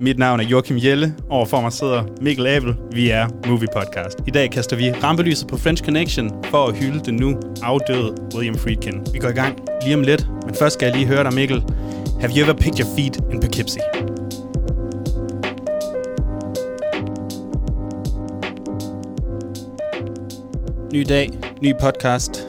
Mit navn er Joachim Jelle. Overfor mig sidder Mikkel Abel. Vi er Movie Podcast. I dag kaster vi rampelyset på French Connection for at hylde den nu afdøde William Friedkin. Vi går i gang lige om lidt, men først skal jeg lige høre dig, Mikkel. Have you ever picked your feet in Poughkeepsie? Ny dag, ny podcast,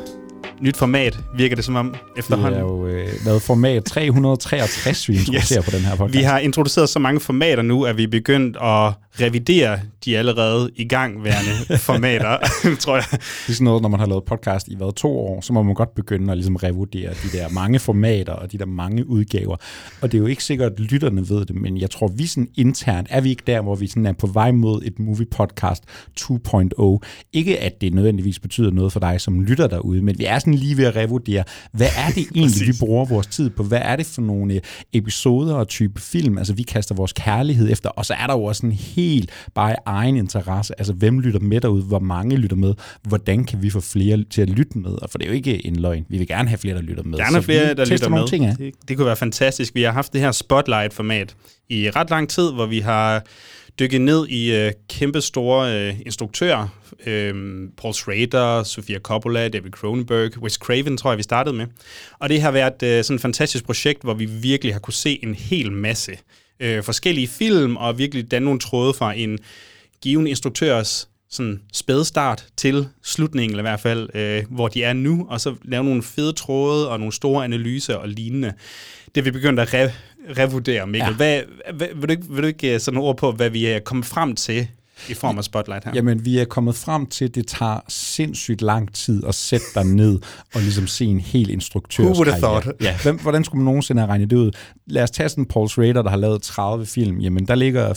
nyt format, virker det som om efterhånden. Det er jo øh, været format 363, vi introducerer yes. på den her podcast. Vi har introduceret så mange formater nu, at vi er begyndt at revidere de allerede i gangværende formater, tror jeg. Det er sådan noget, når man har lavet podcast i hvad, to år, så må man godt begynde at ligesom revurdere de der mange formater og de der mange udgaver. Og det er jo ikke sikkert, at lytterne ved det, men jeg tror, vi sådan internt er vi ikke der, hvor vi sådan er på vej mod et movie podcast 2.0. Ikke at det nødvendigvis betyder noget for dig som lytter derude, men vi er sådan lige ved at revurdere, hvad er det egentlig, vi bruger vores tid på? Hvad er det for nogle øh, episoder og type film? Altså, vi kaster vores kærlighed efter, og så er der jo også en helt bare egen interesse. Altså, hvem lytter med derude? Hvor mange lytter med? Hvordan kan vi få flere til at lytte med? For det er jo ikke en løgn. Vi vil gerne have flere, der lytter med. Gerne flere, der lytter med. Ting, ja. det, det kunne være fantastisk. Vi har haft det her Spotlight-format i ret lang tid, hvor vi har dykket ned i øh, kæmpe store øh, instruktører. Øh, Paul Schrader, Sofia Coppola, David Cronenberg, Wes Craven tror jeg, vi startede med. Og det har været øh, sådan et fantastisk projekt, hvor vi virkelig har kunne se en hel masse øh, forskellige film, og virkelig danne nogle tråde fra en given instruktørs sådan spædstart til slutningen, eller i hvert fald, øh, hvor de er nu, og så lave nogle fede tråde og nogle store analyser og lignende. Det vi begyndt at re- revurdere, Mikkel. Ja. Hvad, hvad, vil, du ikke, vil du ikke øh, sådan ord på, hvad vi er kommet frem til i form af Spotlight her? Jamen, vi er kommet frem til, at det tager sindssygt lang tid at sætte dig ned og ligesom se en hel instruktørs Who would have thought? Ja, hvem, hvordan skulle man nogensinde have regnet det ud? Lad os tage sådan Paul Schrader, der har lavet 30 film. Jamen, der ligger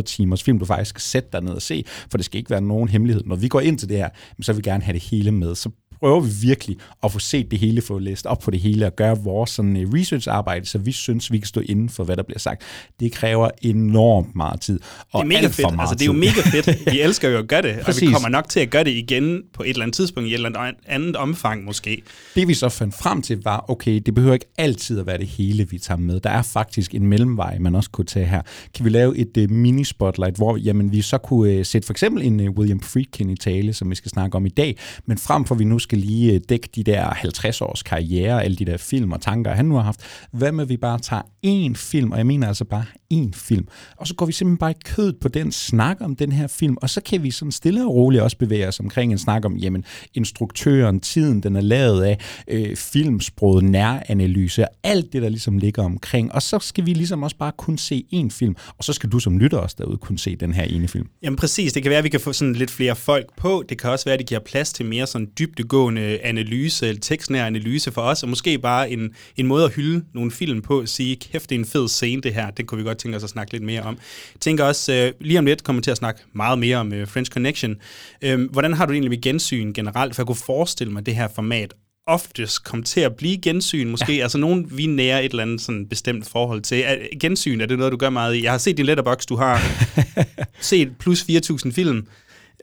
80-100 timers film, du faktisk skal sætte dig ned og se, for det skal ikke være nogen hemmelighed. Når vi går ind til det her, så vil vi gerne have det hele med. Så prøver vi virkelig at få set det hele, få læst op på det hele og gøre vores sådan, øh, research-arbejde, så vi synes, vi kan stå inden for, hvad der bliver sagt. Det kræver enormt meget tid. Og det er mega fedt. Altså, det er jo mega fedt. Vi elsker jo at gøre det, Præcis. og vi kommer nok til at gøre det igen på et eller andet tidspunkt, i et eller andet omfang måske. Det vi så fandt frem til var, okay, det behøver ikke altid at være det hele, vi tager med. Der er faktisk en mellemvej, man også kunne tage her. Kan vi lave et uh, mini-spotlight, hvor jamen, vi så kunne uh, sætte for eksempel en uh, William Friedkin i tale, som vi skal snakke om i dag, men frem for vi nu skal lige øh, dække de der 50 års karriere, alle de der film og tanker, han nu har haft. Hvad med, vi bare tager én film, og jeg mener altså bare én film, og så går vi simpelthen bare i kødet på den snak om den her film, og så kan vi sådan stille og roligt også bevæge os omkring en snak om, jamen, instruktøren, tiden, den er lavet af, øh, filmsproget, næranalyse, alt det, der ligesom ligger omkring, og så skal vi ligesom også bare kun se én film, og så skal du som lytter også derude kunne se den her ene film. Jamen præcis, det kan være, at vi kan få sådan lidt flere folk på, det kan også være, at det giver plads til mere sådan dybdegående dybtegående analyse, eller tekstnær analyse for os, og måske bare en, en måde at hylde nogle film på, at sige, kæft, det er en fed scene det her, det kunne vi godt tænke os at snakke lidt mere om. Jeg tænker også, uh, lige om lidt kommer til at snakke meget mere om uh, French Connection. Uh, hvordan har du egentlig med gensyn generelt? For jeg kunne forestille mig, at det her format oftest komme til at blive gensyn, måske. Ja. Altså nogen, vi nærer et eller andet sådan bestemt forhold til. Er, gensyn, er det noget, du gør meget i? Jeg har set din letterbox, du har set plus 4.000 film.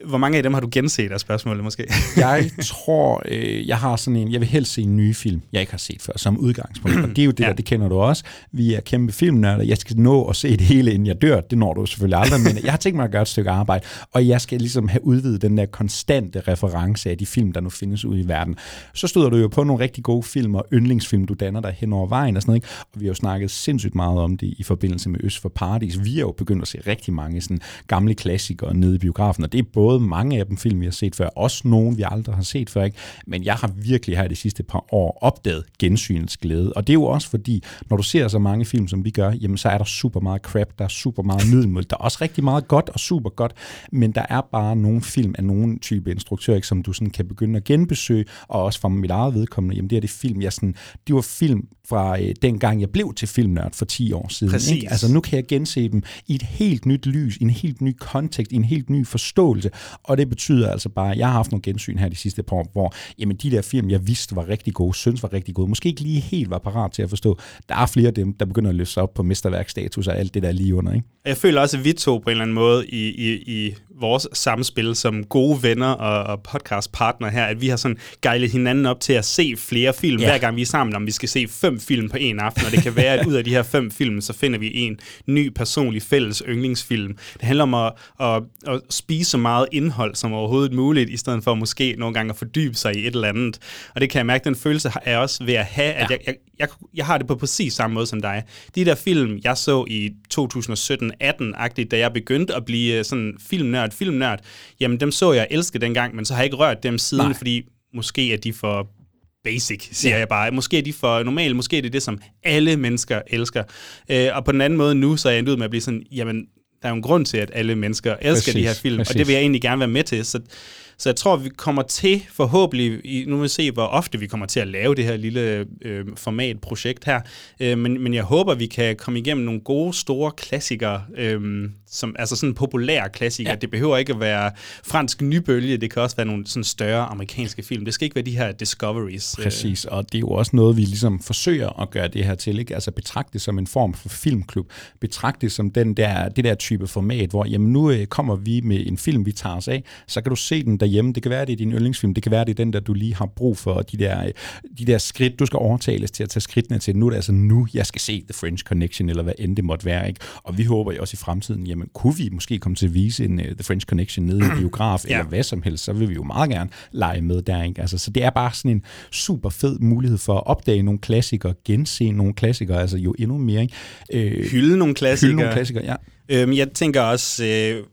Hvor mange af dem har du genset, af spørgsmålet måske? jeg tror, øh, jeg har sådan en, jeg vil helst se en ny film, jeg ikke har set før, som udgangspunkt. og det er jo det ja. der, det kender du også. Vi er kæmpe filmnørder. Jeg skal nå at se det hele, inden jeg dør. Det når du selvfølgelig aldrig, men jeg har tænkt mig at gøre et stykke arbejde, og jeg skal ligesom have udvidet den der konstante reference af de film, der nu findes ude i verden. Så støder du jo på nogle rigtig gode film og yndlingsfilm, du danner dig hen over vejen og sådan noget. Ikke? Og vi har jo snakket sindssygt meget om det i forbindelse med Øst for Paradis. Vi har jo begyndt at se rigtig mange sådan gamle klassikere nede i biografen, og det er både både mange af dem film, vi har set før, også nogle, vi aldrig har set før. Ikke? Men jeg har virkelig her de sidste par år opdaget gensynets glæde. Og det er jo også fordi, når du ser så mange film, som vi gør, jamen så er der super meget crap, der er super meget middelmål. Der er også rigtig meget godt og super godt, men der er bare nogle film af nogle type instruktører, ikke, som du sådan kan begynde at genbesøge, og også fra mit eget vedkommende, jamen det er det film, jeg sådan, det var film fra øh, dengang jeg blev til filmnørd for 10 år siden. Ikke? Altså nu kan jeg gense dem i et helt nyt lys, i en helt ny kontekst, i en helt ny forståelse, og det betyder altså bare, at jeg har haft nogle gensyn her de sidste par år, hvor jamen, de der film, jeg vidste var rigtig gode, synes var rigtig gode, måske ikke lige helt var parat til at forstå. Der er flere af dem, der begynder at løse op på mesterværkstatus og alt det der lige under. Ikke? Jeg føler også, at vi to på en eller anden måde i, i, i vores samspil som gode venner og, og podcastpartner her, at vi har sådan gejlet hinanden op til at se flere film, ja. hver gang vi er sammen, om vi skal se fem film på en aften, og det kan være, at ud af de her fem film, så finder vi en ny personlig fælles yndlingsfilm. Det handler om at, at, at spise så meget indhold som overhovedet muligt, i stedet for måske nogle gange at fordybe sig i et eller andet. Og det kan jeg mærke, den følelse er også ved at have, at ja. jeg, jeg, jeg, jeg har det på præcis samme måde som dig. De der film, jeg så i 2017-18-agtigt, da jeg begyndte at blive sådan filmnørd, filmnørd, jamen dem så jeg elske dengang, men så har jeg ikke rørt dem siden, Nej. fordi måske er de for basic, siger ja. jeg bare. Måske er de for normale, måske er det det, som alle mennesker elsker. Øh, og på den anden måde nu, så er jeg endt ud med at blive sådan, jamen, der er jo en grund til, at alle mennesker elsker præcis, de her film, præcis. og det vil jeg egentlig gerne være med til. Så så jeg tror, vi kommer til forhåbentlig, nu vil vi se, hvor ofte vi kommer til at lave det her lille øh, formatprojekt her, øh, men, men jeg håber, vi kan komme igennem nogle gode, store klassikere, øh, som, altså sådan populære klassikere. Ja. Det behøver ikke at være fransk nybølge, det kan også være nogle sådan større amerikanske film. Det skal ikke være de her discoveries. Øh. Præcis, og det er jo også noget, vi ligesom forsøger at gøre det her til. Ikke? Altså betragte det som en form for filmklub. Betragte det som den der, det der type format, hvor jamen, nu øh, kommer vi med en film, vi tager os af, så kan du se den derhjemme. Det kan være, det er din yndlingsfilm. Det kan være, det er den, der du lige har brug for. De der, de der skridt, du skal overtales til at tage skridtene til. Nu er det altså nu, jeg skal se The French Connection, eller hvad end det måtte være. Ikke? Og vi håber jo også i fremtiden, jamen kunne vi måske komme til at vise en uh, The French Connection nede i en biograf, ja. eller hvad som helst, så vil vi jo meget gerne lege med der. Ikke? Altså, så det er bare sådan en super fed mulighed for at opdage nogle klassikere, gense nogle klassikere, altså jo endnu mere. Ikke? Øh, hylde nogle klassikere. Hylde nogle klassikere, ja. Øhm, jeg tænker også, øh,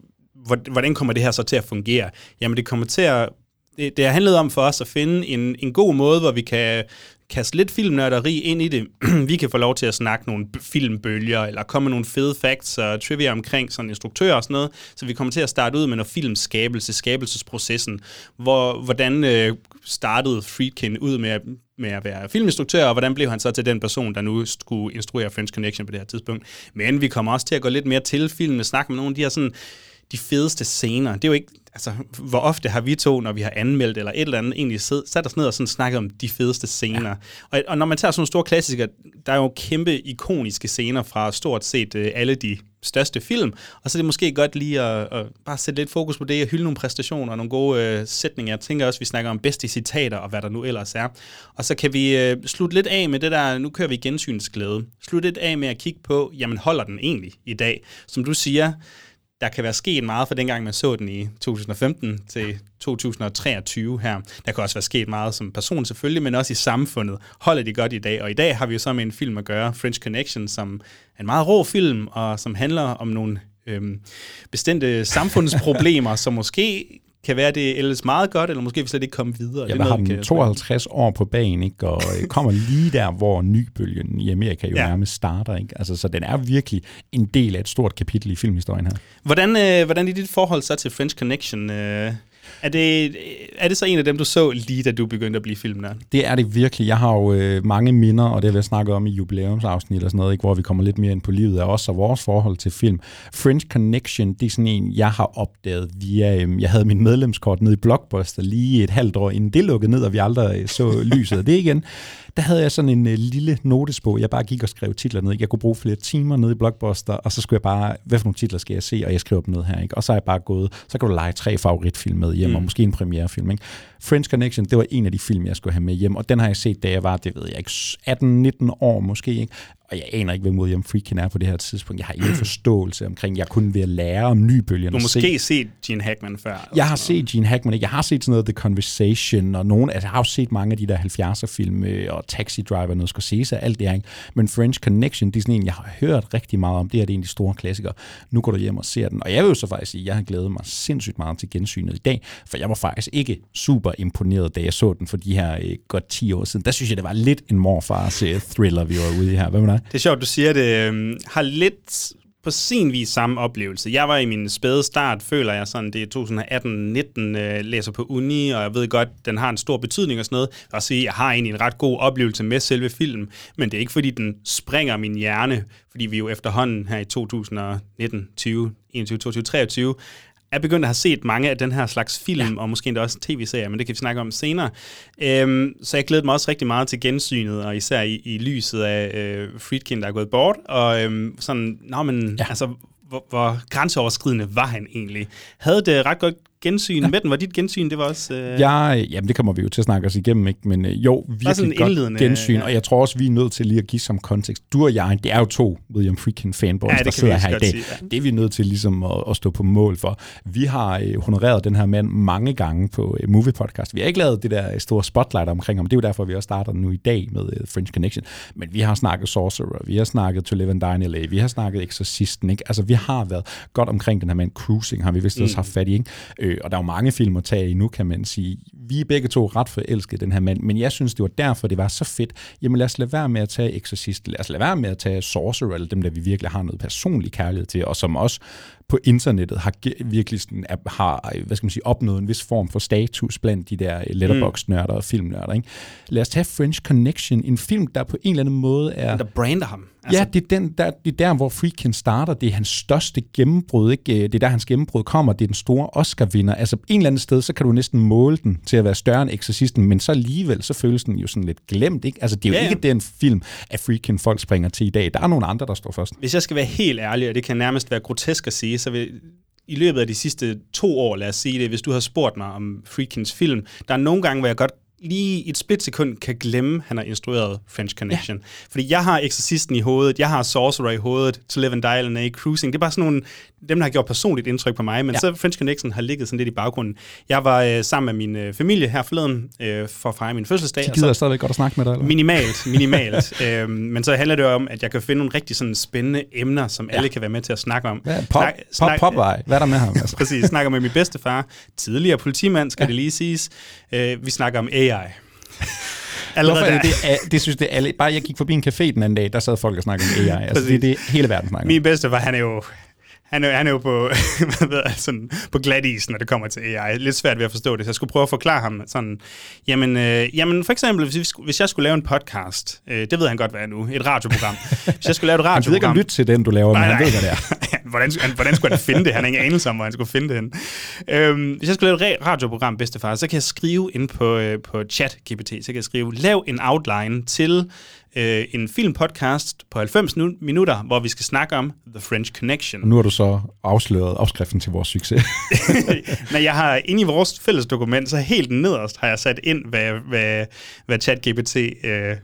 hvordan kommer det her så til at fungere? Jamen det kommer til at det, det har handlet om for os at finde en, en god måde, hvor vi kan kaste lidt filmnørderi ind i det. vi kan få lov til at snakke nogle filmbølger, eller komme med nogle fede facts og trivia omkring sådan instruktører og sådan noget. Så vi kommer til at starte ud med noget filmskabelse, skabelsesprocessen. Hvor, hvordan øh, startede Friedkin ud med at, med at være filminstruktør, og hvordan blev han så til den person, der nu skulle instruere French Connection på det her tidspunkt. Men vi kommer også til at gå lidt mere til film, snakke med nogle af de her sådan de fedeste scener. Det er jo ikke, altså, hvor ofte har vi to, når vi har anmeldt eller et eller andet, egentlig sat os ned og sådan snakket om de fedeste scener. Ja. Og, og når man tager sådan nogle store klassikere, der er jo kæmpe ikoniske scener fra stort set uh, alle de største film, og så er det måske godt lige at, at bare sætte lidt fokus på det, og hylde nogle præstationer og nogle gode uh, sætninger. Jeg tænker også, at vi snakker om bedste citater og hvad der nu ellers er. Og så kan vi uh, slutte lidt af med det der, nu kører vi gensynsglæde. Slutte lidt af med at kigge på, jamen holder den egentlig i dag? Som du siger, der kan være sket meget fra dengang, man så den i 2015 til 2023 her. Der kan også være sket meget som person selvfølgelig, men også i samfundet. Holder de godt i dag? Og i dag har vi jo så med en film at gøre, French Connection, som er en meget rå film, og som handler om nogle øhm, bestemte samfundsproblemer, som måske kan være, det ellers meget godt, eller måske vil slet ikke komme videre. Ja, det har den 52 år på banen, ikke? og øh, kommer lige der, hvor nybølgen i Amerika jo ja. nærmest starter. Ikke? Altså, så den er virkelig en del af et stort kapitel i filmhistorien her. Hvordan, øh, hvordan er dit forhold så til French Connection? Øh? Er det, er det så en af dem, du så lige da du begyndte at blive filmnørd? Det er det virkelig. Jeg har jo øh, mange minder, og det har vi snakket om i jubilæumsafsnit og sådan noget, ikke, hvor vi kommer lidt mere ind på livet af os og vores forhold til film. French Connection, det er sådan en, jeg har opdaget via, øh, jeg havde min medlemskort nede i Blockbuster lige et halvt år inden det lukkede ned, og vi aldrig øh, så lyset af det igen der havde jeg sådan en øh, lille notesbog, jeg bare gik og skrev titler ned. Jeg kunne bruge flere timer nede i Blockbuster, og så skulle jeg bare, hvad for nogle titler skal jeg se, og jeg skriver dem ned her. Ikke? Og så er jeg bare gået, så kan du lege tre favoritfilm med hjem, mm. og måske en premierefilm. Ikke? French Connection, det var en af de film, jeg skulle have med hjem, og den har jeg set, da jeg var, det ved jeg ikke, 18-19 år måske. Ikke? Og jeg aner ikke, hvem William Friedkin er på det her tidspunkt. Jeg har ingen forståelse omkring, jeg kunne ved at lære om nybølgerne. Du har måske se. set Gene Hackman før? Jeg har set Gene Hackman, ikke? jeg har set sådan noget The Conversation, og nogen, altså, jeg har også set mange af de der 70'er-film, og Taxi Driver, noget Scorsese, alt det her. Ikke? Men French Connection, det er sådan en, jeg har hørt rigtig meget om. Det er det er en af de store klassikere. Nu går du hjem og ser den. Og jeg vil jo så faktisk sige, at jeg har glædet mig sindssygt meget til gensynet i dag, for jeg var faktisk ikke super imponeret, da jeg så den for de her eh, godt 10 år siden. Der synes jeg, det var lidt en morfars thriller, vi var ude i her. Hvad med dig? Det er sjovt, du siger det. Øhm, har lidt på sin vis samme oplevelse. Jeg var i min spæde start, føler jeg sådan, det er 2018-19, øh, læser på uni, og jeg ved godt, den har en stor betydning og sådan noget. Og sige, jeg har egentlig en ret god oplevelse med selve filmen, men det er ikke fordi, den springer min hjerne, fordi vi jo efterhånden her i 2019, 20, 21, 22, 23 er begyndt at have set mange af den her slags film, ja. og måske endda også tv-serier, men det kan vi snakke om senere. Øhm, så jeg glæder mig også rigtig meget til gensynet, og især i, i lyset af øh, Friedkin, der er gået bort, og øhm, sådan, nå, men, ja. altså, hvor, hvor grænseoverskridende var han egentlig? Havde det ret godt gensyn ja. med den? Var dit gensyn, det var også... Øh... Ja, jamen det kommer vi jo til at snakke os igennem, ikke? men øh, jo, virkelig godt gensyn, ja. og jeg tror også, vi er nødt til lige at give som kontekst. Du og jeg, det er jo to William Friedkin fanboys, ja, der sidder her i dag. Sige, ja. Det er vi nødt til ligesom at, at stå på mål for. Vi har øh, honoreret den her mand mange gange på øh, Movie Podcast. Vi har ikke lavet det der store spotlight omkring ham. Det er jo derfor, vi også starter nu i dag med øh, French Connection. Men vi har snakket Sorcerer, vi har snakket To Live and Die in LA, vi har snakket Exorcisten. Ikke? Altså, vi har været godt omkring den her mand. Cruising har vi vist også mm. haft fat i. Ikke? Øh, og der er jo mange film at tage i nu, kan man sige. Vi er begge to ret forelskede den her mand, men jeg synes, det var derfor, det var så fedt. Jamen lad os lade være med at tage Exorcist, lad os lade være med at tage Sorcerer, eller dem, der vi virkelig har noget personlig kærlighed til, og som også på internettet har virkelig sådan, har hvad skal man sige, opnået en vis form for status blandt de der letterbox-nørder og filmnørder. Ikke? Lad os tage French Connection, en film, der på en eller anden måde er... Der brander ham. Altså... Ja, det er, den, der, det er der, hvor Freakin starter. Det er hans største gennembrud. Ikke? Det er der, hans gennembrud kommer. Det er den store Oscar-vinder. Altså en eller anden sted, så kan du næsten måle den til at være større end Exorcisten, men så alligevel, så føles den jo sådan lidt glemt. Ikke? Altså det er jo ja, ja. ikke den film, at Freakin folk springer til i dag. Der er nogle andre, der står først. Hvis jeg skal være helt ærlig, og det kan nærmest være grotesk at sige, så vil i løbet af de sidste to år, lad os sige det, hvis du har spurgt mig om Freakins film, der er nogle gange, hvor jeg godt lige et splitsekund kan glemme, at han har instrueret French Connection. Ja. Fordi jeg har Exorcisten i hovedet, jeg har Sorcerer i hovedet, To Live and Die and Cruising. Det er bare sådan nogle, dem der har gjort personligt indtryk på mig, men ja. så French Connection har ligget sådan lidt i baggrunden. Jeg var øh, sammen med min øh, familie her forleden øh, for at fejre min fødselsdag. De gider stadigvæk godt at snakke med dig, eller? Minimalt, minimalt. øh, men så handler det om, at jeg kan finde nogle rigtig sådan spændende emner, som ja. alle kan være med til at snakke om. Ja, pop, snak, pop, snak, pop, pop, Hvad er der med ham? Altså? Præcis, snakker med min bedstefar, tidligere politimand, skal ja. det lige siges. Øh, vi snakker om AI. Allerede Hvorfor er det, det, det synes det alle, bare jeg gik forbi en café den anden dag, der sad folk og snakkede om AI. Altså, det er det hele verden snakker Min bedste var, han er jo han er, han er jo på, ved sådan, på glat is, når det kommer til AI. Lidt svært ved at forstå det, så jeg skulle prøve at forklare ham sådan, jamen, øh, jamen for eksempel, hvis, hvis jeg skulle lave en podcast, øh, det ved han godt, hvad er nu, et radioprogram. Hvis jeg skulle lave et radioprogram... Han ved ikke lytte til den, du laver, nej, men han ved, hvad det er. Hvordan, hvordan skulle han finde det? Han har ingen anelse om, hvor han skulle finde det hen. Øhm, hvis jeg skulle lave et radioprogram, bedstefar, så kan jeg skrive ind på, øh, på chat-GPT, så kan jeg skrive, lav en outline til øh, en filmpodcast på 90 minutter, hvor vi skal snakke om The French Connection. Nu har du så afsløret opskriften til vores succes. Men jeg har inde i vores fælles dokument, så helt nederst har jeg sat ind, hvad, hvad, hvad ChatGPT øh,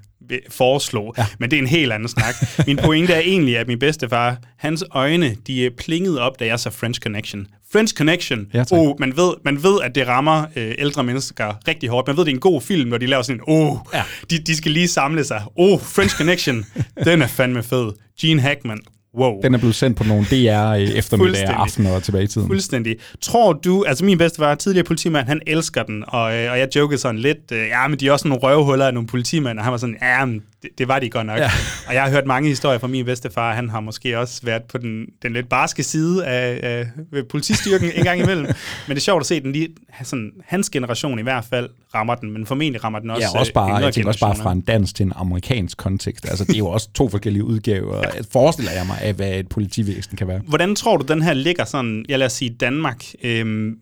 foreslog, ja. men det er en helt anden snak. Min pointe er egentlig, at min bedstefar, hans øjne, de plingede op, da jeg så French Connection. French Connection, ja, oh, man, ved, man ved, at det rammer øh, ældre mennesker rigtig hårdt. Man ved, det er en god film, når de laver sådan en, oh, ja. de, de skal lige samle sig. Oh, French Connection, den er fandme fed. Gene Hackman, wow. Den er blevet sendt på nogle DR eftermiddag aften og tilbage i tiden. Fuldstændig. Tror du, altså min bedste var tidligere politimand, han elsker den, og, øh, og jeg jokede sådan lidt, øh, ja, men de er også nogle røvhuller af nogle politimænd, og han var sådan, ja, men det, det var de godt nok. Ja. Og jeg har hørt mange historier fra min bedstefar, han har måske også været på den, den lidt barske side af, af politistyrken en gang imellem. Men det er sjovt at se den lige, sådan, hans generation i hvert fald rammer den, men formentlig rammer den også Ja, også bare, jeg tænker også bare fra en dansk til en amerikansk kontekst. Altså, det er jo også to forskellige udgaver. Forestiller jeg mig af, hvad et politivæsen kan være. Hvordan tror du, den her ligger sådan, jeg lad os sige Danmark, øhm,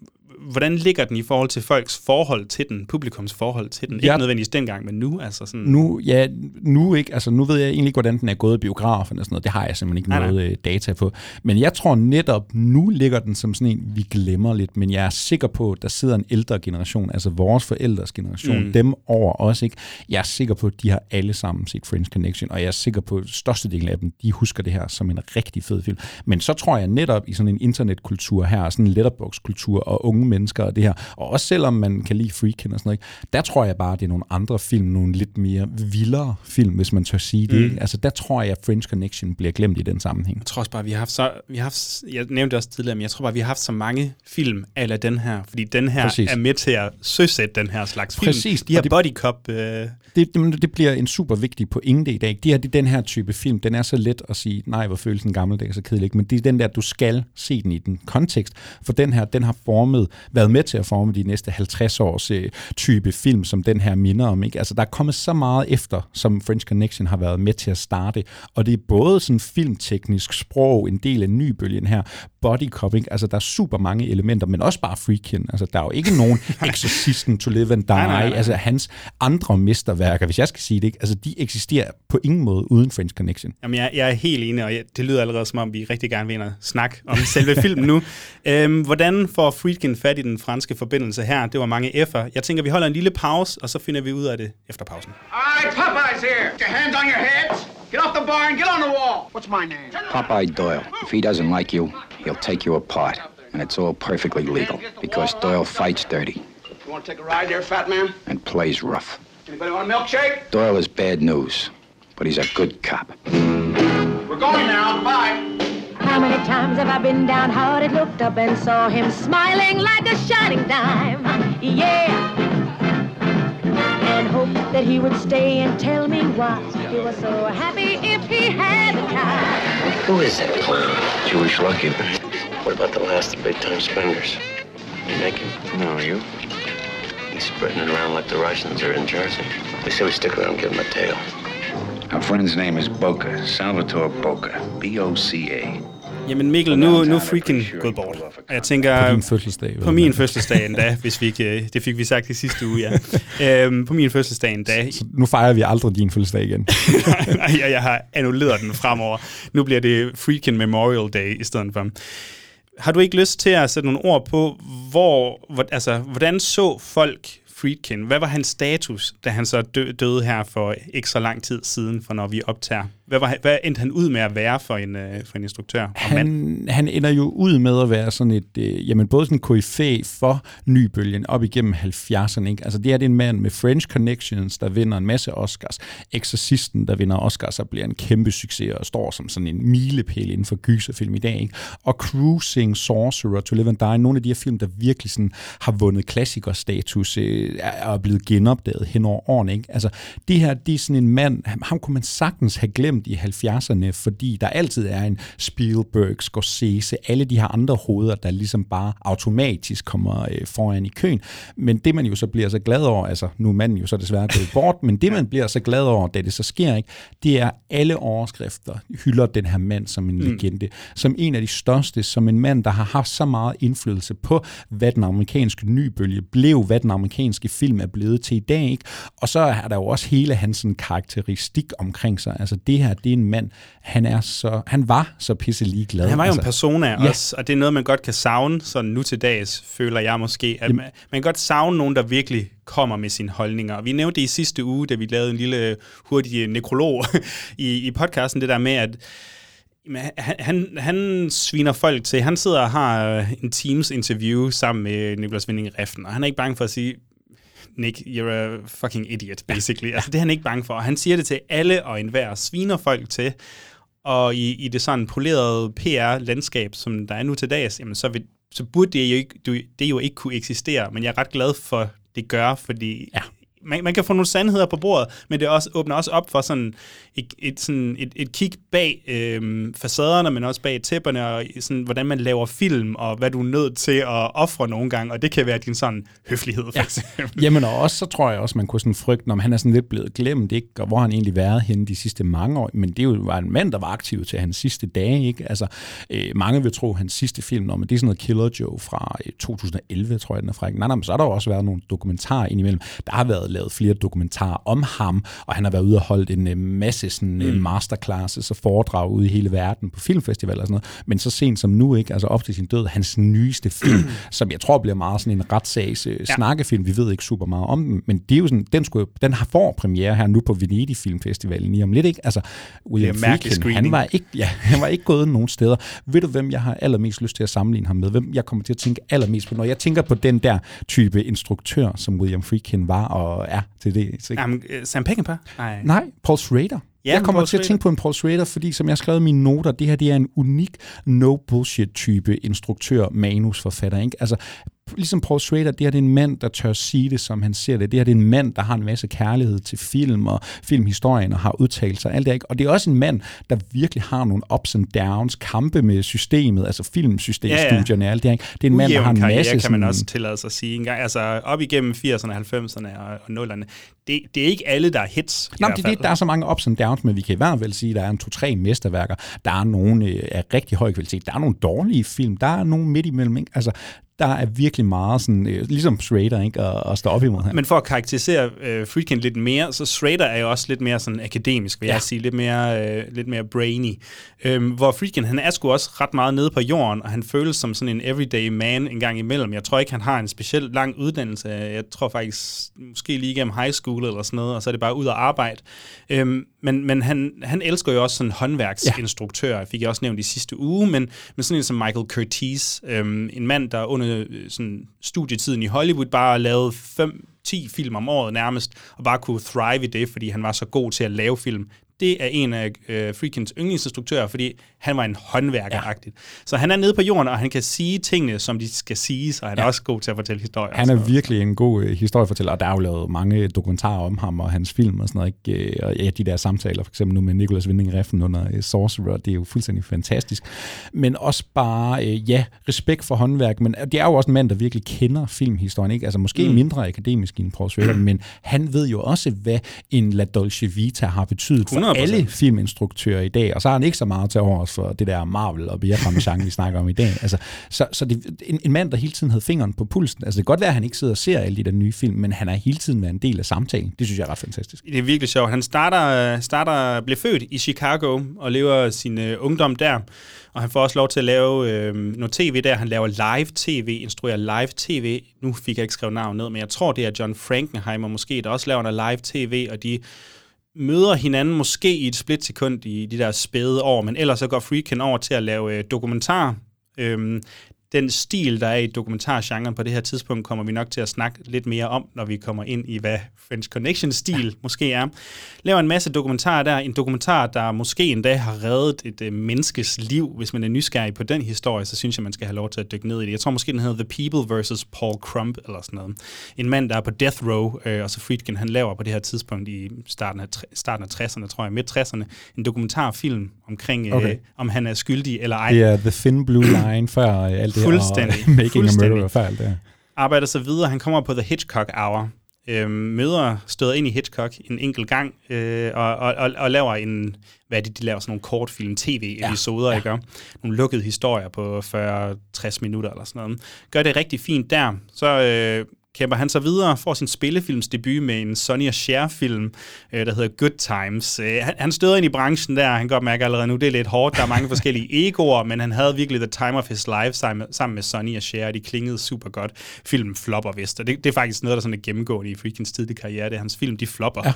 hvordan ligger den i forhold til folks forhold til den, publikums forhold til den? Ja. Ikke nødvendigvis dengang, men nu? Altså sådan... Nu, ja, nu ikke. Altså, nu ved jeg egentlig ikke, hvordan den er gået i biografen og sådan noget. Det har jeg simpelthen ikke nej, noget nej. Øh, data på. Men jeg tror netop, nu ligger den som sådan en, vi glemmer lidt. Men jeg er sikker på, at der sidder en ældre generation, altså vores forældres generation, mm. dem over os. Ikke? Jeg er sikker på, at de har alle sammen set Friends Connection, og jeg er sikker på, at størstedelen af dem, de husker det her som en rigtig fed film. Men så tror jeg netop i sådan en internetkultur her, sådan en letterbox-kultur og unge mennesker og det her. Og også selvom man kan lide Freakin og sådan noget, der tror jeg bare, det er nogle andre film, nogle lidt mere vildere film, hvis man tør sige det. Mm. Altså der tror jeg, at French Connection bliver glemt i den sammenhæng. Jeg tror også bare, vi har haft så, vi har haft, jeg nævnte det også tidligere, men jeg tror bare, vi har haft så mange film eller den her, fordi den her Præcis. er med til at søsætte den her slags film. Præcis. De her det, body cop. Øh... Det, det, det, bliver en super vigtig pointe i dag. De her, det, den her type film, den er så let at sige, nej, hvor føles den gammeldags så kedelig, men det er den der, du skal se den i den kontekst, for den her, den har formet været med til at forme de næste 50 års øh, type film, som den her minder om. Ikke? Altså, der er kommet så meget efter, som French Connection har været med til at starte, og det er både sådan filmteknisk sprog, en del af nybølgen her, body cop, ikke? altså der er super mange elementer, men også bare Freakin. Altså, der er jo ikke nogen Exorcisten to live and die, nej, nej, nej. altså hans andre mesterværker mesterværker, hvis jeg skal sige det. Ikke? Altså, de eksisterer på ingen måde uden French Connection. Jamen, jeg, jeg er helt enig, og jeg, det lyder allerede som om, vi rigtig gerne vil snakke om selve filmen nu. Øhm, hvordan får Friedkin fat i den franske forbindelse her? Det var mange F'er. Jeg tænker, vi holder en lille pause, og så finder vi ud af det efter pausen. All right, Popeye's here. Get your hands on your heads. Get off the bar and get on the wall. What's my name? Popeye Doyle. If he doesn't like you, he'll take you apart. And it's all perfectly legal, because Doyle fights dirty. You want to take a ride there, fat man? And plays rough. Anybody want a milkshake? Doyle is bad news, but he's a good cop. We're going now. Bye. How many times have I been downhearted, looked up and saw him smiling like a shining dime? Yeah. And hoped that he would stay and tell me why he was so happy if he had the time. Who is that clown? Jewish lucky. What about the last of big time spenders? You make him? No, you? He's spreading it around like the Russians are in Jersey. They say we stick around and give him a tail. Our friend's name is Boca, Salvatore Boca, B-O-C-A. Jamen Mikkel, nu, nu er freaking gået bort. Og jeg tænker... På din fødselsdag. På min fødselsdag endda, hvis vi ikke... Det fik vi sagt i sidste uge, ja. øhm, på min fødselsdag endda. Så nu fejrer vi aldrig din fødselsdag igen. Nej, jeg, jeg har annulleret den fremover. Nu bliver det Freaking Memorial Day i stedet for. Har du ikke lyst til at sætte nogle ord på, hvor, hvor altså, hvordan så folk Friedkin? Hvad var hans status, da han så døde her for ikke så lang tid siden, for når vi optager? Hvad, var, hvad endte han ud med at være for en, øh, for en instruktør? Han, han ender jo ud med at være sådan et, øh, jamen både sådan en koryfæ for nybølgen op igennem 70'erne. Ikke? Altså det er det en mand med French Connections, der vinder en masse Oscars. Exorcisten, der vinder Oscars og bliver en kæmpe succes og står som sådan en milepæl inden for gyserfilm i dag. Ikke? Og Cruising, Sorcerer, To Live and Die, nogle af de her film, der virkelig sådan har vundet klassikerstatus, øh, er blevet genopdaget hen over årene. Ikke? Altså det her, det er sådan en mand, ham kunne man sagtens have glemt i 70'erne, fordi der altid er en Spielberg, Scorsese, alle de her andre hoveder, der ligesom bare automatisk kommer øh, foran i køen. Men det man jo så bliver så glad over, altså nu er manden jo så desværre gået bort, men det man bliver så glad over, da det så sker, ikke, det er alle overskrifter hylder den her mand som en mm. legende, som en af de største, som en mand, der har haft så meget indflydelse på, hvad den amerikanske nybølge blev, hvad den amerikanske film er blevet til i dag. Ikke? Og så er der jo også hele hans sådan, karakteristik omkring sig. Altså det her, det er en mand, han, er så, han var så pisse ligeglad. Han var jo altså, en persona ja. også, og det er noget, man godt kan savne, sådan nu til dags, føler jeg måske. At man, man kan godt savne nogen, der virkelig kommer med sine holdninger. Vi nævnte det i sidste uge, da vi lavede en lille hurtig nekrolog i, i podcasten, det der med, at han, han, han sviner folk til. Han sidder og har en Teams interview sammen med Niklas Winding Refn, og han er ikke bange for at sige, Nick, you're a fucking idiot, basically. Ja. Altså, det er han ikke bange for. Han siger det til alle og enhver, sviner folk til. Og i, i det sådan polerede PR-landskab, som der er nu til dags, jamen, så, vil, så burde det jo, ikke, det jo ikke kunne eksistere. Men jeg er ret glad for, det gør, fordi ja man, man kan få nogle sandheder på bordet, men det også, åbner også op for sådan et, et, sådan et, et kig bag øhm, facaderne, men også bag tæpperne, og sådan, hvordan man laver film, og hvad du er nødt til at ofre nogle gange, og det kan være din sådan høflighed, for ja. eksempel. Jamen, og også så tror jeg også, man kunne sådan frygte, om han er sådan lidt blevet glemt, ikke? og hvor han egentlig været henne de sidste mange år, men det jo var en mand, der var aktiv til hans sidste dage, ikke? Altså, øh, mange vil tro, at hans sidste film, når, men det er sådan noget Killer Joe fra øh, 2011, tror jeg, den er fra. Nej, nej, men så har der jo også været nogle dokumentarer indimellem. Der har været lavet flere dokumentarer om ham, og han har været ude og holdt en øh, masse sådan, øh, mm. masterclasses og foredrag ude i hele verden på filmfestivaler og sådan noget. Men så sent som nu, ikke, altså op til sin død, hans nyeste film, som jeg tror bliver meget sådan en retssags øh, ja. snakkefilm. Vi ved ikke super meget om den, men det er jo sådan, den, skulle, den har får premiere her nu på Venedig Filmfestivalen lige om lidt. Ikke? Altså, William Friedkin, han var, ikke, ja, han var ikke gået nogen steder. Ved du, hvem jeg har allermest lyst til at sammenligne ham med? Hvem jeg kommer til at tænke allermest på? Når jeg tænker på den der type instruktør, som William Friedkin var og er til det. Så Jamen, uh, Sam Peckinpah? Nej. Nej, Paul Schrader. Ja, jeg kommer Paul til at tænke på en Paul Schrader, fordi som jeg har skrevet i mine noter, det her det er en unik no-bullshit-type instruktør, manusforfatter. Ikke? Altså, ligesom Paul Schrader, det her det er en mand, der tør sige det, som han ser det. Det her det er en mand, der har en masse kærlighed til film og filmhistorien og har udtalt sig. Alt det, ikke? Og det er også en mand, der virkelig har nogle ups and downs, kampe med systemet, altså filmsystemstudierne ja, ja. alt det. Ikke? Det er en mand, der har en masse... kan man også tillade sig at sige. En gang, altså op igennem 80'erne, 90'erne og, og 0'erne. Det, det er ikke alle, der er hits. Nej, det, det, der er så mange ups and downs, men vi kan i hvert fald sige, at der er en to-tre mesterværker. Der er nogle øh, af rigtig høj kvalitet. Der er nogle dårlige film. Der er nogle midt imellem. Ikke? Altså, der er virkelig meget sådan, øh, ligesom Schrader, ikke, at, at stå op imod ham. Men for at karakterisere øh, Friedkin lidt mere, så Schrader er jo også lidt mere sådan akademisk, vil ja. jeg sige, lidt mere, øh, lidt mere brainy. Øhm, hvor Friedkin, han er sgu også ret meget nede på jorden, og han føles som sådan en everyday man en gang imellem. Jeg tror ikke, han har en specielt lang uddannelse. Jeg tror faktisk, måske lige igennem high school eller sådan noget, og så er det bare ud at arbejde. Øhm, men men han, han elsker jo også sådan håndværksinstruktør, ja. fik jeg også nævnt i sidste uge, men, men sådan en som Michael Curtiz, øhm, en mand, der under under øh, sådan studietiden i Hollywood bare lavet 5-10 film om året nærmest, og bare kunne thrive i det, fordi han var så god til at lave film det er en af øh, Freakins yndlingsinstruktører, fordi han var en håndværker Ja. Så han er nede på jorden, og han kan sige tingene, som de skal sige, og han ja. er også god til at fortælle historier. Han er så. virkelig en god øh, historiefortæller, og der er jo lavet mange dokumentarer om ham og hans film og sådan noget. Ikke? Øh, og ja, de der samtaler, for eksempel nu med Nicholas Winding Refn under øh, Sorcerer, det er jo fuldstændig fantastisk. Men også bare, øh, ja, respekt for håndværk, men det er jo også en mand, der virkelig kender filmhistorien. Ikke? Altså måske mm. mindre akademisk end Paul Schrader, men han ved jo også, hvad en La Dolce Vita har betydet for 100%. alle filminstruktører i dag, og så har han ikke så meget til overs for det der Marvel og Bia vi snakker om i dag. Altså, så så det, en, en mand, der hele tiden havde fingeren på pulsen. Altså det kan godt være, at han ikke sidder og ser alle de der nye film, men han har hele tiden været en del af samtalen. Det synes jeg er ret fantastisk. Det er virkelig sjovt. Han starter, starter bliver født i Chicago og lever sin uh, ungdom der. Og han får også lov til at lave øh, noget tv der. Han laver live-tv, instruerer live-tv. Nu fik jeg ikke skrevet navn ned, men jeg tror, det er John Frankenheimer måske, der også laver noget live-tv, og de møder hinanden måske i et splitsekund i de der spæde år, men ellers så går Freakin over til at lave øh, dokumentar. Øhm, den stil, der er i dokumentargenren på det her tidspunkt, kommer vi nok til at snakke lidt mere om, når vi kommer ind i, hvad French Connection-stil måske er. Laver en masse dokumentarer der. En dokumentar, der måske endda har reddet et øh, menneskes liv. Hvis man er nysgerrig på den historie, så synes jeg, man skal have lov til at dykke ned i det. Jeg tror måske, den hedder The People vs. Paul Crump, eller sådan noget. En mand, der er på death row, øh, og så Friedkin, han laver på det her tidspunkt i starten af, starten af 60'erne, tror jeg, midt 60'erne, en dokumentarfilm omkring, øh, okay. øh, om han er skyldig eller ej. Det er The Thin Blue Line før alt det Fuldstændig. og Making Fuldstændig. a Murderer før alt det Arbejder så videre. Han kommer på The Hitchcock Hour, øh, møder, støder ind i Hitchcock en enkelt gang, øh, og, og, og, og laver en, hvad er det, de laver, sådan nogle kortfilm, tv-episoder, ja, ja. ikke? Nogle lukkede historier på 40-60 minutter eller sådan noget. Gør det rigtig fint der. Så øh, kæmper han så videre, får sin spillefilmsdebut med en Sonny Cher-film, øh, der hedder Good Times. Øh, han, han støder ind i branchen der, han kan godt mærke allerede nu, det er lidt hårdt, der er mange forskellige egoer, men han havde virkelig the time of his life sammen, sammen med Sonny og Cher, og de klingede super godt. Filmen flopper vist, og det, det er faktisk noget, der sådan er gennemgående i Freakins tidlige karriere, det er hans film, de flopper.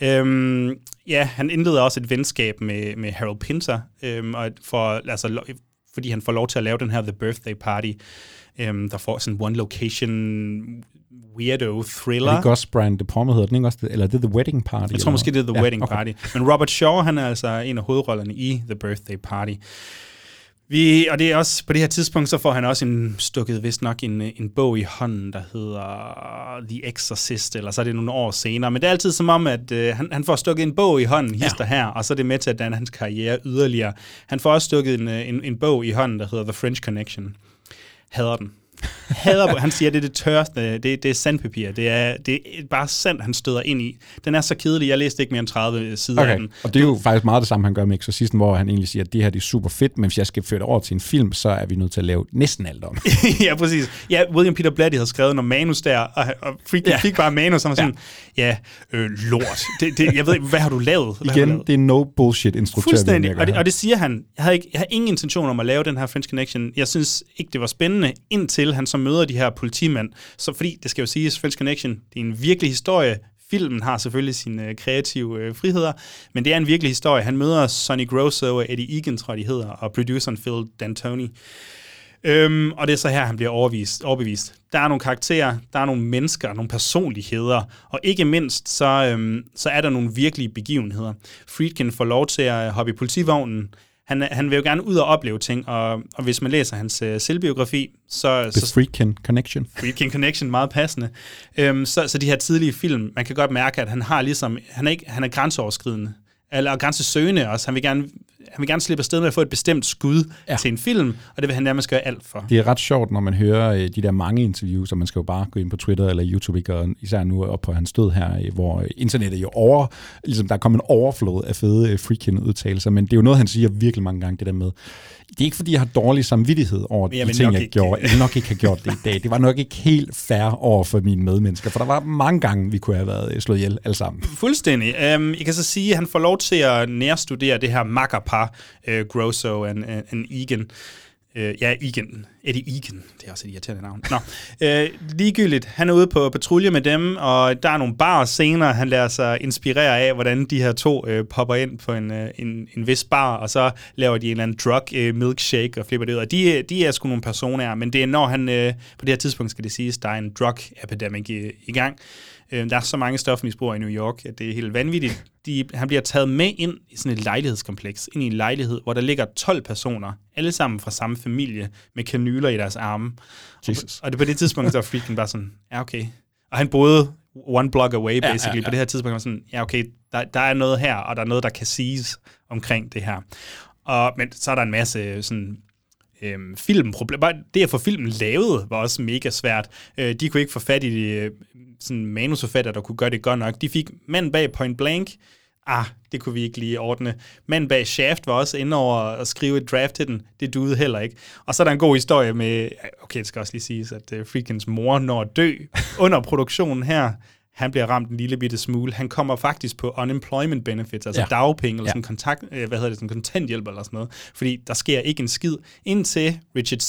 Ja, øhm, ja han indleder også et venskab med, med Harold Pinter, øhm, og for, altså, fordi han får lov til at lave den her The Birthday Party, øhm, der får sådan one location weirdo thriller. Er det også Brian De Palma hedder den ikke også? Eller det er The Wedding Party? Jeg tror måske, det er The ja, Wedding okay. Party. Men Robert Shaw, han er altså en af hovedrollerne i The Birthday Party. Vi, og det er også, på det her tidspunkt, så får han også en, stukket vist nok en, en bog i hånden, der hedder The Exorcist, eller så er det nogle år senere. Men det er altid som om, at øh, han, han får stukket en bog i hånden, hister ja. her, og så er det med til at danne hans karriere yderligere. Han får også stukket en, en, en bog i hånden, der hedder The French Connection. Hader den hader, han siger, at det er det tørste, det, det er sandpapir. Det er, det er bare sand, han støder ind i. Den er så kedelig, jeg læste ikke mere end 30 sider okay. af den. Og det er jo faktisk meget det samme, han gør med Exorcisten, hvor han egentlig siger, at det her det er super fedt, men hvis jeg skal føre det over til en film, så er vi nødt til at lave næsten alt om. ja, præcis. Ja, William Peter Blatty havde skrevet noget manus der, og, og fik, ja. fik bare manus, og sådan, ja, ja øh, lort. Det, det, jeg ved ikke, hvad har du lavet? Hvad Igen, lavet? det er no bullshit instruktør. Fuldstændig, og det, og det siger han. Jeg havde, ikke, jeg havde ingen intention om at lave den her French Connection. Jeg synes ikke, det var spændende, indtil han så møder de her politimænd. Så fordi, det skal jo siges, French Connection, det er en virkelig historie. Filmen har selvfølgelig sine øh, kreative øh, friheder, men det er en virkelig historie. Han møder Sonny Grosso og Eddie Egan, tror jeg, de hedder, og produceren Phil D'Antoni. Øhm, og det er så her, han bliver overvist, overbevist. Der er nogle karakterer, der er nogle mennesker, nogle personligheder, og ikke mindst, så, øhm, så er der nogle virkelige begivenheder. Friedkin får lov til at hoppe i politivognen, han, han vil jo gerne ud og opleve ting, og, og hvis man læser hans uh, selvbiografi, så... The så, Friedkin Connection. Friedkin Connection, meget passende. Um, så, så de her tidlige film, man kan godt mærke, at han har ligesom, han er, ikke, han er grænseoverskridende, eller grænsesøgende også. Han vil gerne han vil gerne slippe afsted med at få et bestemt skud ja. til en film, og det vil han nærmest gøre alt for. Det er ret sjovt, når man hører øh, de der mange interviews, og man skal jo bare gå ind på Twitter eller YouTube, ikke? og især nu op på hans stød her, øh, hvor internettet jo over, ligesom der er kommet en overflod af fede øh, freaking udtalelser, men det er jo noget, han siger virkelig mange gange, det der med, det er ikke, fordi jeg har dårlig samvittighed over de ting, jeg ikke. gjorde. Jeg nok ikke have gjort det i dag. Det var nok ikke helt fair over for mine medmennesker, for der var mange gange, vi kunne have været slået ihjel alle sammen. Fuldstændig. Um, jeg kan så sige, at han får lov til at nærstudere det her makkerpar, uh, Grosso og Egan. Øh, ja, Egan. Eddie Egan. Det er også et irriterende navn. Nå, øh, ligegyldigt. Han er ude på patrulje med dem, og der er nogle bar senere. Han lader sig inspirere af, hvordan de her to øh, popper ind på en, øh, en, en vis bar, og så laver de en eller anden drug øh, milkshake og flipper det ud. Og de, de er sgu nogle personer, men det er når han, øh, på det her tidspunkt skal det siges, der er en drug epidemic i, i gang. Øh, der er så mange stofmisbrugere i New York, at det er helt vanvittigt. De, han bliver taget med ind i sådan et lejlighedskompleks, ind i en lejlighed, hvor der ligger 12 personer, alle sammen fra samme familie, med kanyler i deres arme. Jesus. Og, og det på det tidspunkt, så var Friedkin bare sådan, ja okay. Og han boede one block away, basically. Ja, ja, ja. På det her tidspunkt var sådan, ja okay, der, der er noget her, og der er noget, der kan siges omkring det her. Og, men så er der en masse sådan øhm, filmproblemer. Det at få filmen lavet var også mega svært. Øh, de kunne ikke få fat i de, øh, sådan manusforfatter, der kunne gøre det godt nok. De fik mand bag Point Blank. Ah, det kunne vi ikke lige ordne. Mand bag Shaft var også inde over at skrive et draft til den. Det duede heller ikke. Og så er der en god historie med, okay, det skal også lige siges, at øh, uh, Freakens mor når at dø under produktionen her han bliver ramt en lille bitte smule. Han kommer faktisk på unemployment benefits, altså ja. dagpenge, eller ja. sådan kontakt, øh, hvad hedder det, sådan kontanthjælp eller sådan noget, fordi der sker ikke en skid, indtil Richard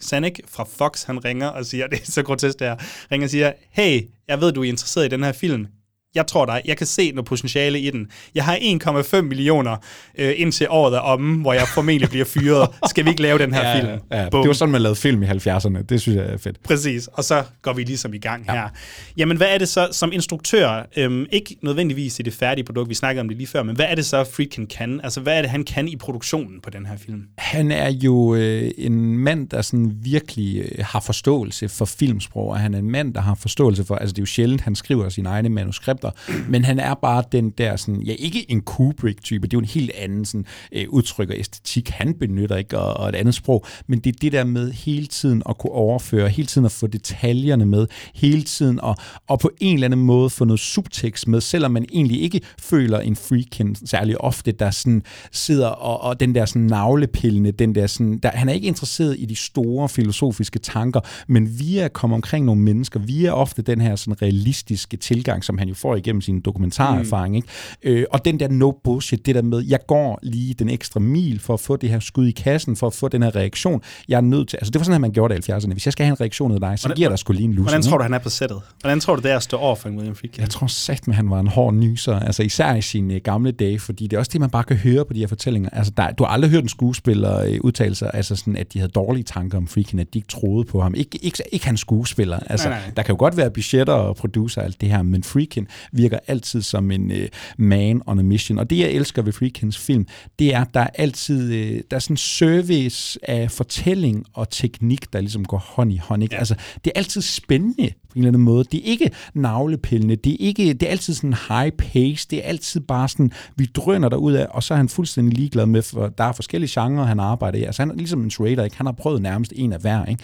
Sanek fra Fox, han ringer og siger, det er så grotesk der, ringer og siger, hey, jeg ved, du er interesseret i den her film jeg tror dig, jeg kan se noget potentiale i den. Jeg har 1,5 millioner øh, indtil året er omme, hvor jeg formentlig bliver fyret. Skal vi ikke lave den her ja, film? Ja, ja. Det var sådan, man lavede film i 70'erne. Det synes jeg er fedt. Præcis, og så går vi ligesom i gang ja. her. Jamen, hvad er det så som instruktør? Øhm, ikke nødvendigvis i det færdige produkt, vi snakkede om det lige før, men hvad er det så, Friedkin kan? Altså, hvad er det, han kan i produktionen på den her film? Han er jo øh, en mand, der sådan virkelig øh, har forståelse for filmsprog, og han er en mand, der har forståelse for, altså det er jo sjældent, han skriver sine egne manuskripter, kræfter, men han er bare den der, sådan, ja, ikke en Kubrick-type, det er jo en helt anden sådan, øh, udtryk og æstetik, han benytter ikke, og, og et andet sprog, men det er det der med hele tiden at kunne overføre, hele tiden at få detaljerne med, hele tiden at, og på en eller anden måde få noget subtekst med, selvom man egentlig ikke føler en freakin særlig ofte, der sådan sidder og, og den der sådan navlepillende, den der sådan, der, han er ikke interesseret i de store filosofiske tanker, men via at komme omkring nogle mennesker, via ofte den her sådan realistiske tilgang, som han jo får igennem sin dokumentarerfaring. Mm. Ikke? Øh, og den der no bullshit, det der med, jeg går lige den ekstra mil for at få det her skud i kassen, for at få den her reaktion. Jeg er nødt til, altså det var sådan, at man gjorde det i 70'erne. Hvis jeg skal have en reaktion af dig, så hvordan, giver der sgu lige en lus. Hvordan tror du, han er på sættet? Hvordan tror du, det er at stå over for en William Friedkin? Jeg tror sagt, at han var en hård nyser, altså især i sine uh, gamle dage, fordi det er også det, man bare kan høre på de her fortællinger. Altså, der, du har aldrig hørt en skuespiller uh, udtale sig, altså sådan, at de havde dårlige tanker om Friedkin, at de ikke troede på ham. Ikke, ikke, ikke hans skuespiller. Altså, nej, nej. Der kan jo godt være budgetter og producer og alt det her, men Friedkin virker altid som en uh, man on a mission. Og det, jeg elsker ved Freakins film, det er, at der er altid uh, der er sådan en service af fortælling og teknik, der ligesom går hånd i hånd. Ikke? Ja. Altså, det er altid spændende en eller anden måde. Det er ikke navlepillende, det er, ikke, det er altid sådan high pace, det er altid bare sådan, vi drøner ud af, og så er han fuldstændig ligeglad med, for der er forskellige genrer, han arbejder i. Altså han er ligesom en trader, ikke? han har prøvet nærmest en af hver, ikke?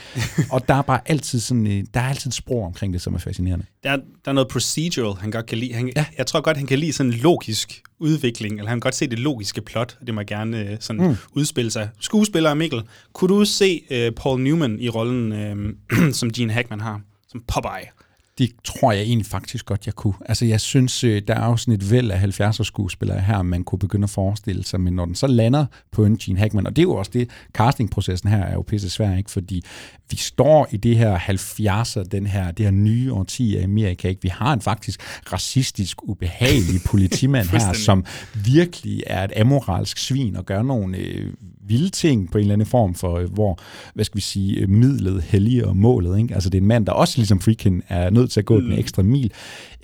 og der er bare altid sådan, øh, der er altid et sprog omkring det, som er fascinerende. Der er, der er noget procedural, han godt kan lide. Han, ja. Jeg tror godt, han kan lide sådan logisk udvikling, eller han kan godt se det logiske plot, og det må gerne øh, sådan mm. udspille sig. Skuespiller Mikkel, kunne du se uh, Paul Newman i rollen, uh, som Gene Hackman har? Som Popeye. Det tror jeg egentlig faktisk godt, jeg kunne. Altså, jeg synes, øh, der er jo sådan et væld af 70'er skuespillere her, man kunne begynde at forestille sig, men når den så lander på en Gene Hackman, og det er jo også det, castingprocessen her er jo pisse svær, ikke? Fordi vi står i det her 70'er, den her, det her nye årti af Amerika, ikke? Vi har en faktisk racistisk, ubehagelig politimand her, som virkelig er et amoralsk svin og gør nogle øh, vilde ting på en eller anden form for, øh, hvor, hvad skal vi sige, øh, midlet helliger målet. Ikke? Altså det er en mand, der også ligesom Freakin er nødt til at gå mm. den ekstra mil.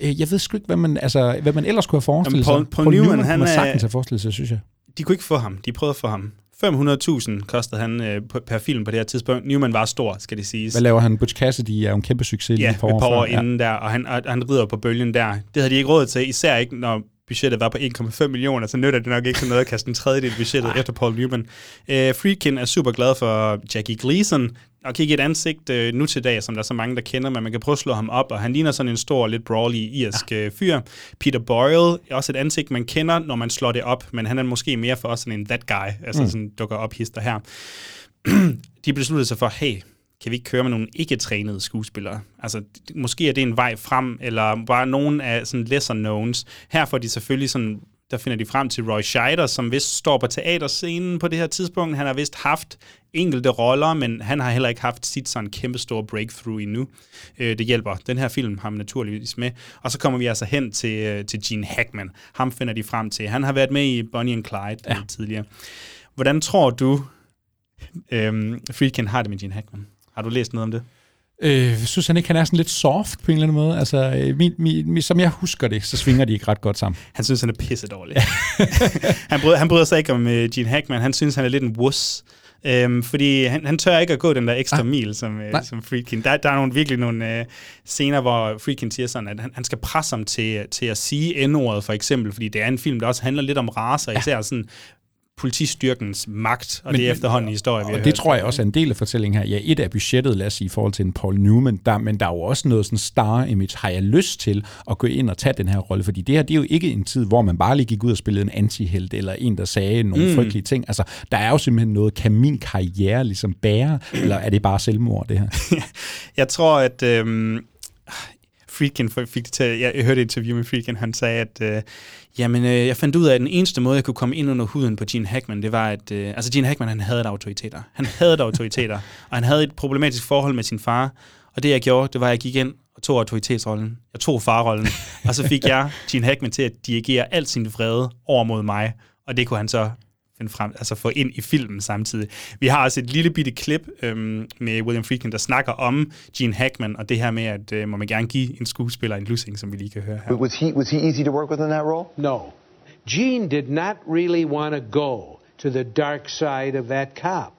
Øh, jeg ved sgu ikke, hvad man, altså, hvad man ellers kunne have forestillet sig. Paul, Paul, Paul Newman, Newman han er... sagtens have forestillet sig, synes jeg. De kunne ikke få ham. De prøvede at få ham. 500.000 kostede han øh, per film på det her tidspunkt. Newman var stor, skal det siges. Hvad laver han? Butch Cassidy er jo en kæmpe succes ja, lige et par år, par år inden ja. der, og han, og han rider på bølgen der. Det havde de ikke råd til, især ikke når budgettet var på 1,5 millioner, så nytter det nok ikke sådan noget at kaste en tredjedel budgettet efter Paul Newman. Øh, Friedkin er super glad for Jackie Gleason, og kigge et ansigt øh, nu til dag, som der er så mange, der kender, men man kan prøve at slå ham op, og han ligner sådan en stor, lidt brawly irsk. Øh, fyr. Peter Boyle er også et ansigt, man kender, når man slår det op, men han er måske mere for os sådan en that guy, altså mm. sådan dukker op hister her. De besluttede sig for, hey, kan vi ikke køre med nogle ikke-trænede skuespillere? Altså, måske er det en vej frem, eller bare nogen af sådan lesser knowns. Her får de selvfølgelig sådan der finder de frem til Roy Scheider, som vist står på teaterscenen på det her tidspunkt. Han har vist haft enkelte roller, men han har heller ikke haft sit sådan kæmpe store breakthrough endnu. Øh, det hjælper. Den her film har man naturligvis med. Og så kommer vi altså hen til, øh, til Gene Hackman. Ham finder de frem til. Han har været med i Bonnie and Clyde ja. tidligere. Hvordan tror du, øh, Friedkin har det med Gene Hackman? Har du læst noget om det? Øh, synes han ikke, han er sådan lidt soft på en eller anden måde? Altså, øh, min, min, som jeg husker det, så svinger de ikke ret godt sammen. Han synes, han er pisse dårlig. han, bryder, han bryder sig ikke om uh, Gene Hackman. Han synes, han er lidt en wuss. Øhm, fordi han, han tør ikke at gå den der ekstra ah. mil, som, uh, som Friedkin. Der, der er nogle, virkelig nogle uh, scener, hvor Friedkin siger sådan, at han, han skal presse ham til, til at sige N-ordet, for eksempel, fordi det er en film, der også handler lidt om raser, ja. især sådan politistyrkens magt, og men, det er efterhånden en historie, vi har Og det hørt. tror jeg også er en del af fortællingen her. Ja, et af budgettet, lad os sige, i forhold til en Paul Newman, der, men der er jo også noget sådan star-image. Har jeg lyst til at gå ind og tage den her rolle? Fordi det her, det er jo ikke en tid, hvor man bare lige gik ud og spillede en antihelt, eller en, der sagde nogle mm. frygtelige ting. Altså, der er jo simpelthen noget, kan min karriere ligesom bære, eller er det bare selvmord, det her? jeg tror, at... Øhm Friedkin fik det til, jeg hørte et interview med Friedkin, han sagde, at øh, jamen, øh, jeg fandt ud af, at den eneste måde, jeg kunne komme ind under huden på Gene Hackman, det var, at øh, altså Gene Hackman, han havde autoriteter. Han havde autoriteter, og han havde et problematisk forhold med sin far, og det jeg gjorde, det var, at jeg gik ind og tog autoritetsrollen. Jeg tog farrollen, og så fik jeg Gene Hackman til at dirigere alt sin vrede over mod mig, og det kunne han så finde frem, altså få ind i filmen samtidig. Vi har også et lille bitte klip øhm, med William Friedkin, der snakker om Gene Hackman, og det her med, at øh, må man gerne give en skuespiller en lussing, som vi lige kan høre her. Was he, was he easy to work with in that role? No. Gene did not really want to go to the dark side of that cop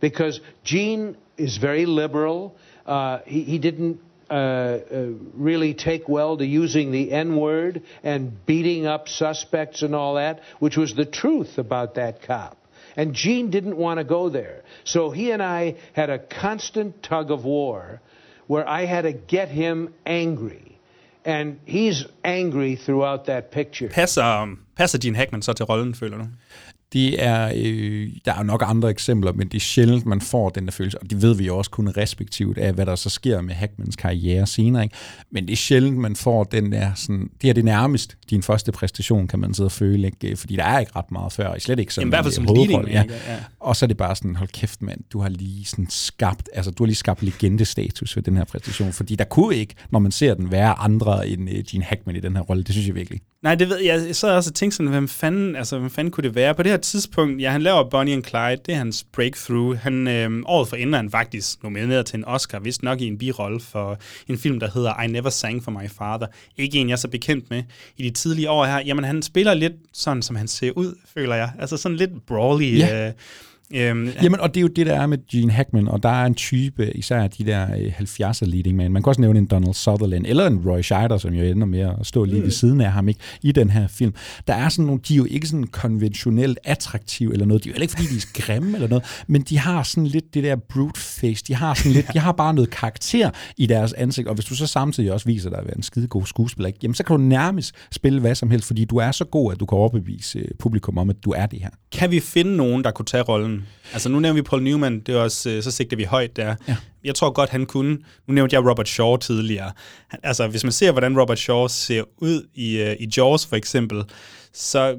because Gene is very liberal. Uh, he, he didn't uh, uh, really take well to using the N word and beating up suspects and all that, which was the truth about that cop. And Gene didn't want to go there. So he and I had a constant tug of war where I had to get him angry. And he's angry throughout that picture. Passer, passer Gene Hackman så til rollen, føler du? Det er, øh, der er nok andre eksempler, men det er sjældent, man får den der følelse, og det ved vi jo også kun respektivt af, hvad der så sker med Hackmans karriere senere, ikke? men det er sjældent, man får den der, sådan, det er det nærmest din første præstation, kan man sidde og føle, ikke? fordi der er ikke ret meget før, og slet ikke sådan Jamen, i hvert fald som leading, ja. ja. Og så er det bare sådan, hold kæft mand, du har lige sådan skabt, altså du har lige skabt legendestatus ved den her præstation, fordi der kunne ikke, når man ser den, være andre end uh, Gene Hackman i den her rolle, det synes jeg virkelig. Nej, det ved jeg. Jeg sad også og tænkte sådan, hvem fanden, altså, hvem fanden kunne det være? På det her tidspunkt, ja, han laver Bonnie and Clyde, det er hans breakthrough. Han, øh, året for inden han faktisk nomineret til en Oscar, vist nok i en birolle for en film, der hedder I Never Sang for My Father. Ikke en, jeg er så bekendt med i de tidlige år her. Jamen, han spiller lidt sådan, som han ser ud, føler jeg. Altså sådan lidt brawly. Ja. Øh, Øhm, Jamen, og det er jo det, der er med Gene Hackman, og der er en type, især de der 70'er leading man. Man kan også nævne en Donald Sutherland, eller en Roy Scheider, som jo ender med at stå lige mm. ved siden af ham ikke, i den her film. Der er sådan nogle, de er jo ikke sådan konventionelt attraktive eller noget. De er jo ikke, fordi de er grimme eller noget, men de har sådan lidt det der brute face. De har sådan lidt, de har bare noget karakter i deres ansigt, og hvis du så samtidig også viser dig at være en skide god skuespiller, ikke, jamen så kan du nærmest spille hvad som helst, fordi du er så god, at du kan overbevise øh, publikum om, at du er det her. Kan vi finde nogen, der kunne tage rollen Altså nu nævner vi Paul Newman, det er også, øh, så sigter vi højt der. Ja. Jeg tror godt, han kunne. Nu nævnte jeg Robert Shaw tidligere. Han, altså hvis man ser, hvordan Robert Shaw ser ud i, uh, i Jaws for eksempel, så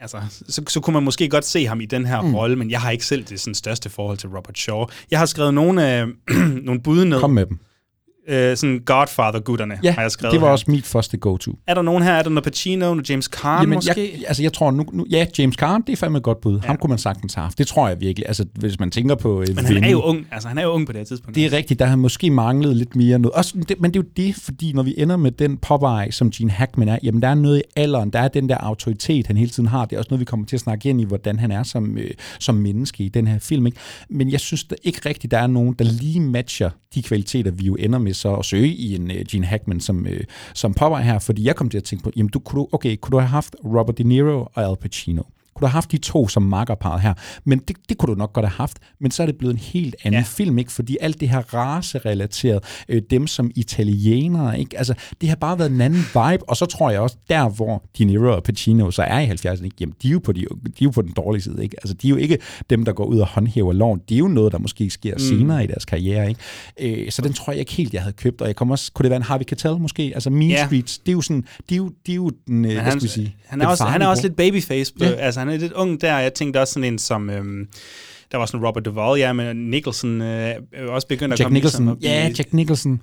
altså, så, så kunne man måske godt se ham i den her mm. rolle, men jeg har ikke selv det sådan, største forhold til Robert Shaw. Jeg har skrevet nogle, øh, nogle bud ned. Kom med dem øh, sådan Godfather-gutterne, ja, har jeg skrevet det var her. også mit første go-to. Er der nogen her? Er der noget Pacino, noget James Caan Jamen, måske? Jeg, altså jeg tror, nu, nu, ja, James Caan, det er fandme et godt bud. Ja. Ham kunne man sagtens have haft. Det tror jeg virkelig. Altså, hvis man tænker på... Øh, men han er jo ung. Altså, han er jo ung på det her tidspunkt. Det er rigtigt. Der har måske manglet lidt mere noget. Også, det, men det er jo det, fordi når vi ender med den Popeye, som Gene Hackman er, jamen der er noget i alderen, der er den der autoritet, han hele tiden har. Det er også noget, vi kommer til at snakke ind i, hvordan han er som, øh, som menneske i den her film. Ikke? Men jeg synes der ikke rigtigt, der er nogen, der lige matcher de kvaliteter, vi jo ender med så at søge i en uh, Gene Hackman som, uh, som popper her, fordi jeg kom til at tænke på, jamen du, kunne du, okay, kunne du have haft Robert De Niro og Al Pacino? Kunne du have haft de to som makkerpar her? Men det, det kunne du nok godt have haft, men så er det blevet en helt anden ja. film, ikke? Fordi alt det her race-relateret, øh, dem som italienere, ikke? Altså, det har bare været en anden vibe, og så tror jeg også, der hvor De Niro og Pacino så er i 70'erne, ikke? Jamen, de er, jo på de, de er jo på den dårlige side, ikke? Altså, de er jo ikke dem, der går ud og håndhæver loven. Det er jo noget, der måske sker mm. senere i deres karriere, ikke? Øh, så den tror jeg ikke helt, jeg havde købt, og jeg kommer også, kunne det være en Harvey Keitel måske? Altså, Mean ja. Streets, det er jo sådan, de er jo, de er jo den, øh, hvad skal vi sige? Han er, også, han er også lidt babyface, på, ja. altså han er lidt ung der. Jeg tænkte også sådan en som... Øhm, der var sådan Robert Duvall, ja, men Nicholson øh, også begyndt at Jack komme Nicholson, ligesom ja, Jack Nicholson.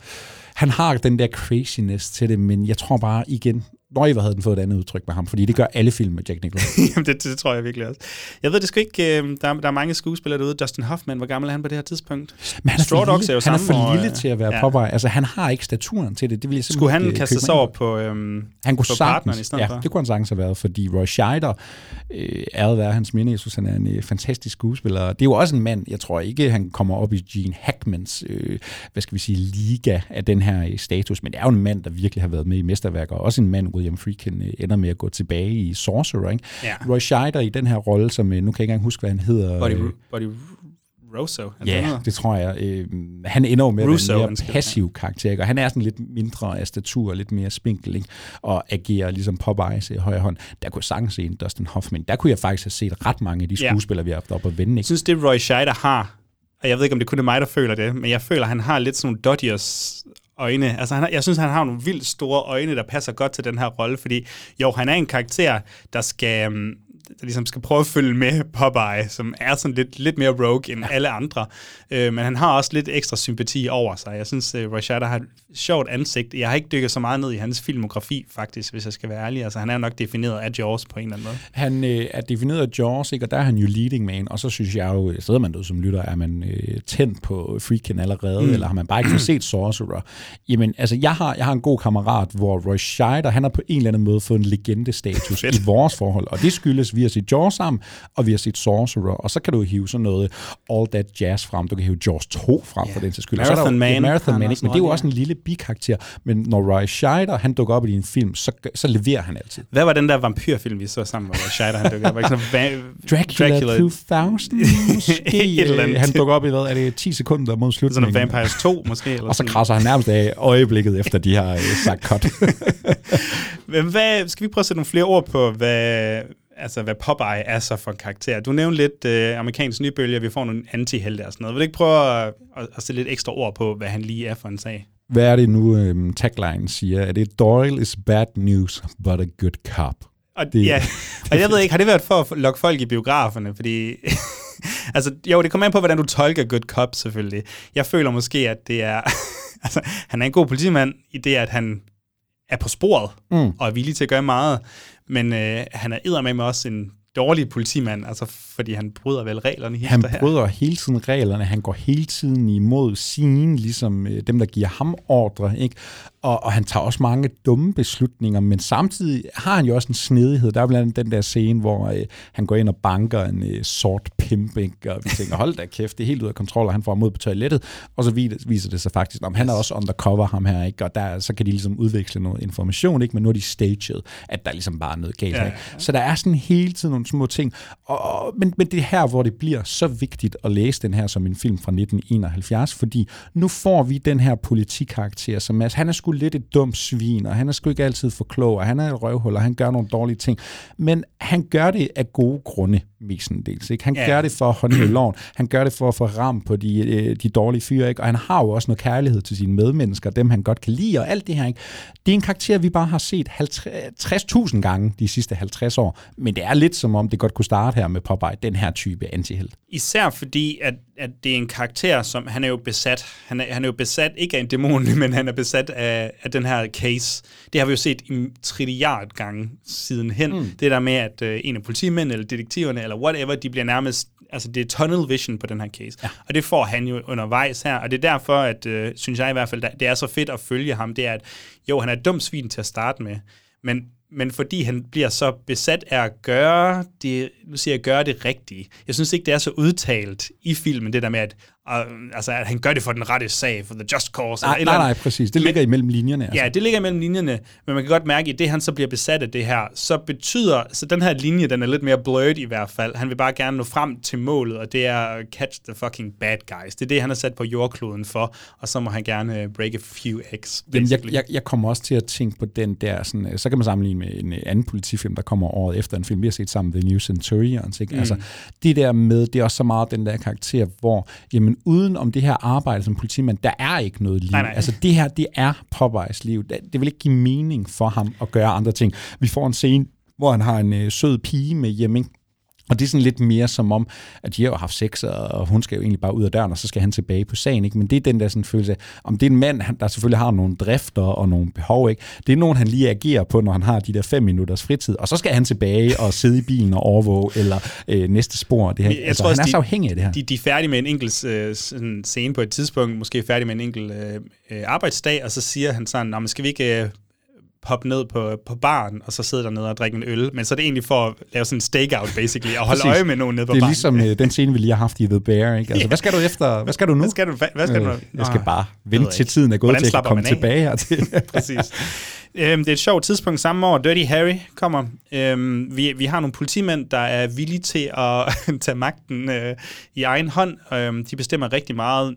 Han har den der craziness til det, men jeg tror bare igen, Nøj, hvor havde den fået et andet udtryk med ham, fordi det gør alle film med Jack Nicholson. Jamen, det, det, tror jeg virkelig også. Jeg ved det sgu ikke, øh, der, er, der er mange skuespillere derude. Dustin Hoffman, hvor gammel er han på det her tidspunkt? Men han er Straw for Dogs lille, er jo han er for lille øh, til at være ja. Popeye. Altså, han har ikke staturen til det. det vil jeg Skulle han simpelthen kaste øh, sig over på, øhm, han kunne på partneren i sagtens, stedet ja, for? det kunne han sagtens have været, fordi Roy Scheider, øh, æret være hans minde, jeg synes, han er en øh, fantastisk skuespiller. Det er jo også en mand, jeg tror ikke, han kommer op i Gene Hackmans, øh, hvad skal vi sige, liga af den her øh, status, men det er jo en mand, der virkelig har været med i mesterværker, og også en mand, William Friedkin øh, ender med at gå tilbage i Sorcerer, ikke? Ja. Roy Scheider i den her rolle, som, øh, nu kan jeg ikke engang huske, hvad han hedder. Body, øh, Body Rosso? Ja, noget? det tror jeg. Øh, han ender jo med Russo, at være en mere passiv karakter, ikke? og han er sådan lidt mindre af statur, lidt mere spinkel, ikke? og agerer ligesom Popeyes i højre hånd. Der kunne jeg sagtens se en Dustin Hoffman. Der kunne jeg faktisk have set ret mange af de skuespillere, vi har haft op at vende. Jeg Ikke? synes, det Roy Scheider har, og jeg ved ikke, om det kun er mig, der føler det, men jeg føler, at han har lidt sådan nogle Dodgers øjne. Altså, han har, jeg synes, han har nogle vildt store øjne, der passer godt til den her rolle, fordi jo, han er en karakter, der skal, mm, der ligesom skal prøve at følge med Popeye, som er sådan lidt, lidt mere rogue end alle andre. Øh, men han har også lidt ekstra sympati over sig. Jeg synes, uh, Roy Scheider har et sjovt ansigt. Jeg har ikke dykket så meget ned i hans filmografi, faktisk, hvis jeg skal være ærlig. Altså, han er nok defineret af Jaws på en eller anden måde. Han øh, er defineret af Jaws, ikke? og der er han jo leading man, og så synes jeg jo, sidder man derude som lytter, er man øh, tændt på Freakin' allerede, mm. eller har man bare ikke set Sorcerer? Jamen, altså, jeg har, jeg har en god kammerat, hvor Roy Scheider, han har på en eller anden måde fået en legendestatus i vores forhold, og det skyldes, vi har set Jaws sammen, og vi har set Sorcerer, og så kan du hive sådan noget All That Jazz frem, du kan hive Jaws 2 frem yeah. for den til skyld. Og så er der Marathon ja, Man Marathon Man, men det er jo en også en lille bikarakter, men når Roy Scheider, han dukker op i din film, så, så leverer han altid. Hvad var den der vampyrfilm, vi så sammen, hvor Roy Scheider han dukkede op? Var sådan Dracula, Dracula 2000, måske. Et eller andet. Øh, Han dukker op i, hvad er det, 10 sekunder mod sådan slutningen. noget Vampires 2, måske? Eller og så sådan. krasser han nærmest af øjeblikket efter, de har øh, sagt cut. Men hvad, skal vi prøve at sætte nogle flere ord på, hvad, altså, hvad Popeye er så for en karakter? Du nævnte lidt øh, amerikansk nybølge, vi får nogle antihelte og sådan noget. Vil du ikke prøve at, at, at sætte lidt ekstra ord på, hvad han lige er for en sag? Hvad er det nu, øhm, tagline siger? Er det Doyle is bad news, but a good cop? Og, Det- ja, og jeg ved ikke, har det været for at lokke folk i biograferne? Fordi, altså, jo, det kommer an på, hvordan du tolker Good Cop, selvfølgelig. Jeg føler måske, at det er... altså, han er en god politimand i det, at han er på sporet Mm. og er villig til at gøre meget. Men øh, han er eddermame også en dårlig politimand, altså fordi han bryder vel reglerne Han her. bryder hele tiden reglerne, han går hele tiden imod sine, ligesom øh, dem, der giver ham ordre, ikke? Og, og han tager også mange dumme beslutninger, men samtidig har han jo også en snedighed. Der er blandt andet den der scene, hvor øh, han går ind og banker en øh, sort pimp, ikke? og vi tænker, hold da kæft, det er helt ud af kontrol, og han får ham ud på toilettet, og så viser, det sig faktisk, om han er også undercover, ham her, ikke? og der, så kan de ligesom udveksle noget information, ikke? men nu er de staged, at der ligesom bare er noget galt. Ja, ja. Så der er sådan hele tiden nogle små ting, og, og- men, men det er her, hvor det bliver så vigtigt at læse den her som en film fra 1971, fordi nu får vi den her politikarakter, som er, han er sgu lidt et dumt svin, og han er sgu ikke altid for klog, og han er et røvhul, og han gør nogle dårlige ting, men han gør det af gode grunde, mestendels. Ikke? Han Ja. gør det for at håndhæve loven, han gør det for at få ram på de, øh, de dårlige fyre, ikke? og han har jo også noget kærlighed til sine medmennesker, dem han godt kan lide, og alt det her. Ikke? Det er en karakter, vi bare har set 50 60.000 gange de sidste 50 år, men det er lidt som om, det godt kunne starte her med Popeye, den her type antihelt. Især fordi, at, at det er en karakter, som han er jo besat. Han er, han er jo besat ikke af en dæmon, men han er besat af, af den her case. Det har vi jo set en trilliard gange siden hen. Mm. Det der med, at øh, en af politimændene, eller detektiverne, eller whatever, de bliver nærmest, altså det er tunnel vision på den her case. Ja. Og det får han jo undervejs her, og det er derfor, at, øh, synes jeg i hvert fald, det er så fedt at følge ham, det er, at jo, han er et dumt svin til at starte med, men men fordi han bliver så besat af at gøre det, nu siger jeg, gøre det rigtige. Jeg synes ikke, det er så udtalt i filmen, det der med, at og, altså, at han gør det for den rette sag, for the just cause. Nej, eller nej, nej, præcis. Det ligger imellem linjerne. Altså. Ja, det ligger imellem linjerne, men man kan godt mærke, at det han så bliver besat af det her, så betyder, så den her linje, den er lidt mere blurred i hvert fald. Han vil bare gerne nå frem til målet, og det er catch the fucking bad guys. Det er det, han er sat på jordkloden for, og så må han gerne uh, break a few eggs. Jamen, jeg, jeg, jeg kommer også til at tænke på den der, sådan, øh, så kan man sammenligne med en øh, anden politifilm, der kommer året efter en film, vi har set sammen, The New Centurions. Ikke? Mm. Altså, det der med, det er også så meget den der karakter, hvor, jamen, uden om det her arbejde som politimand, der er ikke noget liv. Nej, nej. Altså, det her, det er Popeyes liv. Det, det vil ikke give mening for ham at gøre andre ting. Vi får en scene, hvor han har en øh, sød pige med hjemme, ikke? Og det er sådan lidt mere som om, at de har jo haft sex, og hun skal jo egentlig bare ud af døren, og så skal han tilbage på sagen. Ikke? Men det er den der sådan følelse af, om det er en mand, der selvfølgelig har nogle drifter og nogle behov. Ikke? Det er nogen, han lige agerer på, når han har de der fem minutters fritid. Og så skal han tilbage og sidde i bilen og overvåge, eller øh, næste spor. Det her. Jeg altså, tror han også, er de- så afhængig af det her. De, de er færdige med en enkelt øh, scene på et tidspunkt, måske færdig med en enkelt øh, øh, arbejdsdag, og så siger han sådan, "Nå, men skal vi ikke øh, poppe ned på, på baren, og så sidde dernede og drikke en øl, men så er det egentlig for at lave sådan en stakeout, basically, og holde Præcis. øje med nogen nede på Det er baren. ligesom øh, den scene, vi lige har haft i The Bear. Ikke? Altså, Ja. hvad skal du efter? Hvad skal du nu? Hvad skal du, hvad skal du Øh, jeg skal bare vente til tiden er gået Hvordan til, at komme tilbage hertil. Præcis. Øhm, det er et sjovt tidspunkt samme år. Dirty Harry kommer. Øhm, vi, vi har nogle politimænd, der er villige til at tage magten øh, i egen hånd. Øhm, de bestemmer rigtig meget.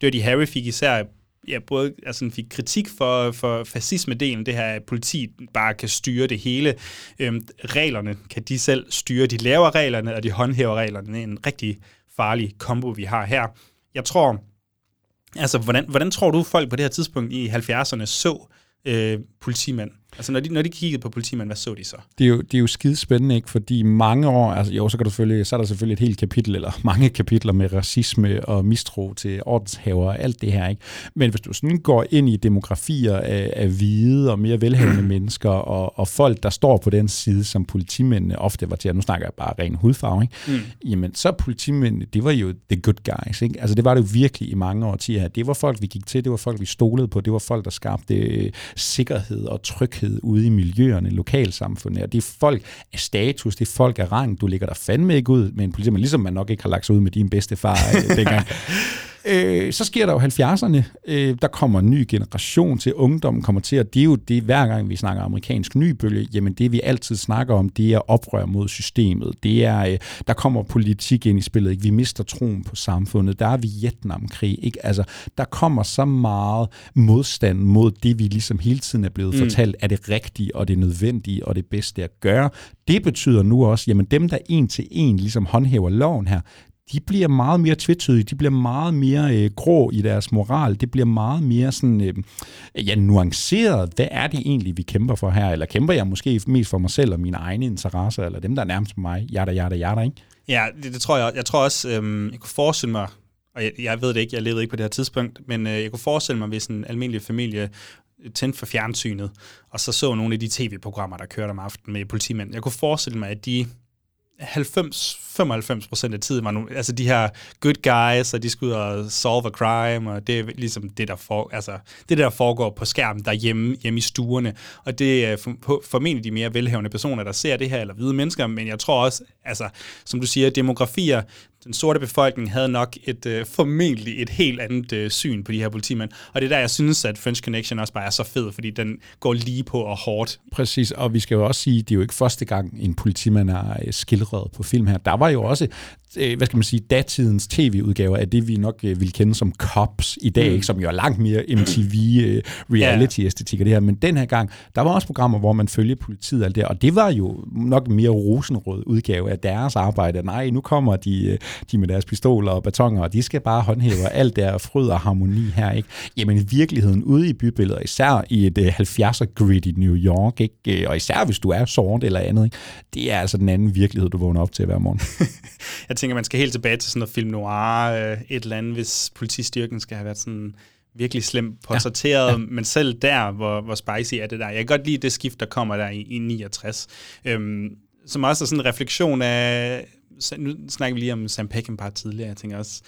Dirty Harry fik især ja, både altså, fik kritik for, for fascisme-delen, det her, at politiet bare kan styre det hele. Øhm, reglerne kan de selv styre. De laver reglerne, og de håndhæver reglerne. Det er en rigtig farlig kombo, vi har her. Jeg tror, Altså, hvordan, hvordan tror du, folk på det her tidspunkt i 70'erne så øh, politimænd? Altså, når de, når de kiggede på politimænd, hvad så de så? det er jo, det er jo skide spændende, ikke? fordi mange år, altså jo, så, kan du selvfølgelig, så er der selvfølgelig et helt kapitel, eller mange kapitler med racisme og mistro til ordenshaver og alt det her. Ikke? Men hvis du sådan går ind i demografier af, af hvide og mere velhavende mennesker, og, og folk, der står på den side, som politimændene ofte var til, og nu snakker jeg bare ren hudfarve, ikke? Mm. jamen så politimændene, det var jo the good guys. Ikke? Altså det var det jo virkelig i mange årtier her. Det var folk, vi gik til, det var folk, vi stolede på, det var folk, der skabte øh, sikkerhed og tryghed ude i miljøerne, lokalsamfundet. Og det er folk af status, det er folk af rang. Du ligger der fandme ikke ud med en politimand, ligesom man nok ikke har lagt sig ud med din bedste far øh, dengang. Øh, så sker der jo 70'erne, øh, der kommer en ny generation til, ungdommen kommer til, og det er jo det, hver gang vi snakker amerikansk nybølge, jamen det vi altid snakker om, det er oprør mod systemet. Det er, øh, der kommer politik ind i spillet, ikke? vi mister troen på samfundet, der er Vietnamkrig, ikke? Altså, der kommer så meget modstand mod det, vi ligesom hele tiden er blevet mm. fortalt, er det rigtige, og det nødvendige, og det bedste at gøre. Det betyder nu også, jamen dem, der en til en ligesom håndhæver loven her, de bliver meget mere tvetydige, de bliver meget mere øh, grå i deres moral, det bliver meget mere sådan, øh, ja, nuanceret. Hvad er det egentlig, vi kæmper for her? Eller kæmper jeg måske mest for mig selv og mine egne interesser, eller dem, der er nærmest mig? Jada, jada, jada, ikke? Ja, det, det tror jeg. Jeg tror også, øh, jeg kunne forestille mig, og jeg, jeg ved det ikke, jeg levede ikke på det her tidspunkt, men øh, jeg kunne forestille mig, hvis en almindelig familie tændte for fjernsynet, og så så nogle af de tv-programmer, der kørte om aftenen med politimænd. Jeg kunne forestille mig, at de 90-95 procent af tiden var nu, altså de her good guys, og de skulle ud og solve a crime, og det er ligesom det, der, for, altså, det der foregår på skærmen derhjemme hjemme i stuerne. Og det er øh, for- formentlig de mere velhavende personer, der ser det her, eller hvide mennesker, men jeg tror også, altså, som du siger, demografier, den sorte befolkning havde nok et øh, formentlig et helt andet øh, syn på de her politimænd. Og det er der, jeg synes, at French Connection også bare er så fed, fordi den går lige på og hårdt. Præcis, og vi skal jo også sige, det er jo ikke første gang, en politimand er øh, skilt skildret på film her. Der var jo også, øh, hvad skal man sige, datidens tv-udgaver af det, vi nok øh, ville kende som Cops i dag, mm. ikke, som jo er langt mere MTV øh, og det her. Men den her gang, der var også programmer, hvor man følger politiet og alt det, og det var jo nok en mere rosenrød udgave af deres arbejde. Nej, nu kommer de, øh, de med deres pistoler og batonger, og de skal bare håndhæve alt der fryd og harmoni her, ikke? Jamen i virkeligheden ude i bybilledet, især i et øh, 70'er grid i New York, ikke? Øh, og især hvis du er sort eller andet, ikke? det er altså den anden virkelighed, du vågner op til hver morgen. Jeg tænker, man skal helt tilbage til sådan noget film noir, øh, et eller andet, hvis politistyrken skal have været sådan virkelig slemt portrætteret, ja. Ja. men selv der, hvor, hvor spicy er det der. Jeg kan godt lide det skift, der kommer der i, i 69, øhm, som også er sådan en refleksion af nu snakker vi lige om Sam Peckinpah tidligere, jeg tænker også,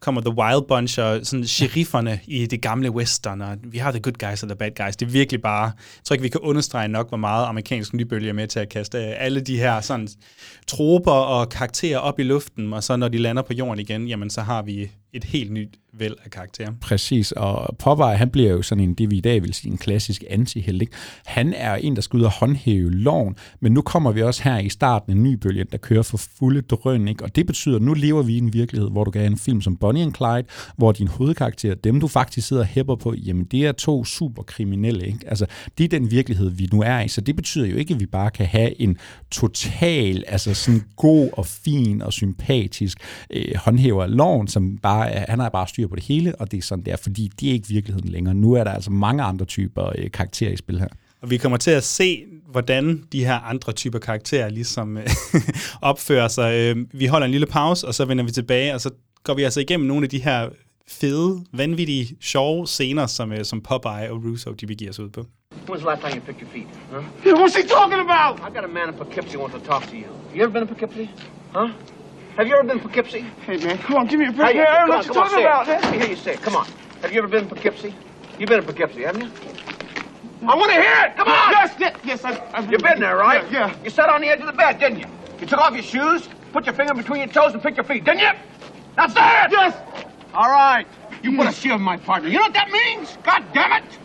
kommer The Wild Bunch og sådan sherifferne i det gamle western, og vi har the good guys og the bad guys. Det er virkelig bare, jeg tror ikke, vi kan understrege nok, hvor meget amerikansk nybølge er med til at kaste øh, alle de her sådan troper og karakterer op i luften, og så når de lander på jorden igen, jamen så har vi et helt nyt væld af karakterer. Præcis, og Popeye, han bliver jo sådan en, det vi i dag vil sige, en klassisk anti ikke? Han er en, der skal ud og håndhæve loven, men nu kommer vi også her i starten en ny bølge, der kører for fulde drøn, ikke? Og det betyder, at nu lever vi i en virkelighed, hvor du kan have en film som Bonnie and Clyde, hvor din hovedkarakter, dem du faktisk sidder og hæpper på, jamen det er to superkriminelle, ikke? Altså, det er den virkelighed, vi nu er i, så det betyder jo ikke, at vi bare kan have en total, altså sådan god og fin og sympatisk øh, håndhæver af loven, som bare er, han har bare styr på det hele, og det er sådan der, fordi det er ikke virkeligheden længere. Nu er der altså mange andre typer øh, karakterer i spil her. Og vi kommer til at se, hvordan de her andre typer karakterer ligesom øh, opfører sig. Øh, vi holder en lille pause, og så vender vi tilbage, og så går vi altså igennem nogle af de her fede, vanvittige, sjove scener, som, øh, som Popeye og Russo de begiver sig ud på. When's the last time you picked your feet? Huh? What's he talking about? I got a man in Poughkeepsie who wants to talk to you. You ever been to Poughkeepsie? Huh? Have you ever been to Poughkeepsie? Hey, man, come on, give me a break. Hey, I don't know what you're talking about. Let me hear you say it. Come on. Have you ever been to Poughkeepsie? You've been to Poughkeepsie, haven't you? I want to hear it. Come on. Yes, yes, yes. I, I've You've been there, right? Yeah, yeah. You sat on the edge of the bed, didn't you? You took off your shoes, put your finger between your toes, and picked your feet, didn't you? Now say it. Yes. All right. You hmm. put a shield in my partner. You know what that means? God damn it!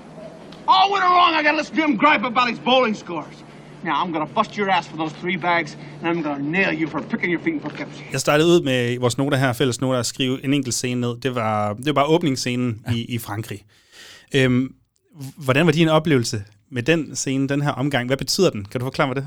All winter long, I gotta listen to him gripe about his bowling scores. Now I'm gonna bust your ass for those three bags, and I'm gonna nail you for picking your feet in Poughkeepsie. Jeg startede ud med vores noter her, fælles noter, at skrive en enkelt scene ned. Det var, det var bare åbningsscenen ja. i, i Frankrig. Øhm, hvordan var din oplevelse med den scene, den her omgang? Hvad betyder den? Kan du forklare mig det?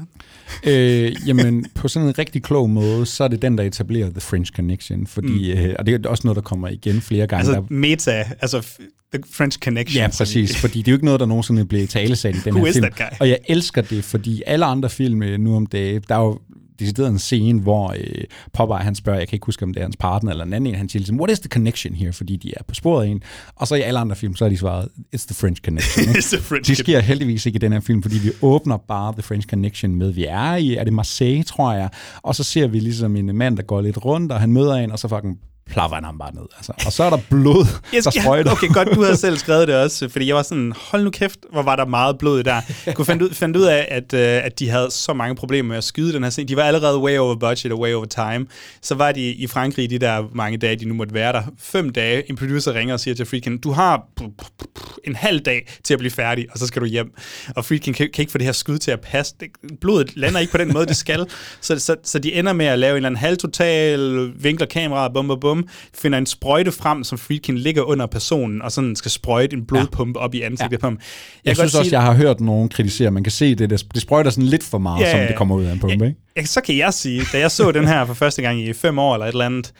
øh, jamen, på sådan en rigtig klog måde, så er det den, der etablerer The French Connection, fordi, mm. øh, og det er også noget, der kommer igen flere gange. Altså der, meta, altså The French Connection. Ja, præcis, fordi det er jo ikke noget, der nogensinde bliver talesat i den Who her is film. that guy? Og jeg elsker det, fordi alle andre film øh, nu om dagen, der er jo decideret en scene, hvor øh, Popeye, han spørger, jeg kan ikke huske, om det er hans partner eller en anden en, han siger ligesom, what is the connection here, fordi de er på sporet af en. Og så i alle andre film, så har de svaret, it's the French connection. ikke? It's the French det sker heldigvis ikke i den her film, fordi vi åbner bare The French Connection med, vi er i, er det Marseille, tror jeg, og så ser vi ligesom en mand, der går lidt rundt, og han møder en, og så fucking plaffer han ham bare ned. Altså. Og så er der blod, Yes, der sprøjter. Ja, okay, godt, du havde selv skrevet det også, fordi jeg var sådan, hold nu kæft, hvor var der meget blod der. Jeg kunne fandt ud, fandt ud af, at, uh, at de havde så mange problemer med at skyde den her scene. De var allerede way over budget og way over time. Så var de i Frankrig de der mange dage, de nu måtte være der. Fem dage, en producer ringer og siger til Friedkin, du har en halv dag til at blive færdig, og så skal du hjem. Og Friedkin kan, kan ikke få det her skud til at passe. Det, blodet lander ikke på den måde, det skal. Så, så, så de ender med at lave en eller anden halvtotal, vinkler kameraet, bum, bum, bum, finder en sprøjte frem, som Friedkin ligger under personen, og sådan skal sprøjte en blodpumpe ja. op i ansigtet ja. på ham. Jeg, jeg synes også, jeg har hørt nogen kritisere, man kan se det, det, sprøjter sådan lidt for meget, Ja, som ja, det kommer ud af en pumpe, ikke? Ja, så kan jeg sige, da jeg så den her for første gang i fem år eller et eller andet,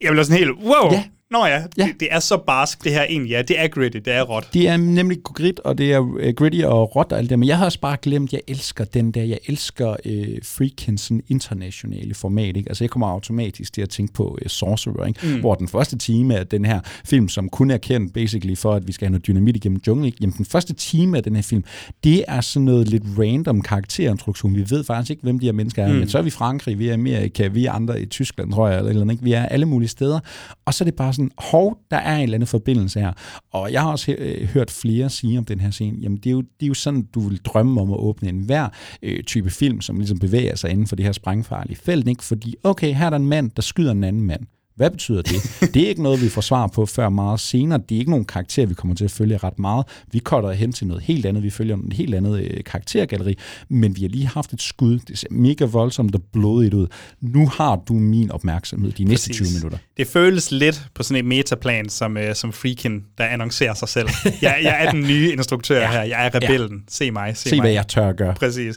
jeg blev sådan helt, wow, Ja. Nå ja, Ja. Det, det er så barsk, det her egentlig. Ja, det er gritty, det er råt. Det er nemlig grit, og det er uh, gritty og råt og alt det, men jeg har også bare glemt, jeg elsker den der, jeg elsker uh, Freakinson internationale format, ikke? Altså jeg kommer automatisk til at tænke på uh, Sorcerer, ikke? Mm. hvor den første time af den her film, som kun er kendt basically for, at vi skal have noget dynamit igennem junglen, ikke? jamen den første time af den her film, det er sådan noget lidt random karakterintroduktion. Vi ved faktisk ikke, hvem de her mennesker er, mm. men så er vi i Frankrig, vi er i Amerika, vi er andre i Tyskland, tror jeg, eller, eller ikke? Vi er alle mulige steder, og så er det bare sådan, hov, der er en eller anden forbindelse her. Og jeg har også øh, hørt flere sige om den her scene, jamen det er jo, det er jo sådan, du vil drømme om at åbne en hver øh, type film, som ligesom bevæger sig inden for det her sprængfarlige felt, ikke? Fordi, okay, her er der en mand, der skyder en anden mand. Hvad betyder det? Det er ikke noget, vi får svar på før meget senere. Det er ikke nogen karakter, vi kommer til at følge ret meget. Vi cutter hen til noget helt andet. Vi følger et helt andet øh, karaktergalleri. Men vi har lige haft et skud. Det ser mega voldsomt og blodigt ud. Nu har du min opmærksomhed de næste Præcis. 20 minutter. Det føles lidt på sådan et metaplan, som, uh, som Freakin, der annoncerer sig selv. Jeg, jeg er den nye instruktør ja. her. Jeg er rebellen. Se mig. Se, Se, mig. hvad jeg tør at gøre. Præcis.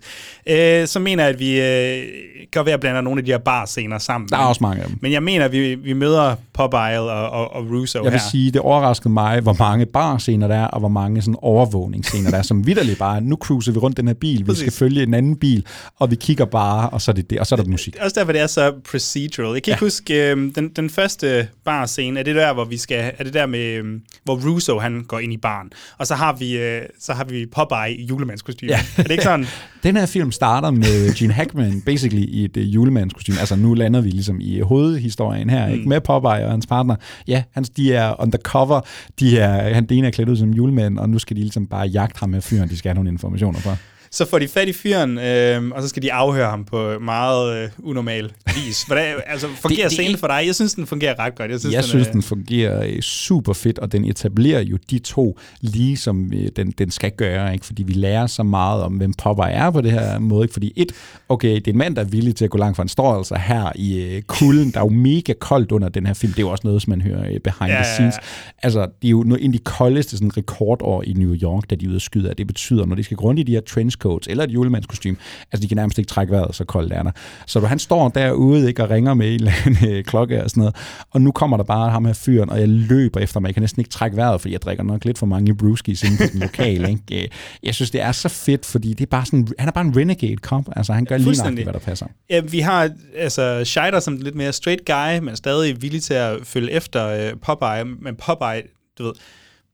Øh, så mener jeg, at vi øh, går ved at blande nogle af de her bar-scener sammen. Der er også mange af dem. Men jeg mener, at vi, vi møder Popeye og, og, og Russo Jeg vil her. sige, det overraskede mig, hvor mange barscener der er, og hvor mange sådan overvågningsscener der er, som vidderligt bare, nu cruiser vi rundt den her bil, vi skal følge en anden bil, og vi kigger bare, og så er det det, og så er der musik. Også derfor, det er så procedural. Jeg kan ikke Ja. huske, øh, den, den første bar-scene, er det der, hvor vi skal, er det der med, øh, hvor Russo, han går ind i baren, og så har vi, øh, så har vi Popeye i julemandskostyme. Ja. Er det ikke sådan? Den her film starter med Gene Hackman, basically i et uh, julemandskostyme. Altså nu lander vi ligesom i hovedhistorien her, mm. ikke? Med Popeye og hans partner. Ja, hans, de er undercover. De er, han, den ene er klædt ud som julemand, og nu skal de ligesom bare jagte ham med fyren, de skal have nogle informationer fra. Så får de fat i fyren, øh, og så skal de afhøre ham på meget øh, unormal vis. Hvordan, altså, fungerer Det- det- scenen for dig? Jeg synes, den fungerer ret godt. Jeg synes, Jeg den, synes, øh, den fungerer øh, super fedt, og den etablerer jo de to, lige som øh, den, den skal gøre, ikke? fordi vi lærer så meget om, hvem Popeye er på det her måde. Ikke? Fordi et, okay, det er en mand, der er villig til at gå langt for en står altså her i øh, kulden. Der er jo mega koldt under den her film. Det er jo også noget, som man hører øh, behind Ja, the ja, scenes. ja. Altså, det er jo en af de koldeste sådan, rekordår i New York, da de er ude at skyde. Det betyder, når de skal gå rundt i de her trenchcoats eller et julemandskostyme, altså de kan nærmest ikke trække vejret, så koldt er der. Så han står derude ikke, og ringer med en eller anden øh, klokke og sådan noget, og nu kommer der bare ham her fyren, og jeg løber efter mig. Jeg kan næsten ikke trække vejret, fordi jeg drikker nok lidt for mange brewskis inde på den lokale. Ikke? Øh, Jeg synes, det er så fedt, fordi det er bare sådan, han er bare en renegade cop. Altså, han gør lige nøjagtigt, hvad der passer. Ja, vi har altså Scheider som lidt mere straight guy, men stadig villig til at følge efter øh, Popeye. Men Popeye, du ved,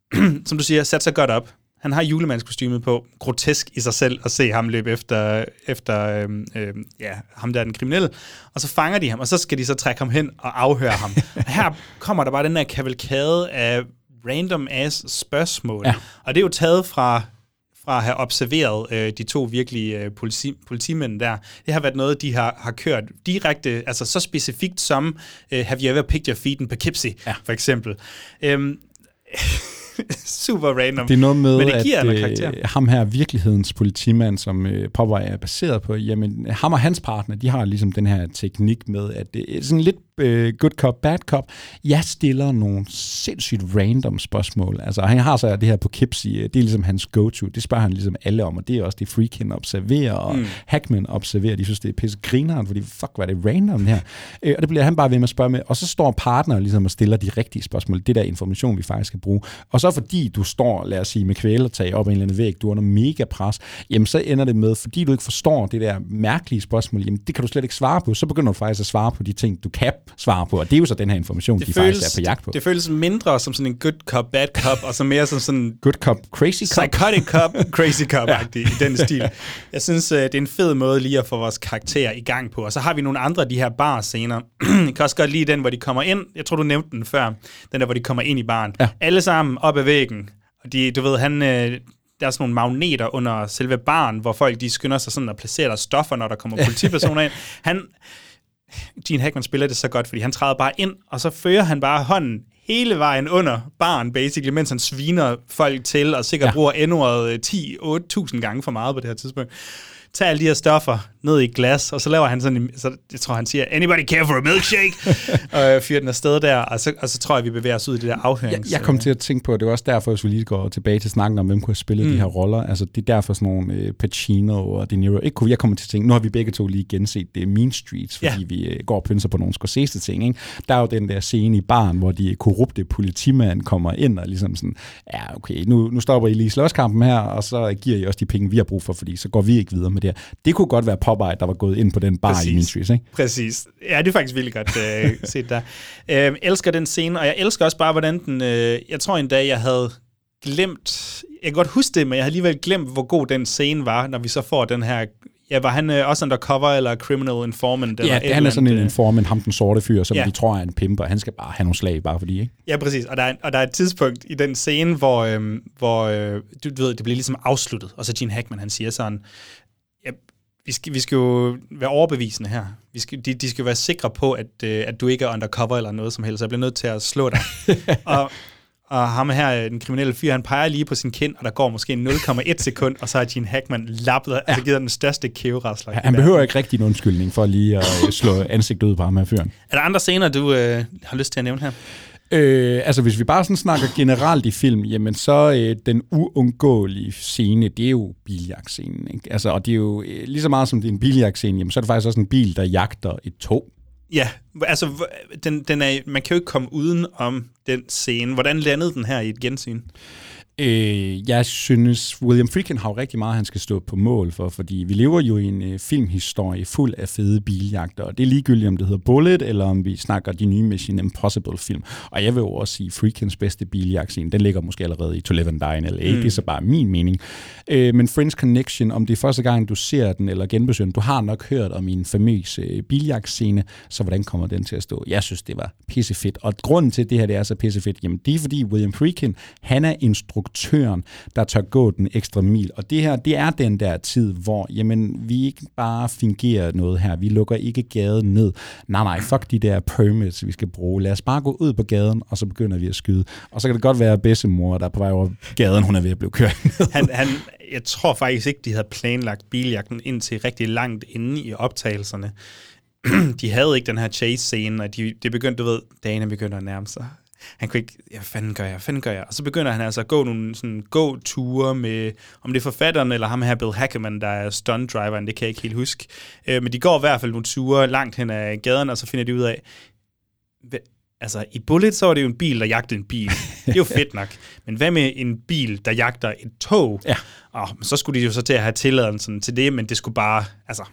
som du siger, sat sig godt op. Han har julemandskostymet på. Grotesk i sig selv at se ham løbe efter, efter øh, øh, ja, ham der er den kriminelle. Og så fanger de ham, og så skal de så trække ham hen og afhøre ham. Og her kommer der bare den her kavalkade af random ass spørgsmål. Ja. Og det er jo taget fra fra at have observeret øh, de to virkelige øh, politi, politimænd der. Det har været noget, de har, har kørt direkte, altså så specifikt som øh, Have you ever picked your feet in Poughkeepsie, ja. for eksempel. Øhm, super random. Det er noget med, Men det giver at noget karakter. øh, ham her, virkelighedens politimand, som øh, Popeye er baseret på, jamen ham og hans partner, de har ligesom den her teknik med, at det er sådan lidt øh, good cop, bad cop. Jeg stiller nogle sindssygt random spørgsmål. Altså han har så det her på Kipsy, det er ligesom hans go-to. Det spørger han ligesom alle om, og det er også det Freakin observerer, og mm. Hackman observerer. De synes, det er pisse grineren, fordi fuck, hvad er det random her? Øh, og det bliver han bare ved med at spørge med. Og så står partner ligesom og stiller de rigtige spørgsmål. Det der information, vi faktisk skal bruge. Og så fordi du står, lad os sige, med kvælertag op ad en eller anden væg, du er under mega pres, jamen så ender det med, fordi du ikke forstår det der mærkelige spørgsmål, jamen det kan du slet ikke svare på. Så begynder du faktisk at svare på de ting, du kan svare på. Og det er jo så den her information, de faktisk er på jagt på. Det, det føles mindre som sådan en good cop, bad cop, og så mere som sådan en Good cop, crazy cop. psychotic cop, crazy cop ja. i den stil. Jeg synes, øh, det er en fed måde lige at få vores karakter i gang på. Og så har vi nogle andre af de her bar-scener. jeg kan også godt lide den, hvor de kommer ind. Jeg tror, du nævnte den før. Den der, hvor de kommer ind i baren. Ja. Alle sammen op ad væggen. Og de, du ved, han... Øh, der er sådan nogle magneter under selve baren, hvor folk de skynder sig sådan at placere der stoffer, når der kommer politipersoner ind. Han, Gene Hackman spiller det så godt, fordi han træder bare ind, og så fører han bare hånden hele vejen under baren, basically, mens han sviner folk til, og sikkert ja. Bruger endordet 10-8.000 gange for meget på det her tidspunkt. Tager alle de her stoffer ned i et glas, og så laver han sådan en, så jeg tror, han siger, anybody care for a milkshake? og øh, fyrer den afsted der, og så, og så tror jeg, vi bevæger os ud i det der Jeg, afhørings... jeg kom til at tænke på, at det var også derfor, hvis vi lige går tilbage til snakken om, hvem kunne have spillet mm. de her roller. Altså, det er derfor sådan nogle øh, Pacino og De Niro. Ikke kunne, jeg kommer til at tænke, nu har vi begge to lige genset det Mean Streets, fordi Ja. vi øh, går og pynser på nogle Scorsese-ting. Ikke? Der er jo den der scene i baren, hvor de korrupte politimand kommer ind og ligesom sådan, ja, okay, nu, nu stopper I lige slåskampen her, og så giver I også de penge, vi har brug for, fordi så går vi ikke videre med det her. Det kunne godt være Popeye, der var gået ind på den bar Præcis. i Mean Streets, ikke? Præcis. Ja, det er faktisk virkelig godt øh, set der. Øh, elsker den scene, og jeg elsker også bare, hvordan den... Øh, jeg tror en dag, jeg havde glemt... Jeg kan godt huske det, men jeg har alligevel glemt, hvor god den scene var, når vi så får den her... Ja, var han øh, også undercover eller criminal informant? Eller Ja, et det, han er sådan en øh, informant, ham den sorte fyr, som Ja. de tror er en pimper. Han skal bare have nogle slag, bare fordi, ikke? Ja, præcis. Og der, er, og der er et tidspunkt i den scene, hvor, øhm, hvor øh, du, du ved, det bliver ligesom afsluttet, og så Gene Hackman, han siger sådan, vi, skal, vi skal jo være overbevisende her. Vi skal, de, de skal jo være sikre på, at, øh, at du ikke er undercover eller noget som helst, så jeg bliver nødt til at slå dig. og, og ham her, øh, den kriminelle fyr, han peger lige på sin kind, og der går måske 0,1 sekund, og så har Gene Hackman lappet, ja. altså givet den største kæverasler. i Han behøver ikke rigtig en undskyldning for lige at øh, slå ansigtet ud på ham her fyren. Er der andre scener, du øh, har lyst til at nævne her? Øh, altså hvis vi bare sådan snakker generelt i film, jamen så øh, den uundgåelige scene, det er jo biljagtscenen. Ikke? Altså, og det er jo øh, lige så meget som det er en biljagtscene, jamen så er det faktisk også en bil, der jagter et tog. Ja, altså, den, den er, man kan jo ikke komme uden om den scene. Hvordan landede den her i et gensyn? Øh, jeg synes, William Friedkin har jo rigtig meget, han skal stå på mål for, fordi vi lever jo i en øh, filmhistorie fuld af fede biljagter, og det er ligegyldigt, om det hedder Bullet, eller om vi snakker de nye Mission Impossible-film. Og jeg vil jo også sige, Friedkins bedste biljagtscene, den ligger måske allerede i To Live and Die in LA, mm. det er så bare min mening. Øh, men Friends Connection, om det er første gang, du ser den, eller genbesøger den, du har nok hørt om min famøse øh, biljagtscene, så hvordan kommer den til at stå? Jeg synes, det var pissefedt. Og grunden til, at det her det er så pissefedt, jamen det er fordi William Friedkin, han er instruktør instruktøren, der tør gå den ekstra mil. Og det her, det er den der tid, hvor jamen, vi ikke bare fingerer noget her. Vi lukker ikke gaden ned. Nej, nej, fuck de der permits, vi skal bruge. Lad os bare gå ud på gaden, og så begynder vi at skyde. Og så kan det godt være bedsemor, der er på vej over gaden, hun er ved at blive kørt ned. Han, han, jeg tror faktisk ikke, de havde planlagt biljagten ind til rigtig langt inde i optagelserne. de havde ikke den her chase-scene, og de, de begyndte, du ved, dagene begyndte at nærme sig han kunne ikke, ja, hvad fanden gør jeg, hvad fanden gør jeg? Og så begynder han altså at gå nogle sådan gå-ture med, om det er forfatteren eller ham her, Bill Hackerman, der er stunt-driveren, det kan jeg ikke helt huske. Øh, men de går i hvert fald nogle ture langt hen ad gaden, og så finder de ud af, altså i Bullet, så var det jo en bil, der jagtede en bil. Det er jo fedt nok. Men hvad med en bil, der jagter et tog? Ja. Og så skulle de jo så til at have tilladelsen til det, men det skulle bare, altså,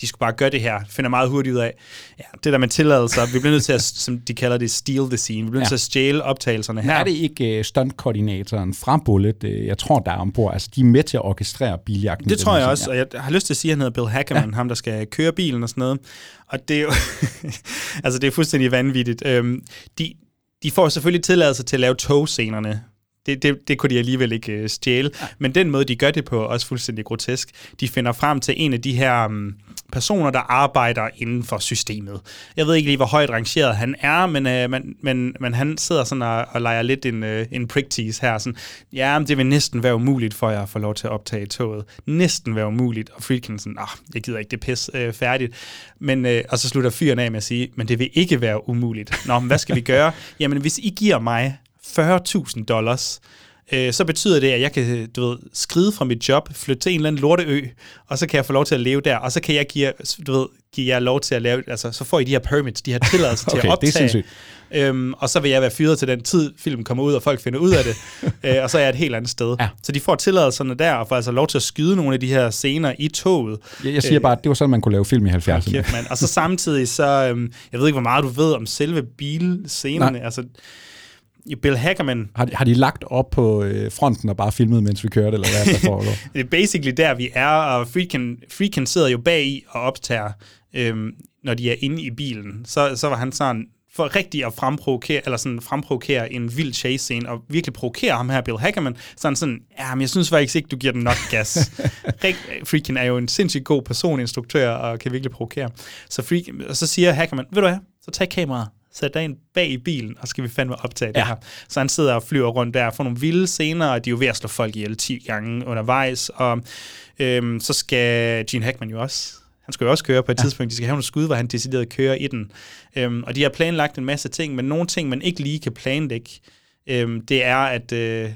de skulle bare gøre det her, finder meget hurtigt ud af, ja, det der med tilladelser, vi bliver nødt til at, som de kalder det, steal the scene, vi bliver nødt ja. til at stjæle optagelserne her. er det ikke uh, stuntkoordinatoren fra Bullet, uh, jeg tror, der er ombord, altså de er med til at orkestrere biljagten. Det tror jeg også, ja. og jeg har lyst til at sige, at han hedder Bill Hackerman, ja. ham der skal køre bilen og sådan noget, og det er jo, altså det er fuldstændig vanvittigt. Øhm, de, de får selvfølgelig tilladelse til at lave togscenerne, det, det, det kunne de alligevel ikke øh, stjæle. Ja. Men den måde, de gør det på, er også fuldstændig grotesk. De finder frem til en af de her um, personer, der arbejder inden for systemet. Jeg ved ikke lige, hvor højt rangeret han er, men, øh, men, men, men han sidder sådan og, og leger lidt en, øh, en prick tease her. Sådan, ja, men det vil næsten være umuligt for jer at få lov til at optage toget. Næsten være umuligt. Og Friedkin sådan, ah, jeg gider ikke, det pis øh, færdigt. Men, øh, og så slutter fyren af med at sige, men det vil ikke være umuligt. Nå, men hvad skal vi gøre? Jamen, hvis I giver mig 40.000 dollars, øh, så betyder det, at jeg kan du ved, skride fra mit job, flytte til en eller anden lorteø, og så kan jeg få lov til at leve der, og så kan jeg give, du ved, give jer lov til at lave, altså så får I de her permits, de her tilladelser okay, til at optage. Det er Øhm, og så vil jeg være fyret til den tid, filmen kommer ud, og folk finder ud af det. øh, og så er jeg et helt andet sted. Ja. Så de får tilladelserne der, og får altså lov til at skyde nogle af de her scener i toget. Jeg, jeg siger øh, bare, at det var sådan, man kunne lave film i 70'erne. Okay, og så samtidig så, øhm, jeg ved ikke, hvor meget du ved om selve bilscenerne. Nej. Altså, Bill Hackerman... Har de, har de lagt op på øh, fronten og bare filmet, mens vi kørte, eller hvad der foregår? det er basically der, vi er, og Freakin, Freakin sidder jo bag i og optager, øhm, når de er inde i bilen. Så, så var han sådan for rigtig at fremprovokere, eller sådan fremprovokere en vild chase scene, og virkelig provokere ham her, Bill Hackerman, sådan sådan, ja, men jeg synes faktisk ikke, du giver den nok gas. Freakin er jo en sindssygt god personinstruktør, og kan virkelig provokere. Så, Freakin, og så siger Hackerman, ved du hvad, så tag kameraet, sæt dig ind bag i bilen, og skal vi fandme optage ja. det her. Så han sidder og flyver rundt der, får nogle vilde scener, og de er jo ved at slå folk ihjel 10 gange undervejs, og øhm, så skal Gene Hackman jo også han skal jo også køre på et ja. tidspunkt. De skal have nogle skud, hvor han decideret kører i den. Øhm, og de har planlagt en masse ting, men nogle ting, man ikke lige kan planlægge, øhm, det er, at... Øh,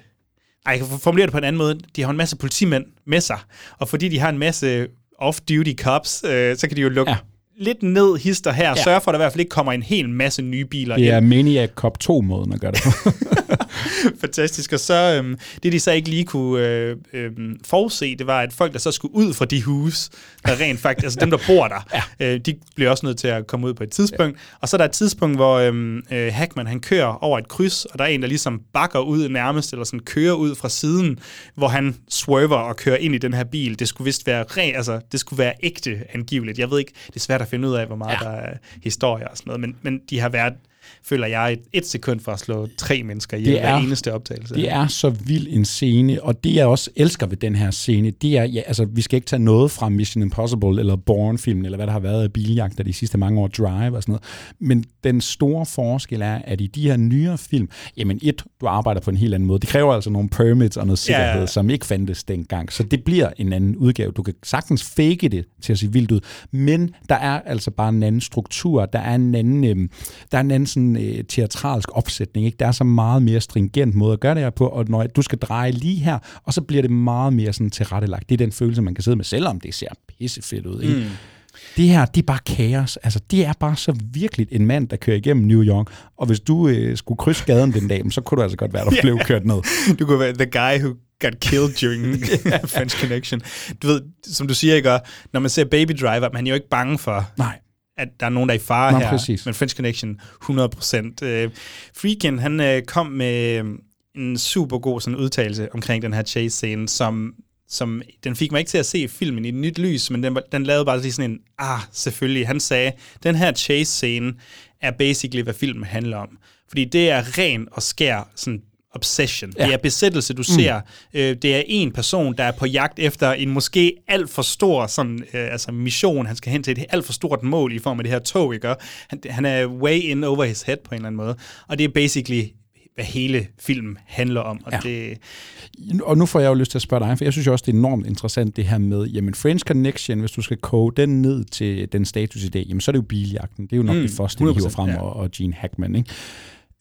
ej, jeg kan formulere det på en anden måde. De har en masse politimænd med sig, og fordi de har en masse off-duty cops, øh, så kan de jo lukke ja lidt ned hister her, ja. sørge for, at der i hvert fald ikke kommer en hel masse nye biler Det er ind. Maniac Cop 2-måden at gøre det. Fantastisk. Og så, øhm, det de så ikke lige kunne øh, øh, forudse, det var, at folk, der så skulle ud fra de hus, der rent faktisk, altså dem, der bor der, ja. øh, de bliver også nødt til at komme ud på et tidspunkt. Ja. Og så er der et tidspunkt, hvor øhm, øh, Hackman, han kører over et kryds, og der er en, der ligesom bakker ud nærmest, eller sådan kører ud fra siden, hvor han swerver og kører ind i den her bil. Det skulle vist være re, altså, det skulle være ægte angiveligt. Jeg ved ikke, det er svært at finde ud af, hvor meget ja. der er historie og sådan noget, men, men de har været føler jeg, et, et sekund for at slå tre mennesker i hver eneste optagelse. Det er så vild en scene, og det jeg også elsker ved den her scene, det er, ja, altså vi skal ikke tage noget fra Mission Impossible eller Bourne-filmen, eller hvad der har været af biljagter de sidste mange år, Drive og sådan noget, men den store forskel er, at i de her nyere film, jamen et, du arbejder på en helt anden måde. Det kræver altså nogle permits og noget sikkerhed, ja. som ikke fandtes dengang, så det bliver en anden udgave. Du kan sagtens fake det til at se vildt ud, men der er altså bare en anden struktur, der er en anden, øh, der er en anden sådan øh, teatralsk opsætning. Ikke? Der er så meget mere stringent måde at gøre det her på, og når du skal dreje lige her, og så bliver det meget mere sådan tilrettelagt. Det er den følelse, man kan sidde med, selvom det ser pissefedt ud. Ikke? Mm. Det her, det er bare kaos. Altså, det er bare så virkelig en mand, der kører igennem New York. Og hvis du øh, skulle krydse gaden den dag, så kunne du altså godt være, der yeah. blev kørt ned. Du kunne være the guy who got killed during French Connection. Du ved, som du siger, ikke? når man ser Baby Driver, man er jo ikke bange for, Nej. At der er nogen, der er i fare Nå, her. præcis. Men French Connection, 100%. Uh, Freakin, han uh, kom med øh, en super god sådan, udtalelse omkring den her chase-scene, som som den fik mig ikke til at se filmen i et nyt lys, men den, den lavede bare lige sådan en, ah, selvfølgelig. Han sagde, den her chase-scene er basically, hvad filmen handler om. Fordi det er ren og skær sådan obsession. Ja. Det er besættelse, du mm. ser. Øh, det er en person, der er på jagt efter en måske alt for stor sådan, øh, altså mission. Han skal hen til et alt for stort mål i form af det her tog, ikke? Han, han er way in over his head på en eller anden måde. Og det er basically hvad hele filmen handler om. Og, ja. det... og nu får jeg jo lyst til at spørge dig, for jeg synes jo også, det er enormt interessant det her med, jamen French Connection, hvis du skal koge den ned til den status i dag, jamen så er det jo biljagten. Det er jo nok mm, det første, vi hiver frem, ja. og, og Gene Hackman, ikke?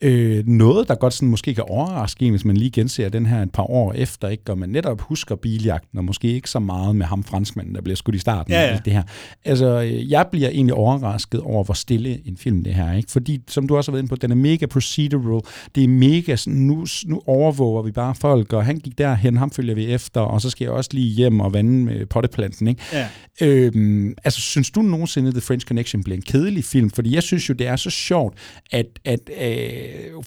Øh, noget, der godt sådan måske kan overraske hvis man lige genser den her et par år efter, ikke? og man netop husker biljagten, og måske ikke så meget med ham franskmanden, der bliver skudt i starten ja, ja. af det her. Altså, øh, jeg bliver egentlig overrasket over, hvor stille en film det her, ikke? Fordi, som du også har været inde på, den er mega procedural, det er mega sådan, nu, nu overvåger vi bare folk, og han gik derhen, ham følger vi efter, og så skal jeg også lige hjem og vande med potteplanten, ikke? Ja. Øhm, altså, synes du nogensinde, The French Connection bliver en kedelig film? Fordi jeg synes jo, det er så sjovt, at, at øh,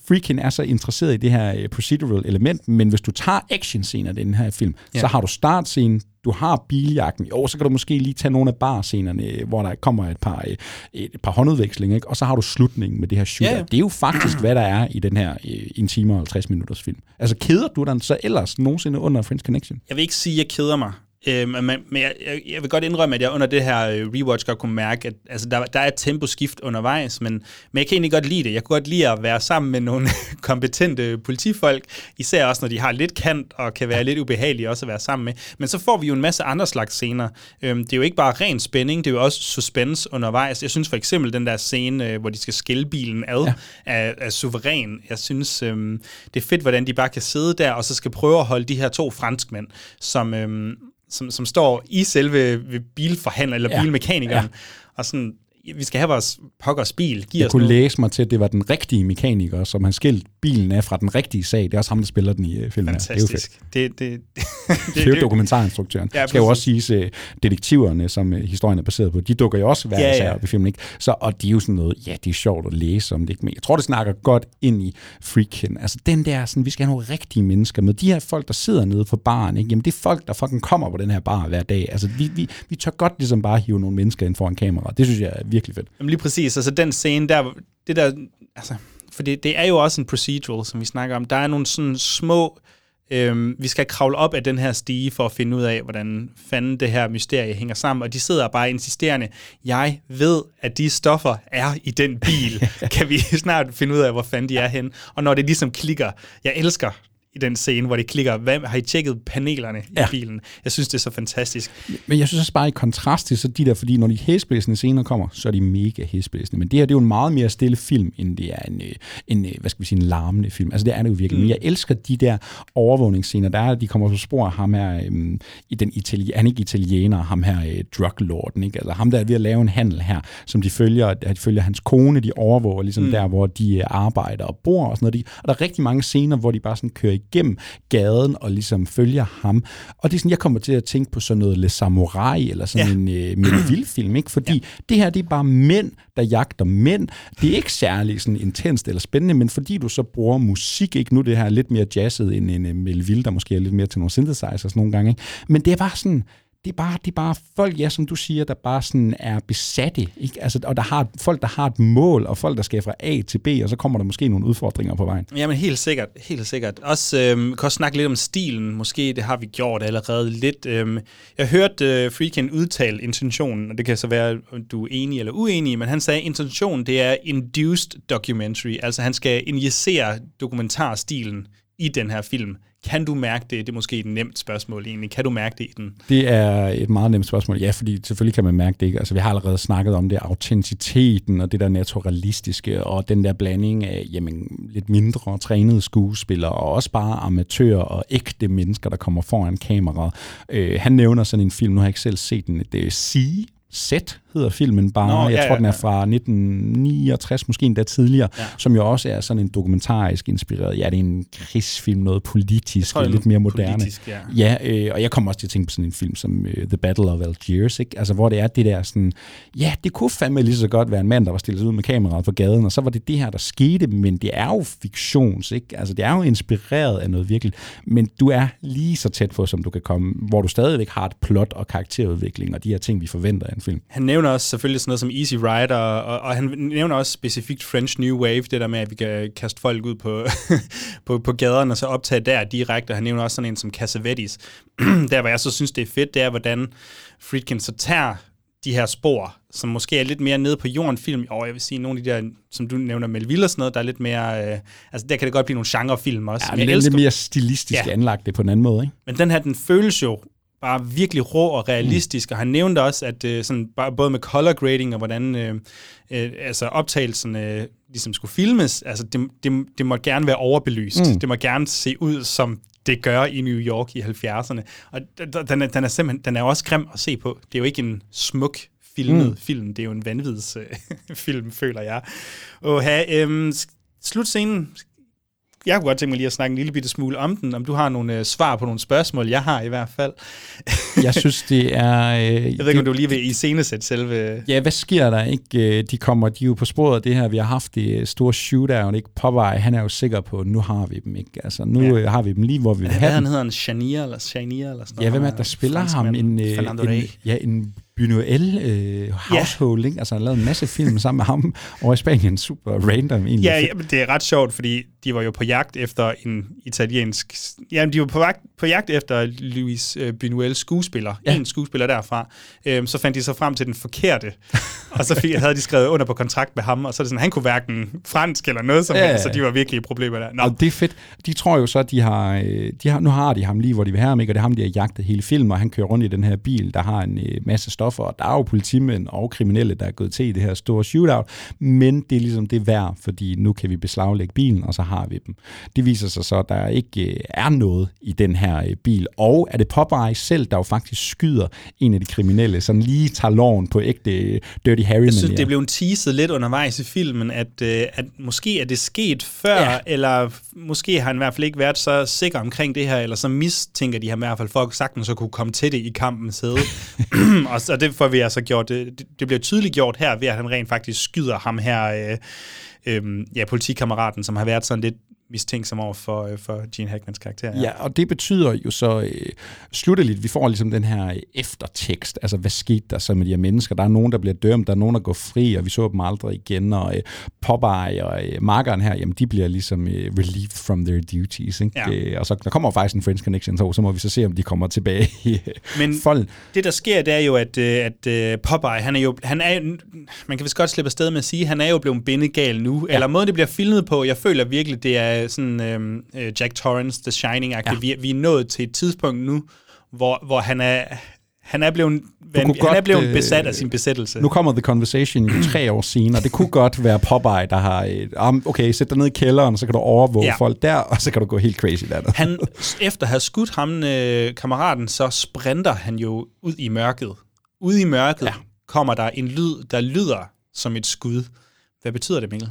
Freakin er så interesseret i det her øh, procedural element, men hvis du tager action-scener i den her film, ja. så har du startscenen, du har biljagten, jo, så kan du måske lige tage nogle af barscenerne, hvor der kommer et par, øh, et par håndudvekslinger, ikke? og så har du slutningen med det her shooter. Ja, ja. Det er jo faktisk, hvad der er i den her øh, en time og 50 minutters film. Altså, keder du den så ellers nogensinde under French Connection? Jeg vil ikke sige, at jeg keder mig. Øh, men men jeg, jeg vil godt indrømme, at jeg under det her øh, rewatch godt kunne mærke, at altså, der, der er et temposkift undervejs, men, men jeg kan egentlig godt lide det. Jeg kunne godt lide at være sammen med nogle kompetente politifolk, især også når de har lidt kant og kan være lidt ubehagelige også at være sammen med. Men så får vi jo en masse andre slags scener. Øhm, det er jo ikke bare ren spænding, det er jo også suspense undervejs. Jeg synes for eksempel den der scene, øh, hvor de skal skille bilen ad, ja. er, er suveræn. Jeg synes, øhm, det er fedt, hvordan de bare kan sidde der, og så skal prøve at holde de her to franskmænd, som... Øhm, som, som står i selve bilforhandler eller ja. bilmekanikeren, ja. og sådan vi skal have vores pokkers bil. Giv jeg os kunne noget. læse mig til, at det var den rigtige mekaniker, som har skilt bilen af fra den rigtige sag. Det er også ham, der spiller den i uh, filmen. Fantastisk. Det er jo fedt. Det, det, det, det, det er jo dokumentarinstruktøren. Ja, skal jo også sige, at detektiverne, som uh, historien er baseret på, de dukker jo også hver ja, ja. i filmen. Ikke? Så, og det er jo sådan noget, ja, det er sjovt at læse om det. Ikke? Men jeg tror, det snakker godt ind i Freakin. Altså den der, sådan, vi skal have nogle rigtige mennesker med. De her folk, der sidder nede på baren, ikke? Jamen, det er folk, der fucking kommer på den her bar hver dag. Altså, vi, vi, vi tør godt ligesom bare hive nogle mennesker ind foran kamera. Det synes jeg er virkelig fedt. Jamen lige præcis, altså den scene der, det der, altså, for det, det er jo også en procedural, som vi snakker om. Der er nogle sådan små, øhm, vi skal kravle op af den her stige for at finde ud af, hvordan fanden det her mysterie hænger sammen, og de sidder bare insisterende, jeg ved, at de stoffer er i den bil. kan vi snart finde ud af, hvor fanden de er hen? Og når det ligesom klikker, jeg elsker i den scene, hvor de klikker, hvad, har I tjekket panelerne ja. i bilen? Jeg synes, det er så fantastisk. Men jeg synes også bare i kontrast til så de der, fordi når de hæsblæsende scener kommer, så er de mega hæsblæsende. Men det her, det er jo en meget mere stille film, end det er en, øh, en øh, hvad skal vi sige, en larmende film. Altså det er det jo virkelig. Mm. Men jeg elsker de der overvågningsscener, der er, de kommer på spor af ham her, øhm, i den itali- han ikke italiener, ham her øh, druglorden, ikke? Altså ham der er ved at lave en handel her, som de følger, de følger hans kone, de overvåger ligesom mm. der, hvor de arbejder og bor og sådan noget. Og der er rigtig mange scener, hvor de bare sådan kører igennem gaden og ligesom følger ham. Og det er sådan, jeg kommer til at tænke på sådan noget Le Samurai, eller sådan ja. en øh, vildfilm, ikke? Fordi ja. det her, det er bare mænd, der jagter mænd. Det er ikke særlig sådan intenst eller spændende, men fordi du så bruger musik, ikke? Nu det her lidt mere jazzet end en uh, Melville, der måske er lidt mere til nogle synthesizers nogle gange, ikke? Men det er bare sådan, det er bare, det er bare folk, ja, som du siger, der bare sådan er besatte, ikke? Altså, og der har folk, der har et mål, og folk, der skal fra A til B, og så kommer der måske nogle udfordringer på vejen. Jamen helt sikkert, helt sikkert. Også, øhm, kan også snakke lidt om stilen, måske det har vi gjort allerede lidt. Øhm, jeg hørte øh, Freakin udtale intentionen, og det kan så være, om du er enig eller uenig, men han sagde, at intentionen det er induced documentary, altså han skal injicere dokumentarstilen i den her film. Kan du mærke det? Det er måske et nemt spørgsmål egentlig. Kan du mærke det i den? Det er et meget nemt spørgsmål. Ja, fordi selvfølgelig kan man mærke det ikke. Altså, vi har allerede snakket om det, autenticiteten og det der naturalistiske, og den der blanding af jamen, lidt mindre trænede skuespillere, og også bare amatører og ægte mennesker, der kommer foran kameraet. Øh, han nævner sådan en film, nu har jeg ikke selv set den, det er Sea, Set hedder filmen bare. Nå, jeg ja, tror, ja, den er fra 1969, måske endda tidligere, Ja. som jo også er sådan en dokumentarisk inspireret. Ja, det er en krigsfilm, noget politisk, tror, lidt mere moderne. politisk, ja. Ja, øh, og jeg kommer også til at tænke på sådan en film som uh, The Battle of Algiers, ikke? Altså, hvor det er det der sådan, ja, det kunne fandme lige så godt være en mand, der var stillet ud med kameraet på gaden, og så var det det her, der skete, men det er jo fiktions, ikke? Altså, det er jo inspireret af noget virkelig, men du er lige så tæt på, som du kan komme, hvor du stadigvæk har et plot og karakterudvikling, og de her ting, vi forventer af en film. Han nævner også selvfølgelig sådan noget som Easy Rider, og, og han nævner også specifikt French New Wave, det der med, at vi kan kaste folk ud på, på, på gaderne og så optage der direkte. Og han nævner også sådan en som Cassavetes. der, hvor jeg så synes, det er fedt, det er, hvordan Friedkin så tager de her spor, som måske er lidt mere nede på jorden film, og jeg vil sige, nogle af de der, som du nævner, Melville og sådan noget, der er lidt mere, øh, altså der kan det godt blive nogle genrefilm også. Ja, Men men jeg lidt mere stilistisk ja. anlagt det på en anden måde, ikke? men den her, den føles jo bare virkelig rå og realistisk, mm. og han nævnte også, at øh, sådan, både med color grading og hvordan øh, øh, altså optagelsen øh, ligesom skulle filmes, altså det, det, det må gerne være overbelyst. Mm. Det må gerne se ud, som det gør i New York i 70'erne. Og den er, den er simpelthen, den er også grim at se på. Det er jo ikke en smuk filmet mm. film, det er jo en vanvids øh, film, føler jeg. Og have, øh, slutscenen, jeg kunne godt tænke mig lige at snakke en lille bitte smule om den, om du har nogle øh, svar på nogle spørgsmål. Jeg har i hvert fald. Jeg synes, det er... Øh, Jeg ved ikke, om du lige vil iscenesætte selve... Ja, hvad sker der ikke? Øh, De kommer, de er jo på sporet af det her. Vi har haft det øh, store shootout, ikke? Popeye, han er jo sikker på, at nu har vi dem, ikke? Altså, nu Ja. ja. har vi dem lige, hvor vi vil Hvad have han dem. hedder han? Shania eller Shania eller sådan Ja, hvem er noget? der spiller ham? En, øh, en, ja, en Buñuel øh, household, ikke? Altså, han lavet en masse film sammen med ham over i Spanien. Super random, egentlig. Ja, ja, men det er ret sjovt, fordi de var jo på jagt efter en italiensk... Ja, de var på jagt, på jagt efter Luis øh, Buñuel skuespiller. Ja. Ja. En skuespiller derfra. Øhm, så fandt de så frem til den forkerte. og så fik, havde de skrevet under på kontrakt med ham, og så er det sådan, han kunne hverken fransk eller noget som Ja. helst, så de var virkelig i problemer der. Nå, Og det er fedt. De tror jo så, at de har, øh, de har, nu har de ham lige, hvor de vil have ham, ikke? og det er ham, de har jagtet hele filmen, og han kører rundt i den her bil, der har en øh, masse stoffer, og der er jo politimænd og kriminelle, der er gået til i det her store shootout, men det er ligesom det værd, fordi nu kan vi beslaglægge bilen, og så har vi dem. Det viser sig så, at der ikke øh, er noget i den her øh, bil, og er det Popeye selv, der jo faktisk skyder en af de kriminelle, sådan lige tager loven på ægte øh, Dirty Harry Jeg synes, det blev en teaset lidt undervejs i filmen, at, at måske er det sket før, ja. Eller måske har han i hvert fald ikke været så sikker omkring det her, eller så mistænker de ham i hvert fald for at sagtens at kunne komme til det i kampens hede. og så det får vi altså gjort, øh, det, det bliver tydeligt gjort her, ved at han rent faktisk skyder ham her, øh, øh, ja, politikammeraten, som har været sådan lidt mistænksom over for, øh, for Gene Hackmans karakter. Ja, og det betyder jo så øh, slutteligt, vi får ligesom den her øh, eftertekst, altså hvad skete der så med de her mennesker? Der er nogen, der bliver dømt, der er nogen, der går fri, og vi så dem aldrig igen, og øh, Popeye og øh, markeren her, jamen de bliver ligesom øh, relieved from their duties, ikke? Ja. Øh, og så der kommer faktisk en Friends Connection 2, så må vi så se, om de kommer tilbage i øh, Men folden. det, der sker, det er jo, at, øh, at øh, Popeye, han er jo, han er, man kan vist godt slippe afsted med at sige, han er jo blevet bindegal nu. Ja. Eller måden, det bliver filmet på, jeg føler virkelig, det er sådan øh, øh, Jack Torrance, The Shining. Ja. Vi, vi er nået til et tidspunkt nu, hvor, hvor han er... Han er blevet, han godt, er blevet øh, besat af sin besættelse. Nu kommer The Conversation jo tre år senere. Det kunne godt være Popeye, der har, øh, um, okay, sæt dig ned i kælderen, så kan du overvåge Ja. folk der, og så kan du gå helt crazy dernede. Han, efter at have skudt ham, øh, kammeraten, så sprinter han jo ud i mørket. Ude i mørket ja. kommer der en lyd, der lyder som et skud. Hvad betyder det, Mikkel?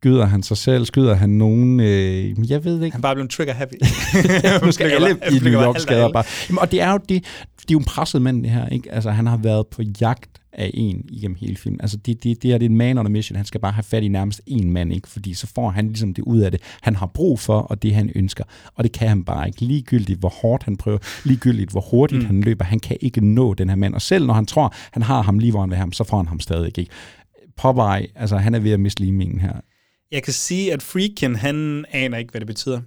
Skyder han sig selv? Skyder han nogen? Øh, jeg ved ikke. Han bare blevet trigger happy. nu skal alle i New York skader bare. Jamen, og det er jo det, det er jo en presset mand, det her. Ikke? Altså, han har været på jagt af en igennem hele filmen. Altså, det, det, det er det er en man on a mission. Han skal bare have fat i nærmest en mand, ikke? fordi så får han ligesom det ud af det, han har brug for, og det han ønsker. Og det kan han bare ikke. Ligegyldigt, hvor hårdt han prøver, ligegyldigt, hvor hurtigt mm. han løber, han kan ikke nå den her mand. Og selv når han tror, han har ham lige, hvor han vil have ham, så får han ham stadig ikke. Popeye, altså han er ved at miste limingen her. Jeg kan sige, at Freakin, han aner ikke, hvad det betyder.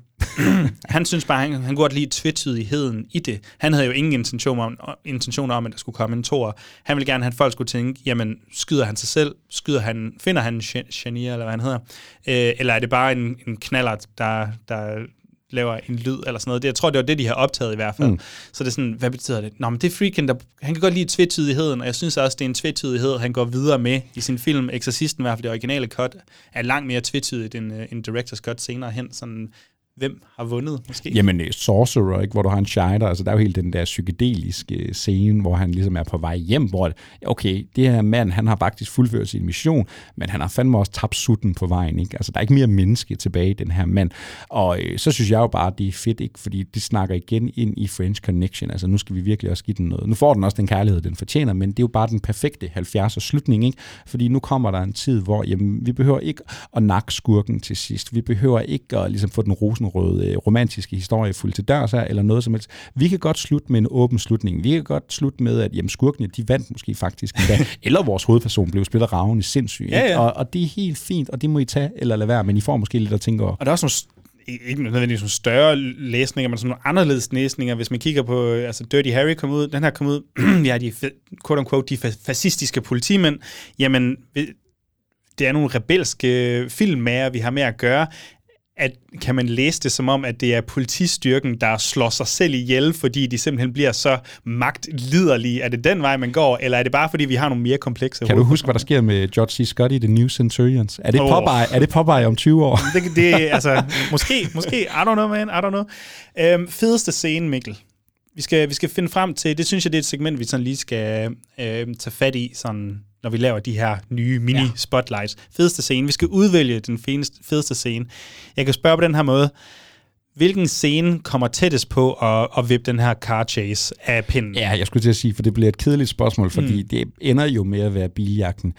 han synes bare, han, han kunne godt lide tvetydigheden i det. Han havde jo ingen intention om, intentioner om, at der skulle komme en tor. Han ville gerne have, at folk skulle tænke, jamen, skyder han sig selv? Skyder han, finder han Shania, eller hvad han hedder? Øh, eller er det bare en, en knaller, der, der laver en lyd eller sådan noget. Det, jeg tror, det var det, de har optaget i hvert fald. Mm. Så det er sådan, hvad betyder det? Nå, men det er Freakin, der, han kan godt lide tvetydigheden, og jeg synes også, det er en tvetydighed, han går videre med i sin film. Exorcisten, i hvert fald det originale cut, er langt mere tvetydigt end, uh, end Director's Cut senere hen. Sådan, hvem har vundet, måske? Jamen, øh, Sorcerer, ikke, hvor du har en shider, altså der er jo helt den der psykedeliske øh, scene, hvor han ligesom er på vej hjem, hvor, okay, det her mand, han har faktisk fuldført sin mission, men han har fandme også tabt sutten på vejen, ikke? Altså, der er ikke mere menneske tilbage i den her mand. Og øh, så synes jeg jo bare, at det er fedt, ikke? Fordi det snakker igen ind i French Connection. Altså, nu skal vi virkelig også give den noget. Nu får den også den kærlighed, den fortjener, men det er jo bare den perfekte 70'er slutning, ikke? Fordi nu kommer der en tid, hvor jamen, vi behøver ikke at nakke skurken til sidst. Vi behøver ikke at ligesom, få den rosen øh, romantiske historie fuldt til dørs her, eller noget som helst. Vi kan godt slutte med en åben slutning. Vi kan godt slutte med, at jamen, skurkene, de vandt måske faktisk endda. eller vores hovedperson blev spillet ravende sindssyg. Ja, ja. Og, og det er helt fint, og det må I tage eller lade være, men I får måske lidt at tænke over. Og der er også nogle ikke nødvendigvis nogle større læsninger, men sådan nogle anderledes læsninger. Hvis man kigger på, altså Dirty Harry kom ud, den her kom ud, har de, quote unquote, de fascistiske politimænd, jamen, det er nogle rebelske filmmager, vi har med at gøre at, kan man læse det som om, at det er politistyrken, der slår sig selv ihjel, fordi de simpelthen bliver så magtliderlige? Er det den vej, man går, eller er det bare, fordi vi har nogle mere komplekse Kan du huske, hvad der sker med George C. Scott i The New Centurions? Er det, oh. Popeye, er det Popeye om 20 år? det, det, altså, måske, måske, I don't know, man, I don't know. Øhm, fedeste scene, Mikkel. Vi skal, vi skal finde frem til, det synes jeg, det er et segment, vi sådan lige skal øh, tage fat i, sådan når vi laver de her nye mini-spotlights. Ja. Fedeste scene. Vi skal udvælge den fedeste, fedeste scene. Jeg kan spørge på den her måde. Hvilken scene kommer tættest på at, at vippe den her car chase af pinden? Ja, jeg skulle til at sige, for det bliver et kedeligt spørgsmål, fordi mm. det ender jo med at være biljagten.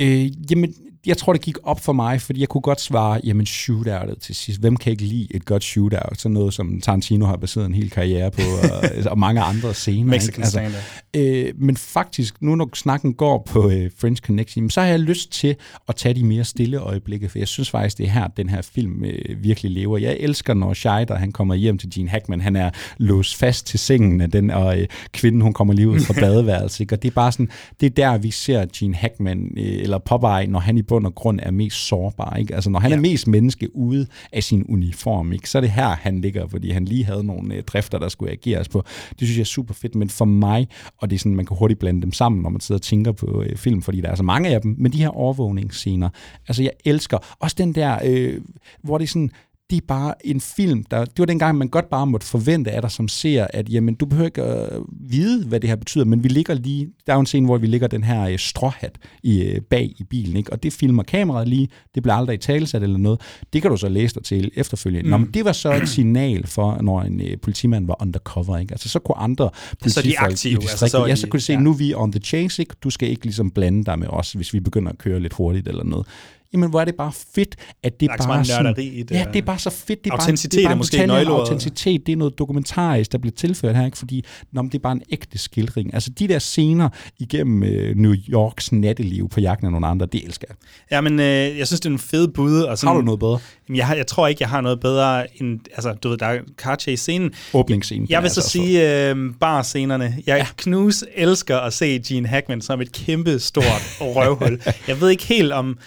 Øh, jamen, jeg tror, det gik op for mig, fordi jeg kunne godt svare, jamen shootoutet til sidst. Hvem kan ikke lide et godt shootout? Sådan noget, som Tarantino har baseret en hel karriere på, og, og mange andre scener. Mexican ikke? Altså, øh, men faktisk, nu når snakken går på øh, French Connection, så har jeg lyst til at tage de mere stille øjeblikke, for jeg synes faktisk, det er her, den her film øh, virkelig lever. Jeg elsker, når Scheider, han kommer hjem til Gene Hackman, han er låst fast til sengen af den, og øh, kvinden, hun kommer lige ud fra badeværelset. Ikke? Og det er bare sådan, det er der, vi ser Gene Hackman, øh, eller Popeye, når han i bund og grund er mest sårbar. Ikke? Altså, når han ja. er mest menneske ude af sin uniform, ikke? så er det her, han ligger, fordi han lige havde nogle øh, drifter, der skulle ageres på. Det synes jeg er super fedt, men for mig, og det er sådan, man kan hurtigt blande dem sammen, når man sidder og tænker på øh, film, fordi der er så mange af dem, men de her overvågningsscener, altså jeg elsker også den der, øh, hvor det er sådan, det er bare en film, der, det var dengang, man godt bare måtte forvente af dig som ser, at jamen, du behøver ikke at vide, hvad det her betyder, men vi ligger lige, der er jo en scene, hvor vi ligger den her øh, stråhat i, øh, bag i bilen, ikke? og det filmer kameraet lige, det bliver aldrig i talesat eller noget, det kan du så læse dig til efterfølgende. Mm. Nå, men det var så et signal for, når en øh, politimand var undercover, ikke? altså så kunne andre politifolk så de aktive, i distriktet, altså, så ja, så kunne de se, ja. nu er vi on the chase, ikke? du skal ikke ligesom blande dig med os, hvis vi begynder at køre lidt hurtigt eller noget jamen hvor er det bare fedt, at det er bare sådan, i det, ja, det er bare så fedt. Det er autenticitet bare, det er, bare er måske nøgleordet. Autenticitet, det er noget dokumentarisk, der bliver tilført her, ikke? fordi nå, det er bare en ægte skildring. Altså de der scener igennem øh, New Yorks natteliv på jagten af nogle andre, det elsker jeg. Ja, men øh, jeg synes, det er en fed bud. Og sådan, har du noget bedre? Jamen, jeg, har, jeg tror ikke, jeg har noget bedre end, altså du ved, der er car chase-scenen. Åbningsscenen. Jeg, jeg vil så altså sige øh, bar-scenerne. Jeg ja. knus elsker at se Gene Hackman som et kæmpe stort røvhul. Jeg ved ikke helt om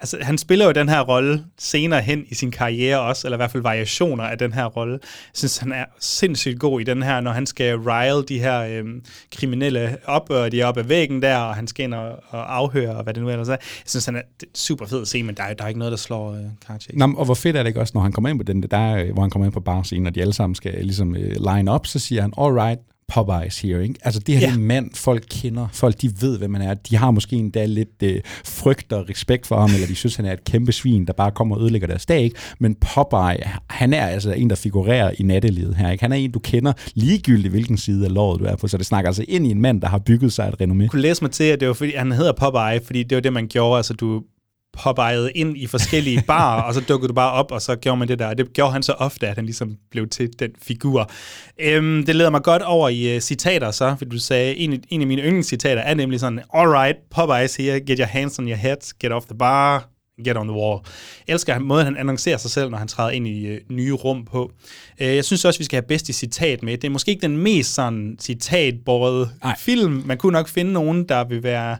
altså, han spiller jo den her rolle senere hen i sin karriere også, eller i hvert fald variationer af den her rolle. Jeg synes, han er sindssygt god i den her, når han skal rile de her øh, kriminelle op, og de er oppe af væggen der, og han skal ind og, og afhøre, og hvad det nu ellers er. Jeg synes, han er super fed at se, men der er, der er ikke noget, der slår øh, karakter. Nå, og hvor fedt er det ikke også, når han kommer ind på den der, øh, hvor han kommer ind på barscenen, og de alle sammen skal ligesom øh, line up, så siger han, all right, Popeyes her, ikke? Altså det her ja. er en mand, folk kender, folk de ved, hvem man er. De har måske endda lidt øh, frygt og respekt for ham, eller de synes, han er et kæmpe svin, der bare kommer og ødelægger deres dag, ikke? Men Popeye, han er altså en, der figurerer i nattelivet her, ikke? Han er en, du kender ligegyldigt, hvilken side af låret du er på, så det snakker altså ind i en mand, der har bygget sig et renommé. Jeg kunne læse mig til, at det var fordi, han hedder Popeye, fordi det var det, man gjorde, altså du påbejet ind i forskellige barer, og så dukkede du bare op, og så gjorde man det der. Og det gjorde han så ofte, at han ligesom blev til den figur. Øhm, det leder mig godt over i uh, citater så, for du sagde, en, en af mine yndlingscitater er nemlig sådan, alright, Popeyes here, get your hands on your head, get off the bar, get on the wall. Jeg elsker måden, han annoncerer sig selv, når han træder ind i uh, nye rum på. Uh, jeg synes også, vi skal have bedste citat med. Det er måske ikke den mest sådan citatbordet film. Man kunne nok finde nogen, der vil være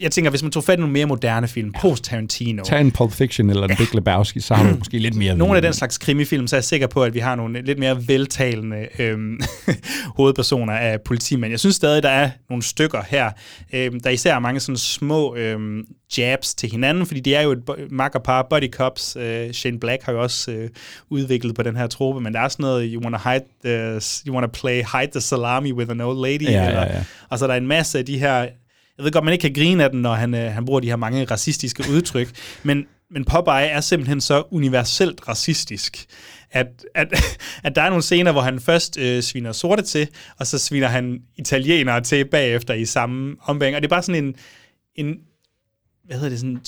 jeg tænker, hvis man tog fat i nogle mere moderne film, ja. post-Tarantino. Tag en Pulp Fiction eller en ja. Big Lebowski, så har du måske lidt mere... Nogle af den slags krimifilm, så er jeg sikker på, at vi har nogle lidt mere veltalende øhm, hovedpersoner af politimænd. Jeg synes stadig, der er nogle stykker her. Øhm, der er især mange sådan små øhm, jabs til hinanden, fordi de er jo et makkerpar, buddy cops. Øh, Shane Black har jo også øh, udviklet på den her trope, men der er sådan noget, you wanna, hide the, you wanna play hide the salami with an old lady. Ja, eller, ja, ja. Og så er der en masse af de her jeg ved godt, man ikke kan grine af den, når han, øh, han bruger de her mange racistiske udtryk, men, men Popeye er simpelthen så universelt racistisk, at, at, at der er nogle scener, hvor han først øh, sviner sorte til, og så sviner han italienere til bagefter i samme ombæring. Og det er bare sådan en, en hvad hedder det, sådan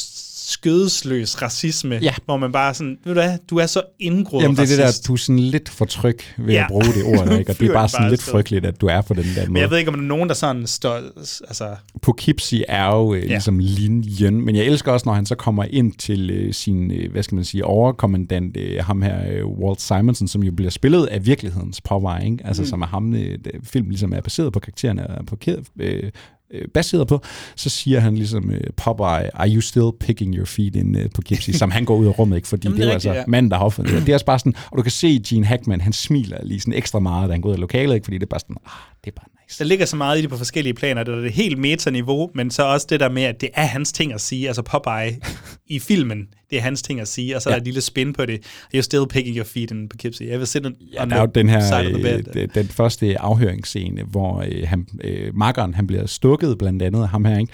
skødesløs racisme, ja. hvor man bare sådan, ved du hvad, du er så indgroet Jamen det er racist. det der, du er sådan lidt for tryg ved ja. at bruge det ord, ikke? og det er bare sådan bare lidt frygteligt, at du er på den der måde. Men jeg ved ikke, om der er nogen, der sådan står, altså... Poughkeepsie er jo øh, ja. ligesom linjen, men jeg elsker også, når han så kommer ind til øh, sin, øh, hvad skal man sige, overkommandant, øh, ham her, øh, Walt Simonson, som jo bliver spillet af virkelighedens Popeye, ikke? altså mm. som er ham, øh, film ligesom er baseret på karaktererne, på øh, øh, baseret på, så siger han ligesom, øh, Popeye, are you still picking your feet in uh, på Gipsy, som han går ud af rummet, ikke? fordi Jamen, det er jo altså ja. manden, der har opfundet det. Det er også bare sådan, og du kan se Gene Hackman, han smiler lige sådan ekstra meget, da han går ud af lokalet, ikke? fordi det er bare sådan, ah, det er bare nice. Der ligger så meget i det på forskellige planer. Det er det helt meta-niveau, men så også det der med, at det er hans ting at sige. Altså Popeye i filmen, det er hans ting at sige, og så ja. er der et lille spin på det. You're still picking your feet in Poughkeepsie. Jeg vil sætte ja, der er jo den her, øh, den, den første afhøringsscene, hvor øh, han, øh, makkeren, han bliver stukket blandt andet af ham her, ikke?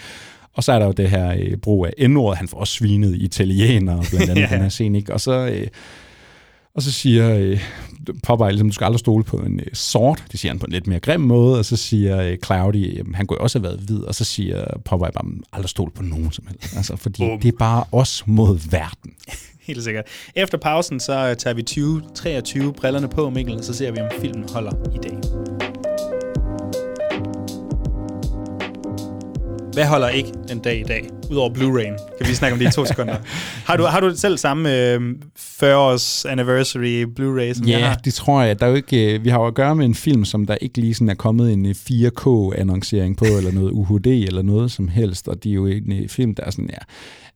Og så er der jo det her øh, brug af n Han får også svinet italiener, blandt andet ja. den her scene, ikke? Og så... Øh, og så siger øh, Popeye, ligesom, du skal aldrig stole på en øh, sort. Det siger han på en lidt mere grim måde. Og så siger øh, Cloudy, jamen, han kunne også have været hvid. Og så siger Popeye bare, aldrig stole på nogen som helst. Altså, fordi det er bare os mod verden. Helt sikkert. Efter pausen, så tager vi 2023 brillerne på, Mikkel, og så ser vi, om filmen holder i dag. Hvad holder ikke den dag i dag? Udover Blu-ray. Kan vi snakke om det i to sekunder? Har du, har du selv samme øh, 40-års anniversary Blu-ray, ja, har? det tror jeg. Der er jo ikke, øh, vi har jo at gøre med en film, som der ikke lige sådan er kommet en 4K-annoncering på, eller noget UHD, eller noget som helst. Og det er jo en øh, film, der er sådan, ja,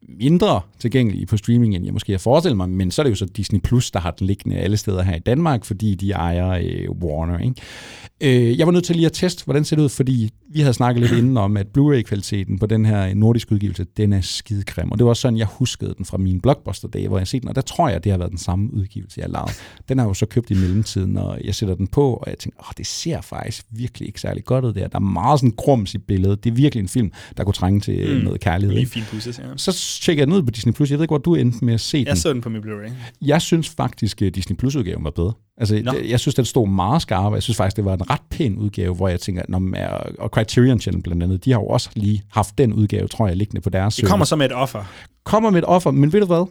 mindre tilgængelige på streaming, end jeg måske har forestillet mig, men så er det jo så Disney Plus, der har den liggende alle steder her i Danmark, fordi de ejer øh, Warner. Ikke? Øh, jeg var nødt til lige at teste, hvordan ser det ud, fordi vi havde snakket lidt inden om, at Blu-ray-kvaliteten på den her nordiske udgivelse, den er skidegrim. Og det var også sådan, jeg huskede den fra min blockbuster-dage, hvor jeg set den, og der tror jeg, det har været den samme udgivelse, jeg lavede. Den har jo så købt i mellemtiden, og jeg sætter den på, og jeg tænker, åh, det ser faktisk virkelig ikke særlig godt ud der. Der er meget sådan grums i billedet. Det er virkelig en film, der kunne trænge til mm. noget kærlighed. Lige fint pusses, ja. Så tjekker jeg den ud på Disney+. Plus. Jeg ved ikke, hvor du endte med at se jeg den. Jeg så den på min Blu-ray. Jeg synes faktisk, at Disney Plus-udgaven var bedre. Altså, no. jeg synes, den stod meget skarp, jeg synes faktisk, det var en ret pæn udgave, hvor jeg tænker, når man, og Criterion Channel blandt andet, de har jo også lige haft den udgave, tror jeg, liggende på deres Det kommer så med et offer. Kommer med et offer, men ved du hvad?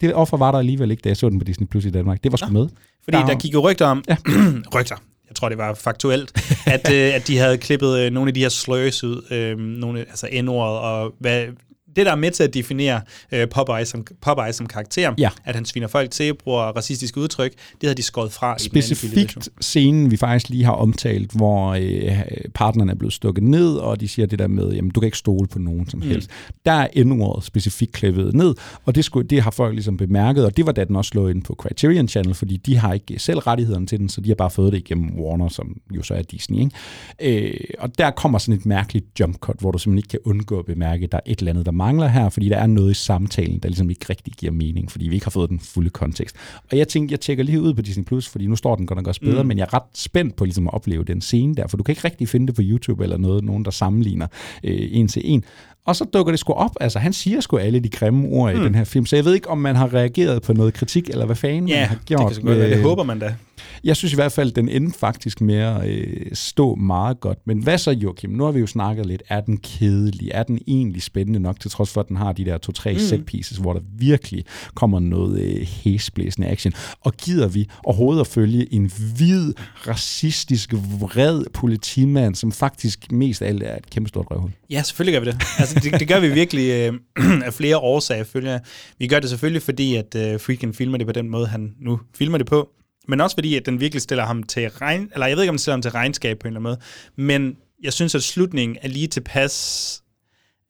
Det offer var der alligevel ikke, da jeg så den på Disney Plus i Danmark. Det var sgu no. med. Fordi der, der gik jo rygter om, ja. rygter, jeg tror det var faktuelt, at, øh, at de havde klippet øh, nogle af de her slurs ud, øh, nogle, altså N-ordet, og hvad, det, der er med til at definere øh, Popeye, som, Popeye som karakter, ja. at han sviner folk til, bruger racistiske udtryk, det havde de skåret fra Specifikt i scenen, vi faktisk lige har omtalt, hvor øh, partnerne er blevet stukket ned, og de siger det der med, jamen du kan ikke stole på nogen som mm. helst. Der er endordet specifikt klippet ned, og det, skulle, det har folk ligesom bemærket, og det var da den også slået ind på Criterion Channel, fordi de har ikke selv rettighederne til den, så de har bare fået det igennem Warner, som jo så er Disney. Ikke? Øh, og der kommer sådan et mærkeligt jump cut, hvor du simpelthen ikke kan undgå at bemærke, at der er et eller andet, der mangler her, fordi der er noget i samtalen, der ligesom ikke rigtig giver mening, fordi vi ikke har fået den fulde kontekst. Og jeg tænkte, jeg tjekker lige ud på Disney+, Plus, fordi nu står den godt nok også bedre, mm. men jeg er ret spændt på ligesom at opleve den scene der, for du kan ikke rigtig finde det på YouTube eller noget, nogen der sammenligner øh, en til en. Og så dukker det sgu op. Altså, han siger sgu alle de grimme ord mm. i den her film, så jeg ved ikke, om man har reageret på noget kritik, eller hvad fanden ja, man har gjort. det kan det, det håber man da. Jeg synes i hvert fald, den endte faktisk med at øh, stå meget godt. Men hvad så, Joachim? Nu har vi jo snakket lidt. Er den kedelig? Er den egentlig spændende nok, til trods for, at den har de der to-tre mm. set pieces, hvor der virkelig kommer noget øh, hæsblæsende action? Og gider vi overhovedet at følge en hvid, racistisk, vred politimand, som faktisk mest af alt er et kæmpe stort røvhul? Ja, selvfølgelig gør vi det. Altså, det, det gør vi virkelig øh, af flere årsager. Følger. Vi gør det selvfølgelig, fordi at øh, Freakin filmer det på den måde, han nu filmer det på men også fordi, at den virkelig stiller ham til regn, eller jeg ved ikke, om den stiller ham til regnskab på en eller anden måde, men jeg synes, at slutningen er lige tilpas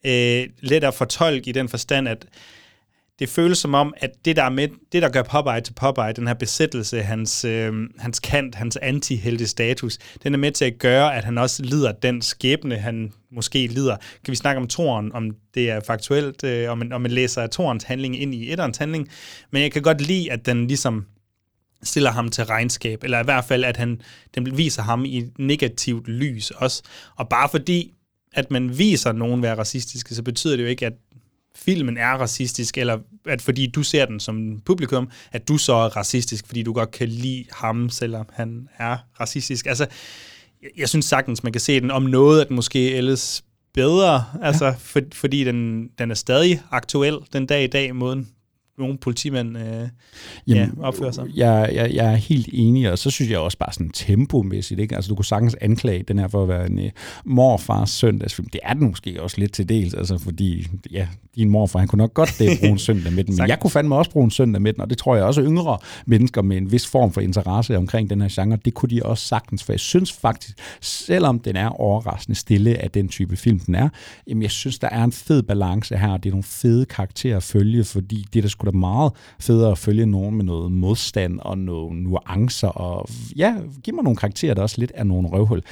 øh, let at fortolke i den forstand, at det føles som om, at det der, med, det, der gør Popeye til Popeye, den her besættelse, hans, øh, hans kant, hans anti status, den er med til at gøre, at han også lider den skæbne, han måske lider. Kan vi snakke om Toren, om det er faktuelt, øh, om, man, om man læser Torens handling ind i etterens handling, men jeg kan godt lide, at den ligesom stiller ham til regnskab, eller i hvert fald, at han, den viser ham i negativt lys også. Og bare fordi, at man viser nogen være racistiske, så betyder det jo ikke, at filmen er racistisk, eller at fordi du ser den som publikum, at du så er racistisk, fordi du godt kan lide ham, selvom han er racistisk. Altså, jeg, jeg synes sagtens, man kan se den om noget, at måske ellers bedre, altså, ja. for, fordi den, den er stadig aktuel den dag i dag, måden nogle politimænd øh, Jamen, ja, opfører sig. Jeg, jeg, jeg er helt enig, og så synes jeg også bare sådan tempomæssigt, ikke? Altså du kunne sagtens anklage den her for at være en uh, morfars søndagsfilm. Det er den måske også lidt til dels, altså fordi, ja, din morfar, han kunne nok godt det bruge en søndag med den, men jeg kunne fandme også bruge en søndag med den, og det tror jeg også yngre mennesker med en vis form for interesse omkring den her genre, det kunne de også sagtens, for jeg synes faktisk, selvom den er overraskende stille af den type film, den er, jamen jeg synes, der er en fed balance her, og det er nogle fede karakterer at følge, fordi det der skulle da meget federe at følge nogen med noget modstand og nogle nuancer, og ja, giv mig nogle karakterer, der også lidt er nogle røvhul.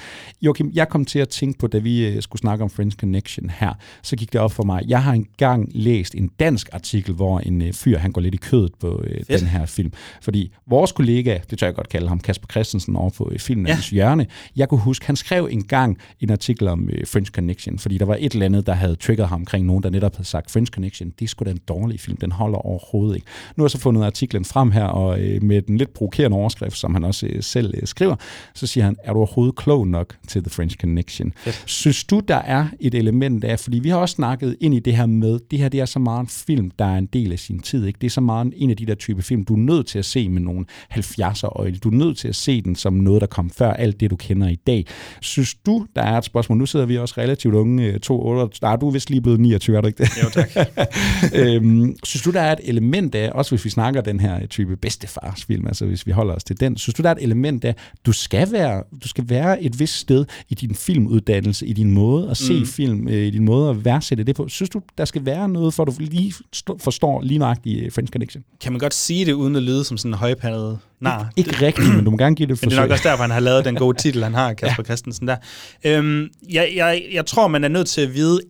Joachim, jeg kom til at tænke på, da vi øh, skulle snakke om Friends Connection her, så gik det op for mig, jeg har engang læst en dansk artikel, hvor en øh, fyr, han går lidt i kødet på øh, den her film. Fordi vores kollega, det tør jeg godt kalde ham, Kasper Christensen over på øh, filmen ja. Hjørne, jeg kunne huske, han skrev en gang en artikel om French Connection, fordi der var et eller andet, der havde triggeret ham omkring nogen, der netop havde sagt, French Connection, det er sgu da en dårlig film, den holder overhovedet ikke. Nu har jeg så fundet artiklen frem her, og øh, med den lidt provokerende overskrift, som han også øh, selv øh, skriver, så siger han, er du overhovedet klog nok til The French Connection? Ja. Synes du, der er et element af, fordi vi har også snakket ind i det her med, det her det er så meget en film, der er en del af sin tid. Ikke? Det er så meget en af de der type film, du er nødt til at se med nogle 70'er øjne. Du er nødt til at se den som noget, der kom før alt det, du kender i dag. Synes du, der er et spørgsmål, nu sidder vi også relativt unge, to 8, nej, du er vist lige blevet 29, er du ikke det? Jo, tak. øhm, synes du, der er et element af, også hvis vi snakker den her type bedstefarsfilm, altså hvis vi holder os til den, synes du, der er et element af, du skal være, du skal være et vist sted i din filmuddannelse, i din måde at se mm. film, øh, i din måde at værdsætte det på. Synes du, der skal være noget, for at du lige forstår lige nøjagtigt øh, French Connection? Kan man godt sige det, uden at lyde som sådan en højpandet Nej, ikke, ikke rigtigt, men du må gerne give det forsøg. Men det er nok også derfor, han har lavet den gode titel, han har, Kasper ja. Christensen der. Øhm, jeg, jeg, jeg tror, man er nødt til at vide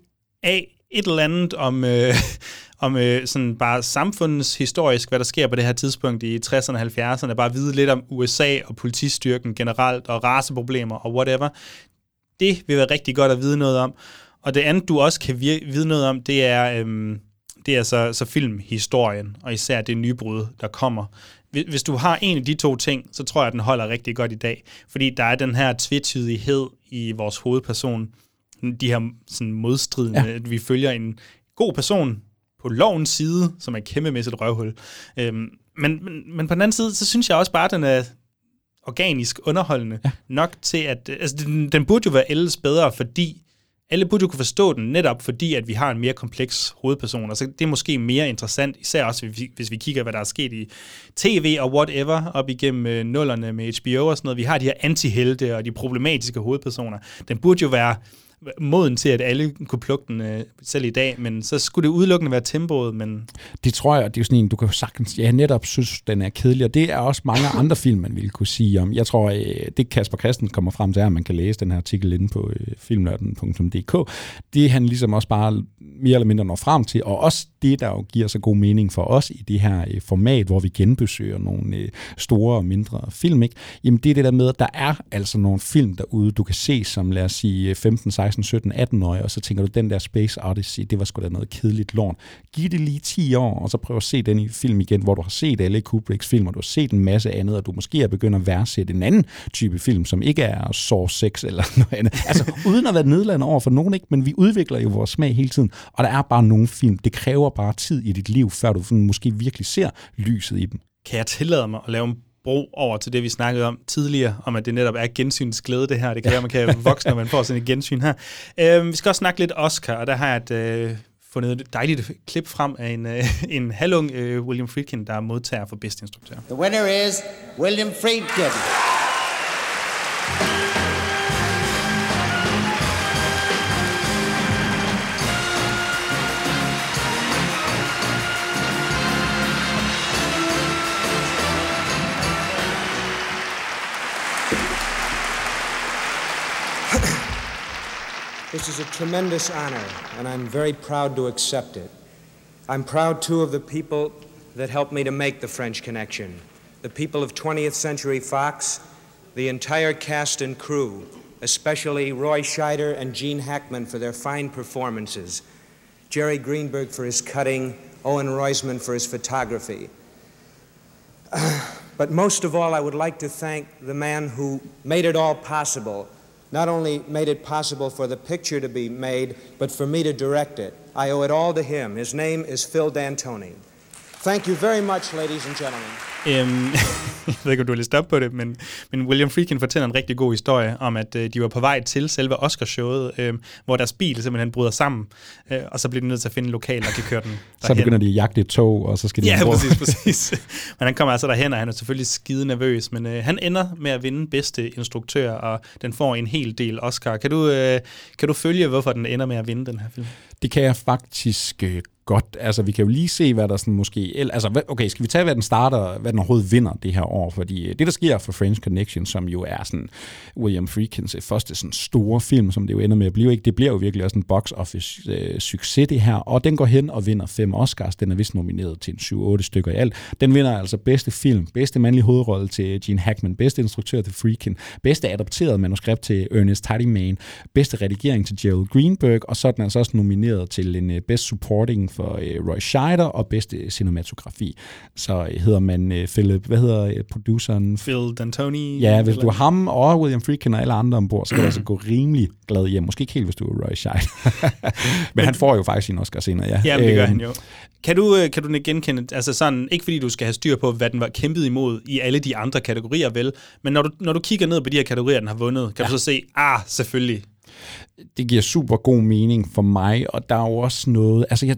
af et eller andet om, øh, om øh, sådan bare samfundets historisk, hvad der sker på det her tidspunkt i 60'erne og 70'erne, bare vide lidt om USA og politistyrken generelt, og raceproblemer og whatever. Det vil være rigtig godt at vide noget om. Og det andet, du også kan vide noget om, det er, øhm, det er så, så filmhistorien, og især det nybrud, der kommer. Hvis du har en af de to ting, så tror jeg, at den holder rigtig godt i dag. Fordi der er den her tvetydighed i vores hovedperson, de her sådan modstridende, ja. at vi følger en god person på lovens side, som er et kæmpemæssigt røvhul. Øhm, men, men, men på den anden side, så synes jeg også bare, at den er organisk underholdende ja. nok til, at altså, den, den burde jo være ellers bedre, fordi alle burde jo kunne forstå den, netop fordi, at vi har en mere kompleks hovedperson. Altså, det er måske mere interessant, især også, hvis vi, hvis vi kigger, hvad der er sket i tv og whatever, op igennem øh, nullerne med HBO og sådan noget. Vi har de her antihelte og de problematiske hovedpersoner. Den burde jo være moden til, at alle kunne plukke den øh, selv i dag, men så skulle det udelukkende være tempoet, men... Det tror jeg, det er jo sådan en, du kan jo sagtens, jeg netop synes, den er kedelig, og det er også mange andre film, man ville kunne sige om. Jeg tror, øh, det Kasper Christen kommer frem til, at man kan læse den her artikel inde på øh, filmnørden.dk, det han ligesom også bare mere eller mindre når frem til, og også det, der jo giver så god mening for os i det her øh, format, hvor vi genbesøger nogle øh, store og mindre film, ikke? jamen det er det der med, at der er altså nogle film derude, du kan se som, lad os sige, 15, 16, 17, 18 år, og så tænker du, den der Space Odyssey, det var sgu da noget kedeligt lort. Giv det lige 10 år, og så prøv at se den i film igen, hvor du har set alle Kubricks film, og du har set en masse andet, og du måske er begyndt at værdsætte en anden type film, som ikke er Saw 6 eller noget andet. Altså, uden at være nedladende over for nogen, ikke? men vi udvikler jo vores smag hele tiden, og der er bare nogle film, det kræver bare tid i dit liv, før du måske virkelig ser lyset i dem. Kan jeg tillade mig at lave en bro over til det, vi snakkede om tidligere, om at det netop er gensynsglæde, det her. Det kan ja. være, man kan vokse, når man får sådan et gensyn her. Uh, vi skal også snakke lidt Oscar, og der har jeg et, uh, fundet et dejligt klip frem af en, uh, en halvung uh, William Friedkin, der er modtager for bedste instruktør. The winner is William Friedkin. This is a tremendous honor, and I'm very proud to accept it. I'm proud, too, of the people that helped me to make the French Connection. The people of 20th Century Fox, the entire cast and crew, especially Roy Scheider and Gene Hackman for their fine performances, Jerry Greenberg for his cutting, Owen Roisman for his photography. but most of all, I would like to thank the man who made it all possible. Not only made it possible for the picture to be made, but for me to direct it. I owe it all to him. His name is Phil D'Antoni. Thank you very much, ladies and gentlemen. Øhm, jeg ved ikke, om du har læst op på det, men, men William Friedkin fortæller en rigtig god historie om, at øh, de var på vej til selve Oscarshowet, øh, hvor deres bil simpelthen bryder sammen, øh, og så bliver de nødt til at finde en lokal, der kan køre den derhen. Så begynder de at jagte et tog, og så skal de... Ja, præcis, præcis. men han kommer altså derhen, og han er selvfølgelig skide nervøs, men øh, han ender med at vinde bedste instruktør, og den får en hel del Oscar. Kan du, øh, kan du følge, hvorfor den ender med at vinde den her film? Det kan jeg faktisk øh, godt. Altså, vi kan jo lige se, hvad der sådan måske... Altså, okay, skal vi tage, hvad den starter, hvad den overhovedet vinder det her år? Fordi øh, det, der sker for French Connection, som jo er sådan William Friedkins første sådan store film, som det jo ender med at blive, ikke? det bliver jo virkelig også en box office øh, succes, det her. Og den går hen og vinder fem Oscars. Den er vist nomineret til en 7-8 stykker i alt. Den vinder altså bedste film, bedste mandlige hovedrolle til Gene Hackman, bedste instruktør til Friedkin, bedste adopteret manuskript til Ernest Tidyman, bedste redigering til Gerald Greenberg, og så er den altså også nomineret til en øh, Best Supporting for uh, Roy Scheider og bedste cinematografi. Så uh, hedder man uh, Philip, hvad hedder uh, produceren? Phil D'Antoni. Ja, hvis du er ham og William Friedkin og alle andre ombord, så kan du altså gå rimelig glad hjem. Måske ikke helt, hvis du er Roy Scheider. Men han får jo faktisk en Oscar senere, ja. Ja, det gør han jo. Kan du, kan du genkende, altså sådan, ikke fordi du skal have styr på, hvad den var kæmpet imod i alle de andre kategorier, vel, men når du, når du kigger ned på de her kategorier, den har vundet, kan ja. du så se, ah, selvfølgelig, det giver super god mening for mig, og der er jo også noget, altså jeg,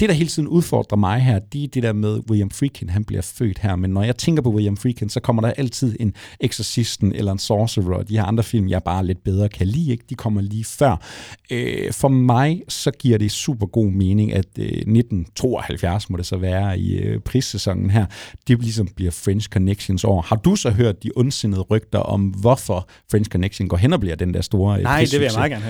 det der hele tiden udfordrer mig her, det er det der med William Friedkin, han bliver født her, men når jeg tænker på William Friedkin, så kommer der altid en Exorcisten eller en Sorcerer, de her andre film, jeg bare lidt bedre kan lide, ikke? de kommer lige før. Øh, for mig, så giver det super god mening, at øh, 1972 må det så være i øh, prissæsonen her, det ligesom bliver French Connections år. Har du så hørt de ondsindede rygter om, hvorfor French Connection går hen og bliver den der store øh, Nej, det vil jeg meget gerne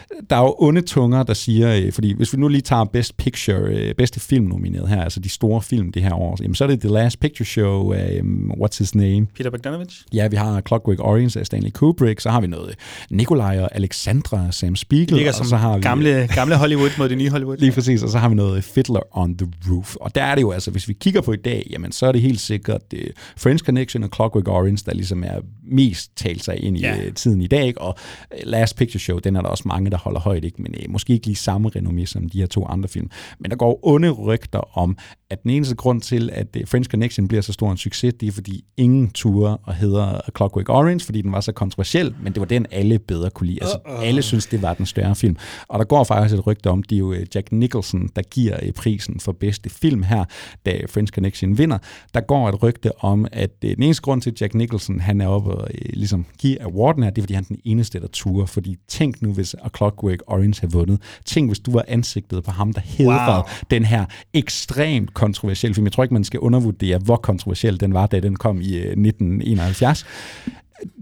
der er jo onde tunger, der siger, øh, fordi hvis vi nu lige tager Best Picture, øh, bedste film nomineret her, altså de store film det her år, jamen så er det The Last Picture Show af, um, what's his name? Peter Bogdanovich? Ja, vi har Clockwork Orange af Stanley Kubrick, så har vi noget Nikolaj og Alexandra, Sam Spiegel. Ligger som og så har vi, gamle, gamle Hollywood mod det nye Hollywood. Lige præcis, og så har vi noget Fiddler on the Roof. Og der er det jo altså, hvis vi kigger på i dag, jamen så er det helt sikkert uh, French Connection og Clockwork Orange, der ligesom er mest talt sig ind i ja. tiden i dag, ikke? og Last Picture Show, den er der også mange, der holder højt, ikke? men øh, måske ikke lige samme renommé som de her to andre film. Men der går onde rygter om, at den eneste grund til, at øh, French Connection bliver så stor en succes, det er fordi ingen ture og hedder Clockwork Orange, fordi den var så kontroversiel, men det var den, alle bedre kunne lide. Altså, uh-uh. alle synes, det var den større film. Og der går faktisk et rygte om, det er jo øh, Jack Nicholson, der giver øh, prisen for bedste film her, da French Connection vinder. Der går et rygte om, at den eneste grund til, at Jack Nicholson han er oppe og ligesom giver awarden her, det er, fordi han er den eneste, der turer. Fordi tænk nu, hvis A Clockwork Orange havde vundet. Tænk, hvis du var ansigtet på ham, der hedder wow. den her ekstremt kontroversielle film. Jeg tror ikke, man skal undervurdere, hvor kontroversiel den var, da den kom i 1971.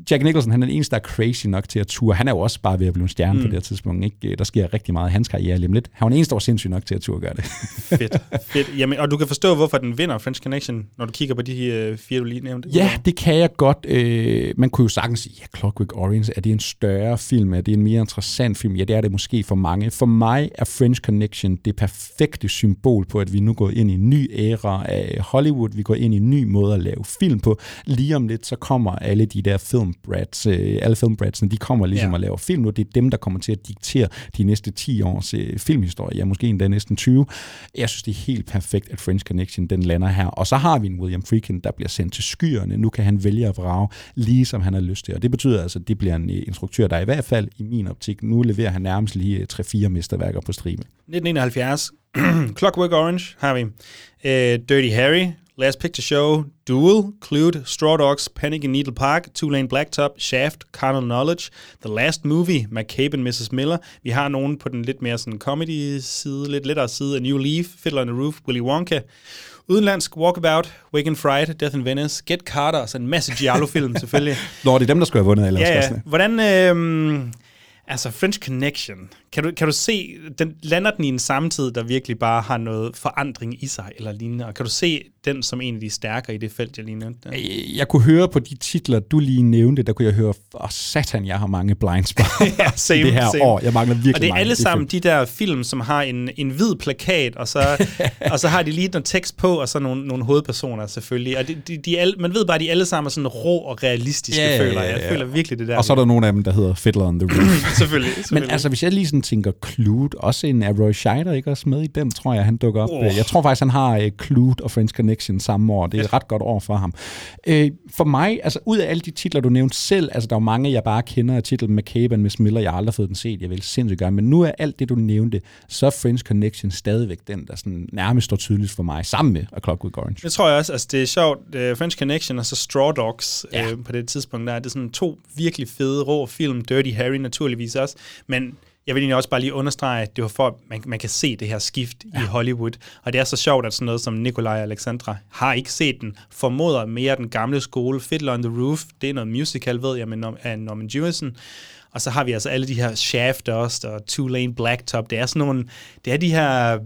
Øh, Jack Nicholson, han er den eneste, der er crazy nok til at ture. Han er jo også bare ved at blive en stjerne mm. på det her tidspunkt. Ikke? Der sker rigtig meget i hans karriere lige om lidt. Han var den eneste, der var sindssyg nok til at ture gøre det. fedt, fedt. Jamen, og du kan forstå, hvorfor den vinder French Connection, når du kigger på de her fire, du lige nævnte. Ja, det kan jeg godt. Øh, man kunne jo sagtens sige, ja, Clockwork Orange, er det en større film? Er det en mere interessant film? Ja, det er det måske for mange. For mig er French Connection det perfekte symbol på, at vi nu går ind i en ny æra af Hollywood. Vi går ind i en ny måde at lave film på. Lige om lidt, så kommer alle de der filmbrats, øh, alle filmbratsene, de kommer ligesom ja. og laver film nu. Det er dem, der kommer til at diktere de næste 10 års øh, filmhistorie, ja, måske endda næsten 20. Jeg synes, det er helt perfekt, at French Connection, den lander her. Og så har vi en William Friedkin, der bliver sendt til skyerne. Nu kan han vælge at vrage, lige som han har lyst til. Og det betyder altså, at det bliver en øh, instruktør, der i hvert fald i min optik, nu leverer han nærmest lige 3-4 øh, mesterværker på stribe. 1971, Clockwork Orange har vi. Uh, Dirty Harry, Last Picture Show, Duel, Clued, Straw Dogs, Panic in Needle Park, Two Lane Blacktop, Shaft, Carnal Knowledge, The Last Movie, McCabe and Mrs. Miller. Vi har nogen på den lidt mere sådan comedy-side, lidt lettere side, A New Leaf, Fiddler on the Roof, Willy Wonka. Udenlandsk, Walkabout, Wake and Fright, Death in Venice, Get Carter, så en masse Giallo-film selvfølgelig. Nå, det er dem, der skulle have vundet, eller ja, ja. Hvordan... Øh, Altså, French Connection, kan du, kan du se, den, lander den i en samtid, der virkelig bare har noget forandring i sig, eller lignende, og kan du se den som en af de stærkere i det felt, jeg lige nævnte? Jeg kunne høre på de titler, du lige nævnte, der kunne jeg høre, åh oh, satan, jeg har mange blindspots ja, same, det her same. år. Jeg mangler virkelig Og det er alle sammen film. de der film, som har en, en hvid plakat, og så, og så har de lige noget tekst på, og så nogle, nogle hovedpersoner selvfølgelig. Og de, de, de alle, man ved bare, at de alle sammen er sådan rå og realistiske, Ja, føler jeg. ja, Jeg ja. føler virkelig det der. Og så er der nogle af dem, der hedder Fiddler on the Roof. selvfølgelig, Men altså, hvis jeg lige sådan tænker Clute, også en er Roy Scheider ikke også med i den, tror jeg, han dukker op. Oh. Jeg tror faktisk, han har uh, Clute og French Connection samme år. Det er et ret godt år for ham. Uh, for mig, altså ud af alle de titler, du nævnte selv, altså der er jo mange, jeg bare kender af titlen McCabe and Miss Miller. Jeg har aldrig fået den set, jeg vil sindssygt gøre. Men nu er alt det, du nævnte, så er French Connection stadigvæk den, der sådan nærmest står tydeligt for mig, sammen med A Clockwork Orange. Det tror jeg også, altså det er sjovt, uh, French Connection og så Straw Dogs ja. uh, på det tidspunkt, der er det sådan to virkelig fede, rå film, Dirty Harry naturligvis også, men jeg vil egentlig også bare lige understrege, at det var for, at man, man kan se det her skift ja. i Hollywood. Og det er så sjovt, at sådan noget som Nikolaj og Alexandra har ikke set den. Formoder mere den gamle skole. Fiddler on the Roof, det er noget musical, ved jeg, med Norm- af Norman Jewison. Og så har vi altså alle de her Shaft også, og Two Lane Blacktop. Det er sådan nogle, det er de her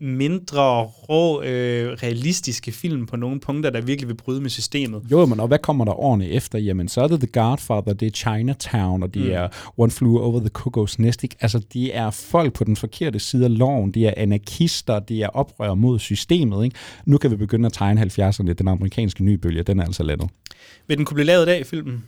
mindre rå, øh, realistiske film på nogle punkter, der virkelig vil bryde med systemet. Jo, men og hvad kommer der årene efter? Jamen, så er det The Godfather, det er Chinatown, og det mm. er One Flew Over the Cuckoo's Nest. Ikke? Altså, de er folk på den forkerte side af loven. De er anarkister, de er oprør mod systemet. Ikke? Nu kan vi begynde at tegne 70'erne. Den amerikanske nye bølge, den er altså landet. Vil den kunne blive lavet i dag, filmen?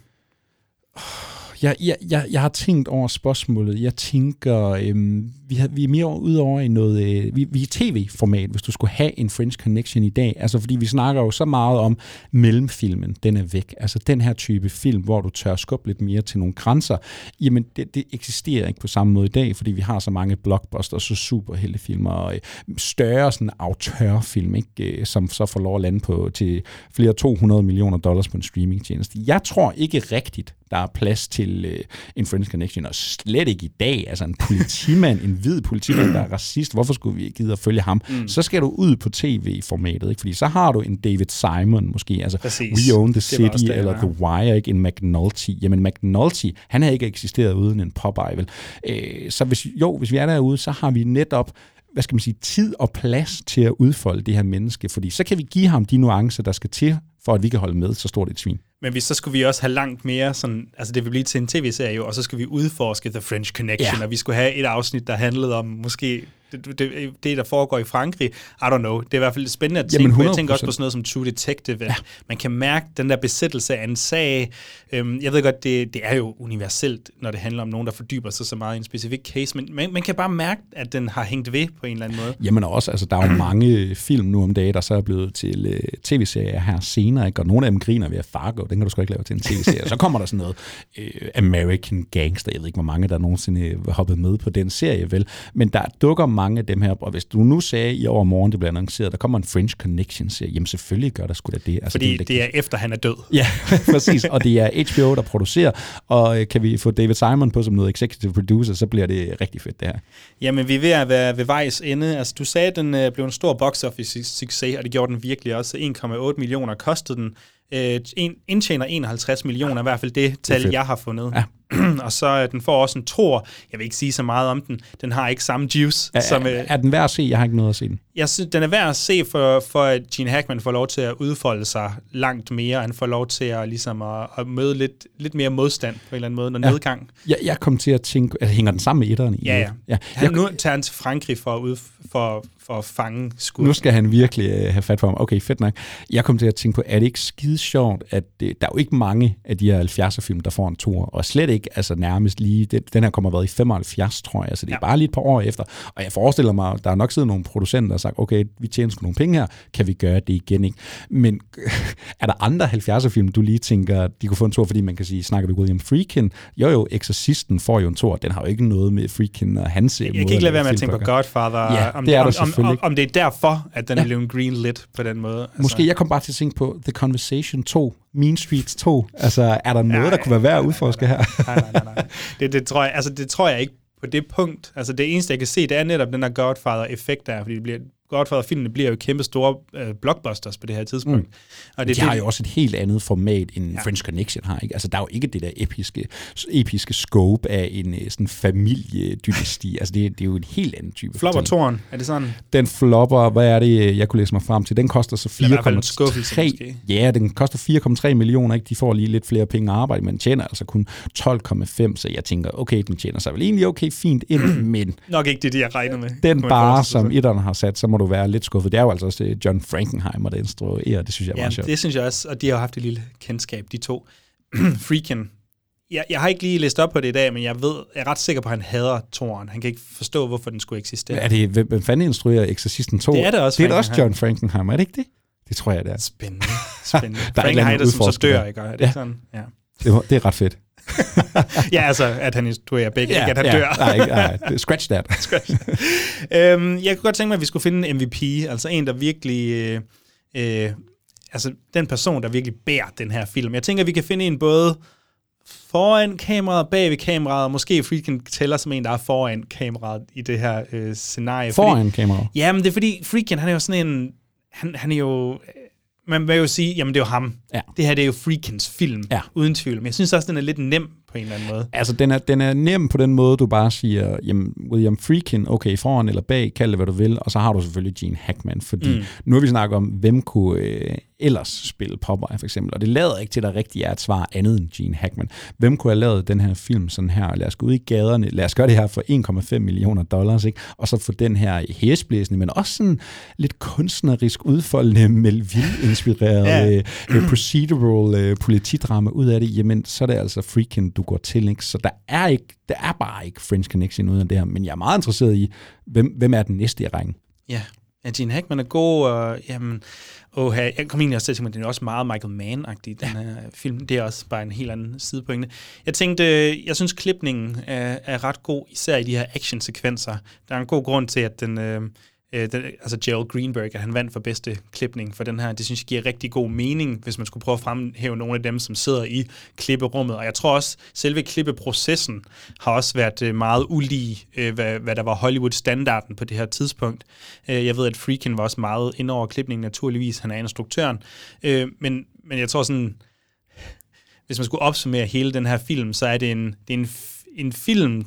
Jeg, jeg, jeg, jeg har tænkt over spørgsmålet. Jeg tænker, øhm, vi, har, vi er mere ude over i noget... Øh, vi, vi er tv-format, hvis du skulle have en French Connection i dag. Altså, fordi vi snakker jo så meget om mellemfilmen, den er væk. Altså, den her type film, hvor du tør skubbe lidt mere til nogle grænser, jamen, det, det eksisterer ikke på samme måde i dag, fordi vi har så mange blockbusters, så superheltefilmer, og øh, større sådan autørfilm, ikke, øh, som så får lov at lande på til flere 200 millioner dollars på en streamingtjeneste. Jeg tror ikke rigtigt, der er plads til øh, en French Connection, og slet ikke i dag. Altså en politimand, en hvid politimand, der er racist, hvorfor skulle vi gide at følge ham? Mm. Så skal du ud på tv-formatet, ikke? fordi så har du en David Simon måske, altså Præcis. We Own the City, det, eller ja. The Wire, ikke? en McNulty. Jamen McNulty, han har ikke eksisteret uden en Popeye, vel? Øh, så hvis, jo, hvis vi er derude, så har vi netop hvad skal man sige, tid og plads til at udfolde det her menneske, fordi så kan vi give ham de nuancer, der skal til, for at vi kan holde med så stort et svin. Men hvis, så skulle vi også have langt mere sådan, altså det vil blive til en tv-serie og så skulle vi udforske The French Connection, Ja. og vi skulle have et afsnit, der handlede om måske det, det, det, der foregår i Frankrig. I don't know. Det er i hvert fald spændende at tænke Jamen, på. Jeg tænker også 100%. på sådan noget som True Detective, ja. man kan mærke den der besættelse af en sag. Øhm, jeg ved godt, det, det er jo universelt, når det handler om nogen, der fordyber sig så meget i en specifik case, men man, man kan bare mærke, at den har hængt ved på en eller anden måde. Jamen også, altså der er jo mange film nu om dagen, der så er blevet til øh, tv-serier her senere, ikke? og nogle af dem griner ved at Fargo, den kan du sgu ikke lave til en tv-serie. så kommer der sådan noget øh, American Gangster, jeg ved ikke, hvor mange der nogensinde øh, hoppet med på den serie, vel? Men der dukker mange af dem her, og hvis du nu sagde i overmorgen, det bliver annonceret, der kommer en French Connection-serie, jamen selvfølgelig gør der sgu da det. Altså, Fordi det, det er efter, han er død. Ja, præcis. Og det er HBO, der producerer, og øh, kan vi få David Simon på som noget executive producer, så bliver det rigtig fedt, det her. Jamen, vi er ved at være ved vejs ende. Altså, du sagde, at den øh, blev en stor box office succes, og det gjorde den virkelig også. 1,8 millioner kostede den. Øh, en, indtjener 51 millioner, i hvert fald det tal, fedt. jeg har fundet. Ja. og så øh, den får også en tor. Jeg vil ikke sige så meget om den. Den har ikke samme juice. Er, som, øh, er, er den værd at se? Jeg har ikke noget at se den. jeg synes, den er værd at se, for, for at Gene Hackman får lov til at udfolde sig langt mere. Han får lov til at, ligesom at, at møde lidt, lidt mere modstand på en eller anden måde, når Ja. nedgang. Jeg, jeg kom til at tænke, altså, hænger den sammen med etteren i? Ja, ja. ja. Han, Jeg, nu tager han til Frankrig for at, ud, for, for at fange skurken. nu skal han virkelig øh, have fat på ham. Okay, fedt nok. Jeg kom til at tænke på, er det ikke skide sjovt, at det, der er jo ikke mange af de her 70'er film, der får en tur, og slet ikke altså nærmest lige, det, den her kommer været i 75, tror jeg, så det er ja. Bare lige et par år efter. Og jeg forestiller mig, der er nok siddet nogle producenter, der har sagt, okay, vi tjener sgu nogle penge her, kan vi gøre det igen, ikke? Men er der andre 70'er film, du lige tænker, de kunne få en tur, fordi man kan sige, snakker vi William Friedkin? Jo jo, Exorcisten får jo en tur, den har jo ikke noget med Friedkin og hans Jeg kan ikke lade være med at tænke på Godfather. Ja, om, det er om, om, om, om det er derfor, at den Ja. ja. blev en green lit på den måde. Altså, Måske jeg kom bare til at tænke på The Conversation 2, Mean Streets 2. Altså, er der noget, der kunne være værd at udforske her? Nej, nej, nej, nej. Det, det, tror jeg, altså, det tror jeg ikke på det punkt. Altså det eneste, jeg kan se, det er netop den der Godfather-effekt der, fordi det bliver Godfather-filmene bliver jo kæmpe store øh, blockbusters på det her tidspunkt. Mm. Og det, de har jo også et helt andet format, end ja. French Connection har. Ikke? Altså, der er jo ikke det der episke, episke scope af en øh, sådan familiedynasti. altså, det, det er jo en helt anden type Flopper toren, er det sådan? Den flopper, hvad er det, jeg kunne læse mig frem til? Den koster så 4,3... Ja, den koster 4,3 millioner, ikke? De får lige lidt flere penge at arbejde, men tjener altså kun 12,5, så jeg tænker, okay, den tjener sig vel egentlig okay fint ind, men... Nok ikke det, de har regnet med. Den bare, som etterne har sat, så må du være lidt skuffet. Det er jo altså også John Frankenheimer, der instruerer. Det synes jeg ja, sjovt. det synes jeg også, og de har haft et lille kendskab, de to. Freakin. Jeg, jeg har ikke lige læst op på det i dag, men jeg ved, jeg er ret sikker på, at han hader Toren. Han kan ikke forstå, hvorfor den skulle eksistere. Er det, hvem fanden instruerer Exorcisten 2? Det er det også. Det er også John Frankenheimer, er det ikke det? Det tror jeg, det er. Spændende. Spændende. der er Frankenheimer, som så dør, ikke? Er det ja. sådan? Ja. Det, det er ret fedt. ja, altså, at han instruerer begge, ja, ikke at han ja, dør. nej, nej, scratch that. Scratch. øhm, jeg kunne godt tænke mig, at vi skulle finde en MVP, altså en, der virkelig... Øh, øh, altså, den person, der virkelig bærer den her film. Jeg tænker, at vi kan finde en både foran kameraet, bag ved kameraet, måske Freakin tæller som en, der er foran kameraet i det her øh, scenarie. Foran fordi, kameraet? Ja, men det er fordi, Freakin, han er jo sådan en... Han, han er jo man vil jo sige, jamen det er jo ham. Ja. Det her det er jo Freakins film, ja. uden tvivl. Men jeg synes også, den er lidt nem på en eller anden måde. Altså, den er, den er nem på den måde, du bare siger, jamen, William Freakin, okay, foran eller bag, kald det, hvad du vil, og så har du selvfølgelig Gene Hackman, fordi mm. nu har vi snakket om, hvem kunne øh, ellers spille Popeye, for eksempel, og det lader ikke til, at der rigtig er et svar andet end Gene Hackman. Hvem kunne have lavet den her film sådan her? Lad os gå ud i gaderne, lad os gøre det her for 1,5 millioner dollars, ikke? og så få den her hæsblæsende, men også sådan lidt kunstnerisk udfoldende, Melville-inspireret ja. øh, procedural øh, politidrama ud af det, jamen, så er det altså Freakin, du går til, ikke? Så der er, ikke, der er bare ikke French Connection uden det her, men jeg er meget interesseret i, hvem, hvem er den næste i rækken? Ja, ja Gene Hackman er god, og jamen, oh, jeg kom egentlig også til at tænke, at den er også meget Michael Mann-agtig, den her film. Det er også bare en helt anden sidepointe. Jeg tænkte, jeg synes, klipningen er, er ret god, især i de her actionsekvenser. Der er en god grund til, at den... Øh, øh, den, altså Gerald Greenberg, at han vandt for bedste klipning for den her. Det synes jeg giver rigtig god mening, hvis man skulle prøve at fremhæve nogle af dem, som sidder i klipperummet. Og jeg tror også, selve klippeprocessen har også været øh, meget ulig, øh, hvad, hvad der var Hollywood-standarden på det her tidspunkt. Øh, jeg ved, at Freakin var også meget ind over klipningen, naturligvis. Han er instruktøren. Øh, men, men jeg tror sådan, hvis man skulle opsummere hele den her film, så er det en, det er en, en film,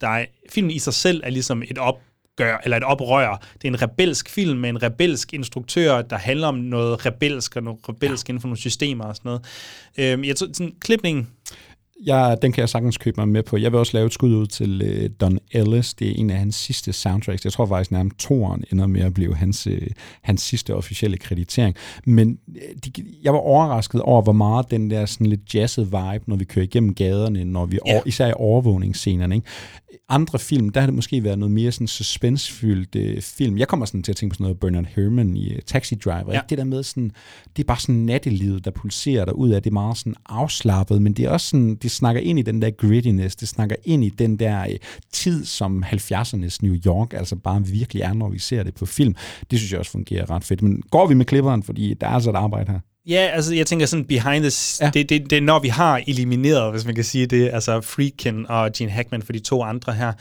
der er, filmen i sig selv er ligesom et op, gør, eller et oprør. Det er en rebelsk film med en rebelsk instruktør, der handler om noget rebelsk og noget rebelsk ja. inden for nogle systemer og sådan noget. Øhm, jeg tror, sådan klipning... Ja, den kan jeg sagtens købe mig med på. Jeg vil også lave et skud ud til uh, Don Ellis. Det er en af hans sidste soundtracks. Jeg tror faktisk nærmest toeren ender med at blive hans, uh, hans sidste officielle kreditering. Men uh, de, jeg var overrasket over, hvor meget den der sådan lidt jazzet vibe, når vi kører igennem gaderne, når vi ja. over, især i overvågningsscenerne. Ikke? Andre film, der har det måske været noget mere sådan suspensfyldt øh, film. Jeg kommer sådan til at tænke på sådan noget Bernard Herrmann i uh, Taxi Driver. Ja. Ikke? Det der med sådan, det er bare sådan nattelivet, der pulserer der ud af. Det er meget sådan afslappet, men det er også sådan, det snakker ind i den der grittiness, det snakker ind i den der øh, tid, som 70'ernes New York altså bare virkelig er, når vi ser det på film. Det synes jeg også fungerer ret fedt. Men går vi med klipperen, fordi der er altså et arbejde her? Ja, altså jeg tænker sådan behind the... Ja. Det, det, det er når vi har elimineret, hvis man kan sige det, altså Freakin og Gene Hackman for de to andre her,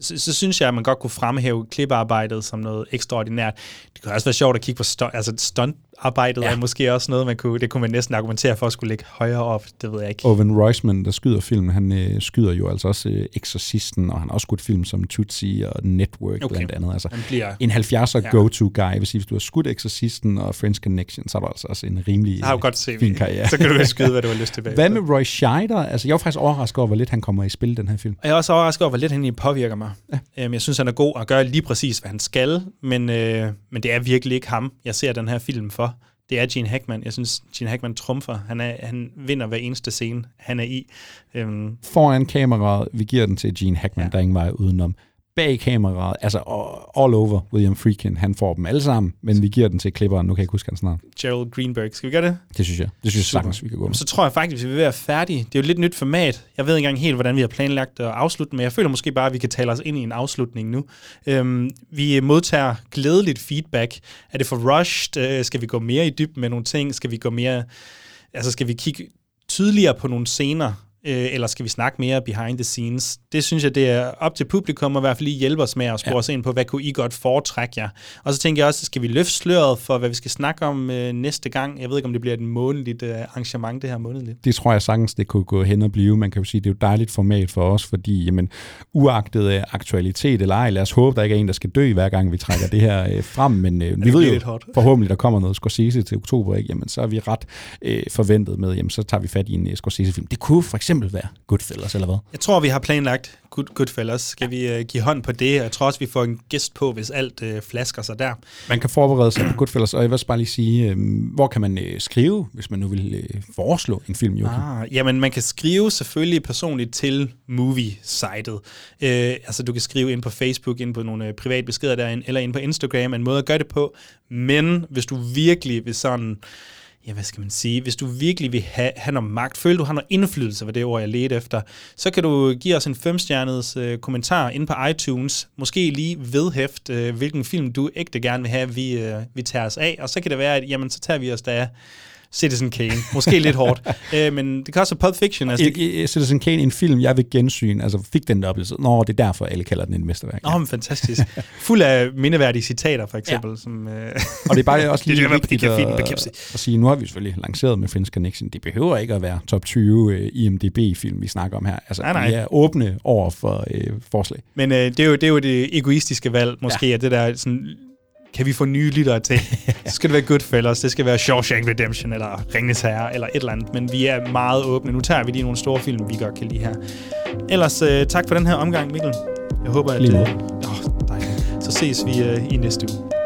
så, så synes jeg, at man godt kunne fremhæve kliparbejdet som noget ekstraordinært. Det kunne også være sjovt at kigge på st- altså stunt arbejdet ja. er måske også noget, man kunne, det kunne man næsten argumentere for at skulle ligge højere op, det ved jeg ikke. Owen Reisman, der skyder filmen, han øh, skyder jo altså også øh, Exorcisten, og han har også skudt film som Tootsie og Network okay. blandt andet. Altså, bliver, en 70'er ja. go-to-guy. Hvis, hvis du har skudt Exorcisten og French Connection, så er du altså også en rimelig jeg har godt se, fin karriere. så kan du skyde, hvad du har lyst til. Hvad med Roy Scheider? Altså, jeg var faktisk overrasket over, hvor lidt han kommer i spil den her film. Og jeg er også overrasket over, hvor lidt han påvirker mig. Ja. Øhm, jeg synes, han er god at gøre lige præcis, hvad han skal, men, øh, men det er virkelig ikke ham, jeg ser den her film for det er Gene Hackman. Jeg synes, Gene Hackman trumfer. Han, er, han vinder hver eneste scene, han er i. Øhm. Foran kameraet, vi giver den til Gene Hackman, ja. der er ingen vej udenom bag kameraet, altså all over William Freakin, han får dem alle sammen, men vi giver den til klipperen, nu kan jeg ikke huske hans navn. Gerald Greenberg, skal vi gøre det? Det synes jeg. Det synes jeg sagtens, vi kan gå med. Så tror jeg faktisk, at vi er ved at færdige. Det er jo et lidt nyt format. Jeg ved ikke engang helt, hvordan vi har planlagt at afslutte, men jeg føler måske bare, at vi kan tale os ind i en afslutning nu. Øhm, vi modtager glædeligt feedback. Er det for rushed? Øh, skal vi gå mere i dybden med nogle ting? Skal vi gå mere... Altså, skal vi kigge tydeligere på nogle scener? Øh, eller skal vi snakke mere behind the scenes? Det synes jeg, det er op til publikum at i hvert fald lige hjælpe os med at spore ja. os ind på, hvad kunne I godt foretrække jer? Og så tænker jeg også, skal vi løfte sløret for, hvad vi skal snakke om øh, næste gang? Jeg ved ikke, om det bliver et månedligt øh, arrangement, det her månedligt. Det tror jeg sagtens, det kunne gå hen og blive. Man kan jo sige, det er jo et dejligt format for os, fordi jamen, uagtet øh, aktualitet eller ej, lad os håbe, der ikke er en, der skal dø hver gang, vi trækker det her øh, frem, men øh, vi ved jo forhåbentlig, der kommer noget Scorsese til oktober, ikke? Jamen, så er vi ret øh, forventet med, jamen, så tager vi fat i en uh, Scorsese-film. Det kunne for eksempel være Goodfellas, eller hvad? Jeg tror, vi har planlagt Good, Goodfellas. Skal ja. vi uh, give hånd på det? Jeg tror også, vi får en gæst på, hvis alt uh, flasker sig der. Man kan forberede sig på Goodfellas, og jeg vil også bare lige sige, uh, hvor kan man uh, skrive, hvis man nu vil uh, foreslå en film, Joachim? Ah, jamen, man kan skrive selvfølgelig personligt til movie-sitet. Uh, altså, du kan skrive ind på Facebook, ind på nogle uh, private beskeder derinde, eller ind på Instagram. En måde at gøre det på. Men hvis du virkelig vil sådan ja, hvad skal man sige, hvis du virkelig vil have, have noget magt, føler du har noget indflydelse, var det ord, jeg ledte efter, så kan du give os en femstjernet øh, kommentar ind på iTunes, måske lige vedhæft, øh, hvilken film du ægte gerne vil have, vi, øh, vi tager os af, og så kan det være, at jamen, så tager vi os da Citizen Kane. Måske lidt hårdt, øh, men det kan også Pulp Fiction. Altså, det... Citizen Kane, en film, jeg vil gensyn, altså fik den der oplevelse. Nå, det er derfor, alle kalder den en mesterværk. Nå, men fantastisk. Fuld af mindeværdige citater, for eksempel. Ja. Som, øh... Og det er bare også lige det, vigtigt at, at sige, nu har vi selvfølgelig lanceret med French Connection. Det behøver ikke at være top 20 uh, IMDb-film, vi snakker om her. Altså, nej, nej. vi er åbne over for uh, forslag. Men uh, det, er jo, det er jo det egoistiske valg, måske, ja. at det der sådan, kan vi få nye lyttere til? så skal det være Goodfellas, det skal være Shawshank Redemption, eller Ringnes Herre, eller et eller andet. Men vi er meget åbne. Nu tager vi lige nogle store film, vi godt kan lide her. Ellers uh, tak for den her omgang, Mikkel. Jeg håber, at... Uh, oh, dejligt. Så ses vi uh, i næste uge.